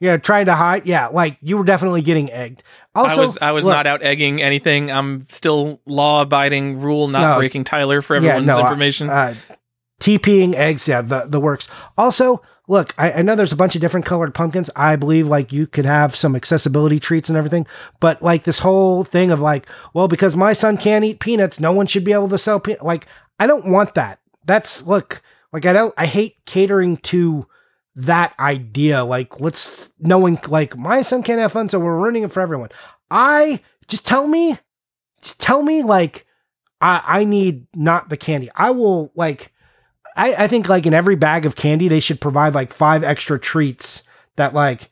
Yeah, trying to hide. Yeah, like you were definitely getting egged. Also, I was I was look, not out egging anything. I'm still law abiding, rule not No. breaking Tyler for everyone's no, uh, information. Uh, TPing eggs, yeah, the, the works. Also, look, I, I know there's a bunch of different colored pumpkins. I believe like you could have some accessibility treats and everything, but like this whole thing of like, well, because my son can't eat peanuts, no one should be able to sell peanuts. Like, I don't want that. That's look, like I don't, I hate catering to that idea. Like, let's knowing like my son can't have fun, so we're ruining it for everyone. I just tell me, just tell me like I I need not the candy. I will like I I think like in every bag of candy they should provide like five extra treats that like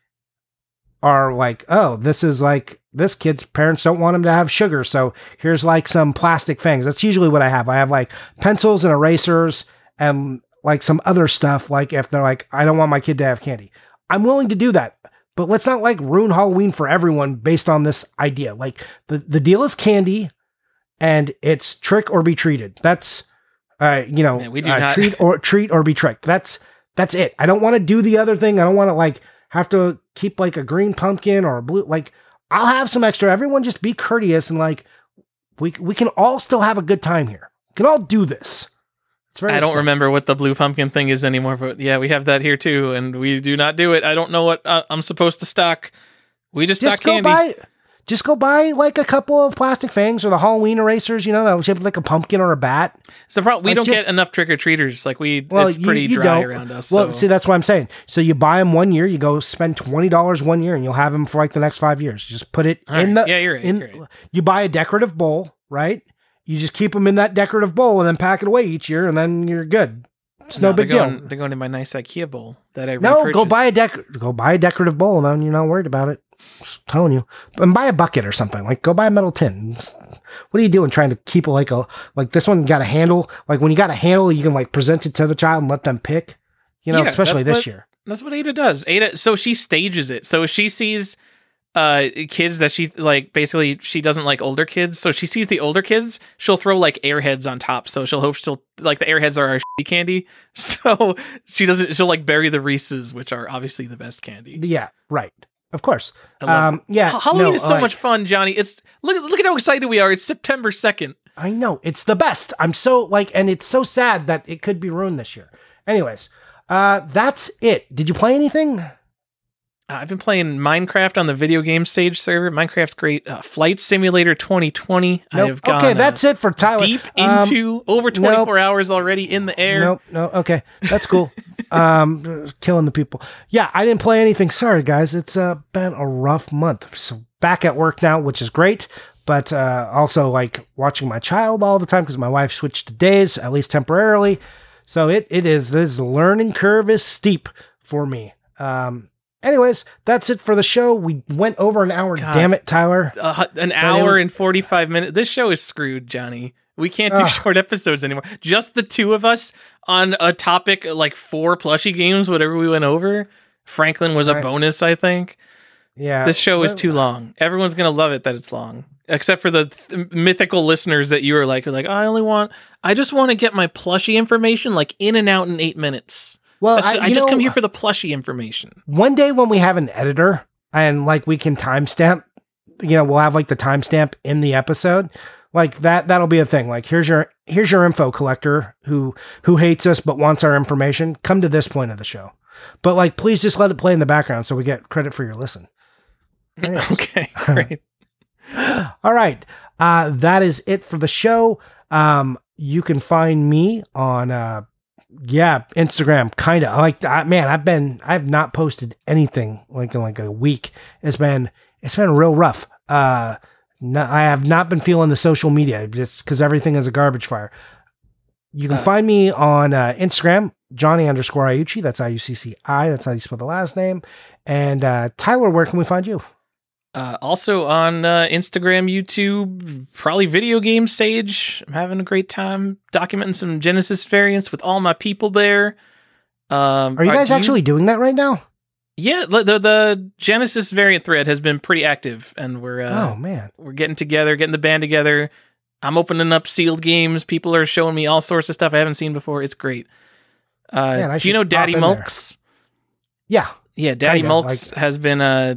are like oh this is like this kid's parents don't want him to have sugar so here's like some plastic fangs that's usually what i have i have like pencils and erasers and like some other stuff like if they're like i don't want my kid to have candy. I'm willing to do that but let's not like ruin halloween for everyone based on this idea. Like the, the deal is candy and it's trick or be treated. That's uh you know Yeah, we do uh, not- treat or treat or be tricked. That's that's it. I don't want to do the other thing. I don't want to like have to keep like a green pumpkin or a blue like i'll have some extra. Everyone just be courteous and like we we can all still have a good time here. We can all do this I don't remember what the blue pumpkin thing is anymore, but yeah, we have that here too, and we do not do it. I don't know what uh, I'm supposed to stock. We just, just stock go candy. buy just go buy like a couple of plastic fangs or the halloween erasers you know that was shaped like a pumpkin or a bat It's the problem. We like, don't just- get enough trick or treaters. Like we, Well, it's you- pretty you dry don't. around us. Well, so. see, that's what I'm saying. So you buy them one year, you go spend twenty dollars one year, and you'll have them for like the next five years. Just put it All in right. the Yeah, you're right, in. you're right. You buy a decorative bowl, right? You just keep them in that decorative bowl, and then pack it away each year, and then you're good. It's no, No, big they're deal. They're going in my nice IKEA bowl that I No, go buy a dec. Go buy a decorative bowl, and then you're not worried about it. Just telling you, and buy a bucket or something. Like go buy a metal tin. What are you doing trying to keep it like a like this one got a handle? Like when you got a handle, you can like present it to the child and let them pick. You know, Yeah, especially this what- year. That's what Ada does. Ada, so she stages it. So she sees uh kids that she like basically she doesn't like older kids so she sees the older kids she'll throw like airheads on top so she'll hope she'll like the airheads are our (laughs) candy so she doesn't she'll like bury the reese's which are obviously the best candy Yeah, right. Of course. Um, yeah, halloween no, is so like- much fun johnny it's look look at how excited we are it's september 2nd I know it's the best. I'm so like, and it's so sad that it could be ruined this year. Anyways, uh, that's it. Did you play anything? I've been playing Minecraft on the video game sage server. Minecraft's great. Uh, Flight Simulator 2020. I Nope. gone okay, uh, that's it for Tyler. deep Um, into over 24 hours already in the air. Nope, no, okay, that's cool. (laughs) um, killing the people. Yeah, I didn't play anything. Sorry, guys. It's uh, been a rough month. So back at work now, which is great, but uh, also like watching my child all the time because my wife switched to days, at least temporarily. So it it is this learning curve is steep for me. Um. Anyways, that's it for the show. We went over an hour. God. Damn it, Tyler. Uh, an it hour was- and 45 minutes. This show is screwed, Johnny. We can't do Ugh. short episodes anymore. Just the two of us on a topic like four plushie games, whatever we went over. Franklin was a bonus, I think. Yeah. This show is too long. Everyone's gonna love it that it's long, except for the th- mythical listeners that you are like, are like, I only want, I just want to get my plushie information like in and out in eight minutes. Well, That's- I, I, just know, come here for the plushie information. one day when we have an editor and like we can timestamp, you know, we'll have like the timestamp in the episode. Like that, that'll be a thing. Like here's your here's your info collector who who hates us but wants our information. Come to this point of the show, but like please just let it play in the background so we get credit for your listen. (laughs) Okay, (laughs) great. All right. Uh, that is it for the show. Um, you can find me on, uh, yeah, Instagram, kind of like, uh, man, I've been, I've not posted anything like in like a week. It's been, it's been real rough. Uh, no, I have not been feeling the social media just because everything is a garbage fire. You can Uh, find me on uh, Instagram, Johnny underscore Iucci. That's I U C C I. That's how you spell the last name. And uh, Tyler, where can we find you? Uh, also on uh, Instagram, YouTube, probably video game sage. I'm having a great time documenting some Genesis variants with all my people there. Um, Are you guys do actually doing that right now? Yeah, the, the the Genesis variant thread has been pretty active, and we're uh, oh man. we're getting together, getting the band together. I'm opening up sealed games. People are showing me all sorts of stuff I haven't seen before. It's great. Uh, Man, do you know Daddy in there. Mulks? Yeah. Yeah, Daddy Kinda, Mulks has been uh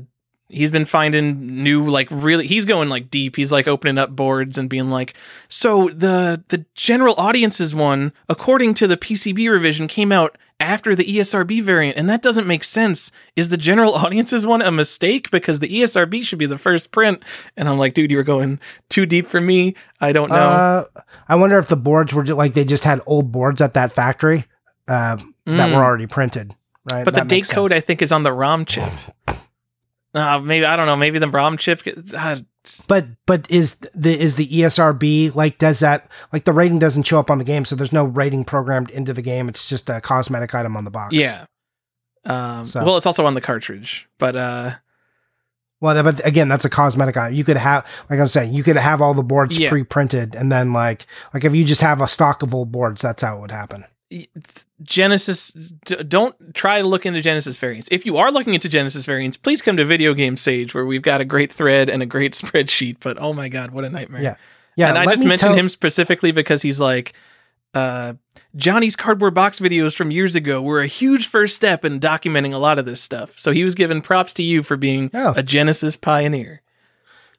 he's been finding new like really he's going like deep. He's like opening up boards and being like, "So the the general audiences one, according to the PCB revision came out after the ESRB variant, and that doesn't make sense. Is the general (laughs) audiences one a mistake because the ESRB should be the first print?" And I'm like, "Dude, you're going too deep for me. I don't know." Uh, I wonder if the boards were just, like they just had old boards at that factory uh, that Mm. were already printed, right? but the date code I think is on the ROM chip. Uh, maybe I don't know. Maybe the ROM chip. Uh, But but is the is the ESRB like does that like the rating doesn't show up on the game, so there's no rating programmed into the game. It's just a cosmetic item on the box. Yeah. Um, So- Well, it's also on the cartridge, but uh, Well, but again, that's a cosmetic item. You could have, like I'm saying, you could have all the boards Yeah. pre-printed, and then like like if you just have a stock of old boards, that's how it would happen. Genesis. Don't try to look into Genesis variants. If you are looking into Genesis variants, please come to Video Game Sage, where we've got a great thread and a great (laughs) spreadsheet. But oh my god, what a nightmare! Yeah. Yeah, and I just me mentioned tell- him specifically because he's like. Uh, Johnny's cardboard box videos from years ago were a huge first step in documenting a lot of this stuff. So he was giving props to you for being Oh. a Genesis pioneer.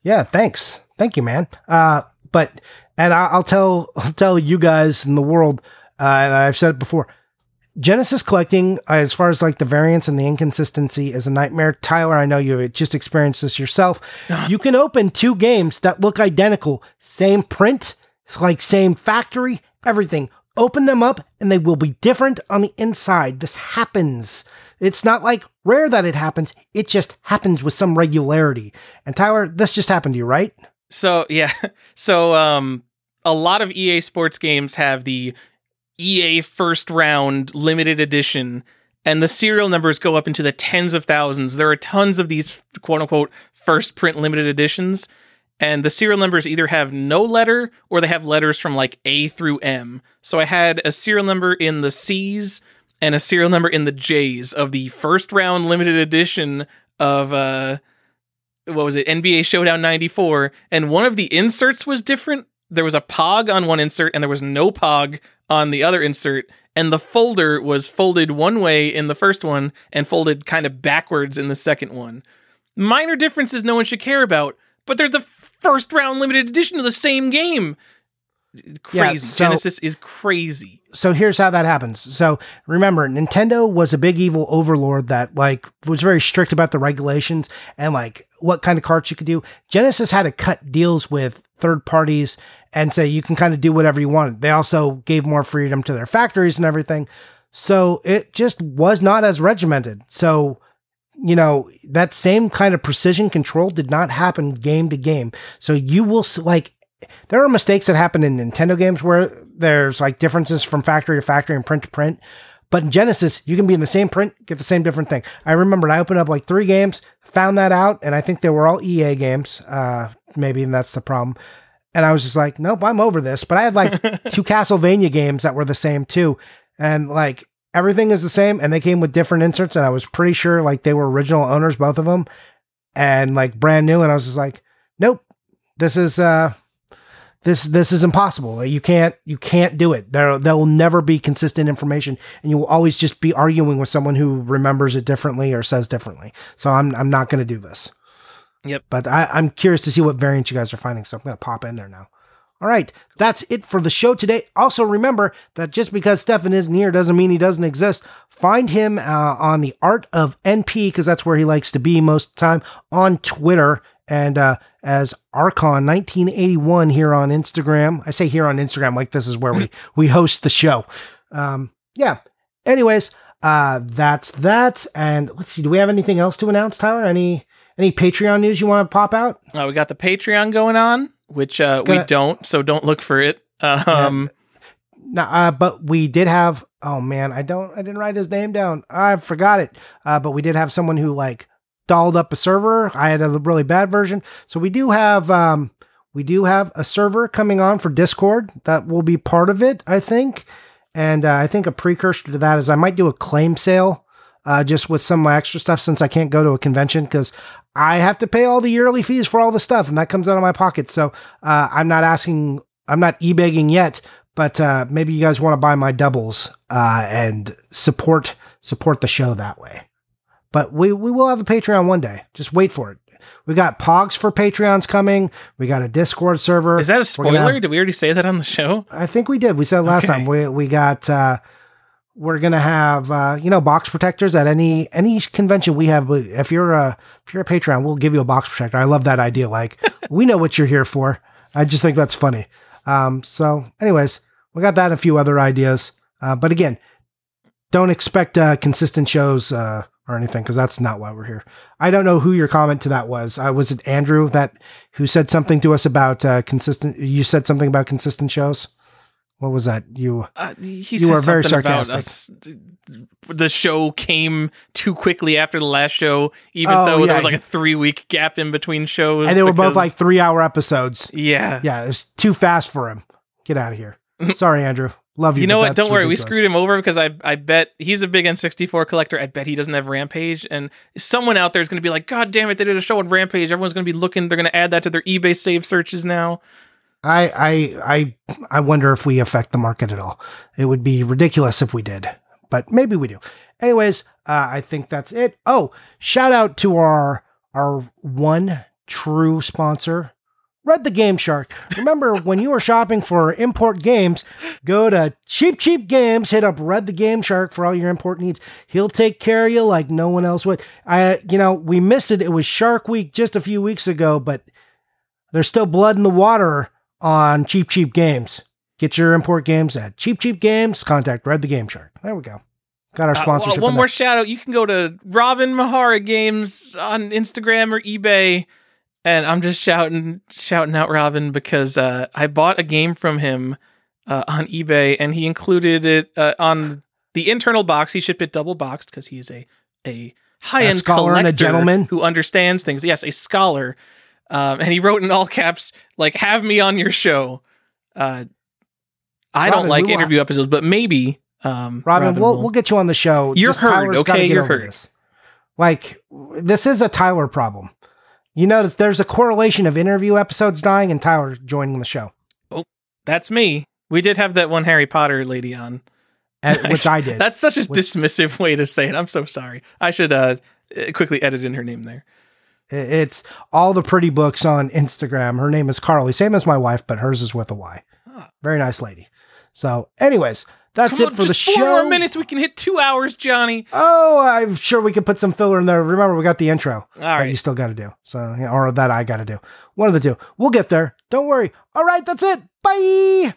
Yeah, thanks. Thank you, man. Uh, but and I, I'll tell I'll (laughs) tell you guys in the world, uh, and I've said it before. Genesis collecting, uh, as far as like the variance and the inconsistency, is a nightmare. Tyler, I know you just experienced this yourself. (sighs) you can open two games that look identical, same print, it's like same factory, everything. Open them up, and they will be different on the inside. This happens. It's not like rare that it happens. It just happens with some regularity. And Tyler, this just happened to you, right? So yeah, (laughs) so um, a lot of EA Sports games have the EA First Round Limited Edition, and the serial numbers go up into the tens of thousands. There are tons of these quote unquote first print limited editions, and the serial numbers either have no letter or they have letters from like A through M. So I had a serial number in the C's and a serial number in the J's of the first round limited edition of uh what was it NBA Showdown 94 and one of the inserts was different. There was a pog on one insert and there was no pog on the other insert and the folder was folded one way in the first one and folded kind of backwards in the second one. Minor differences no one should care about, but they're the first round limited edition of the same game. Crazy. Yeah, so- Genesis is crazy. so here's how that happens. So remember, Nintendo was a big evil overlord that like was very strict about the regulations and like what kind of carts you could do. Genesis had to cut deals with third parties and say you can kind of do whatever you want. They also gave more freedom to their factories and everything. So it just was not as regimented. So you know, that same kind of precision control did not happen game to game. So you will like there are mistakes that happen in Nintendo games where there's like differences from factory to factory and print to print. But in Genesis, you can be in the same print, get the same different thing. I remembered I opened up like three games, found that out, and I think they were all EA games. Uh, maybe, and that's the problem. And I was just like, nope, I'm over this. But I had like (laughs) two Castlevania games that were the same too. And like everything is the same, and they came with different inserts. And I was pretty sure like they were original owners, both of them, and like brand new. And I was just like, nope, this is uh this this is impossible. You can't you can't do it. There there will never be consistent information, and you will always just be arguing with someone who remembers it differently or says differently. So I'm I'm not going to do this. Yep. But I, I'm curious to see what variants you guys are finding. So I'm going to pop in there now. All right, that's it for the show today. Also, remember that just because Stefan isn't here doesn't mean he doesn't exist. Find him uh, on the Art of NP because that's where he likes to be most of the time on Twitter and uh, as Archon 1981 here on Instagram. I say here on Instagram like this is where we (clears throat) we host the show. Um, yeah. Anyways, uh, that's that. And let's see. Do we have anything else to announce, Tyler? Any any Patreon news you want to pop out? Uh, we got the Patreon going on, which uh, gonna- we don't, so don't look for it. (laughs) Um, No, uh, but we did have. Oh man, I don't. I didn't write his name down. I forgot it. Uh, but we did have someone who like dolled up a server. I had a really bad version, so we do have. Um, we do have a server coming on for Discord that will be part of it. I think, and uh, I think a precursor to that is I might do a claim sale. Uh, just with some of my extra stuff since I can't go to a convention because I have to pay all the yearly fees for all the stuff and that comes out of my pocket. So uh, I'm not asking, I'm not e-begging yet, but uh, maybe you guys want to buy my doubles uh, and support support the show that way. But we we will have a Patreon one day. Just wait for it. We got Pogs for Patreons coming. We got a Discord server. is that a spoiler? have- Did we already say that on the show? I think we did. We said last Okay. time we we got uh we're gonna have uh you know box protectors at any any convention we have. If you're a if you're a Patreon, we'll give you a box protector. I love that idea. Like (laughs) we know what you're here for. I just think that's funny. Um. So, anyways, we got that and a few other ideas. Uh, but again, don't expect uh, consistent shows uh, or anything because that's not why we're here. I don't know who your comment to that was. Uh, was it Andrew that who said something to us about uh, consistent? You said something about consistent shows. What was that? You Uh, he You said are very sarcastic. The show came too quickly after the last show, even Oh, though yeah. there was like a three week gap in between shows. and they were both like three hour episodes. yeah. Yeah, it was too fast for him. Get out of here. (laughs) Sorry, Andrew. Love you. You know what? Don't worry. We screwed him over because I I bet he's a big N64 collector. I bet he doesn't have Rampage, and someone out there is going to be like, "God damn it! They did a show on Rampage. Everyone's going to be looking. They're going to add that to their eBay save searches now." I I I I wonder if we affect the market at all. It would be ridiculous if we did, but maybe we do. Anyways, uh, I think that's it. Oh, shout out to our our one true sponsor, Red the Game Shark. Remember (laughs) when you are shopping for import games, go to Cheap Cheap Games, hit up Red the Game Shark for all your import needs. He'll take care of you like no one else would. I you know, we missed it. It was Shark Week just a few weeks ago, but there's still blood in the water on Cheap Cheap Games. Get your import games at Cheap Cheap Games. Contact Red the Game Shark. There we go. Got our Uh, sponsorship. one more shout out. You can go to Robin Mahara Games on Instagram or eBay, and I'm just shouting shouting out Robin because uh, I bought a game from him uh, on eBay, and he included it uh, on the internal box. He shipped it double boxed because he is a a high end scholar and a gentleman. who understands things. Yes, a scholar. Um, and he wrote in all caps, like, "Have me on your show." Uh, I Robin, don't like interview episodes, but maybe um, Robin, we'll, will- we'll get you on the show. You're Just heard, Tyler's okay? You're heard. This. Like this is a Tyler problem. You notice there's a correlation of interview episodes dying and Tyler joining the show, Oh, That's me. We did have that one Harry Potter lady on. Nice. (laughs) which I did. That's such a Which- dismissive way to say it. I'm so sorry. I should uh quickly edit in her name there. It's all the pretty books on Instagram. Her name is Carly, same as my wife, but hers is with a Y. Very nice lady. So, anyways, that's Come it on, for the just four more minutes. We can hit two hours, Johnny. Oh, I'm sure we could put some filler in there. Remember, we got the intro All that you still got to do. So, or that I got to do. One of the two. We'll get there. Don't worry. All right, that's it. Bye.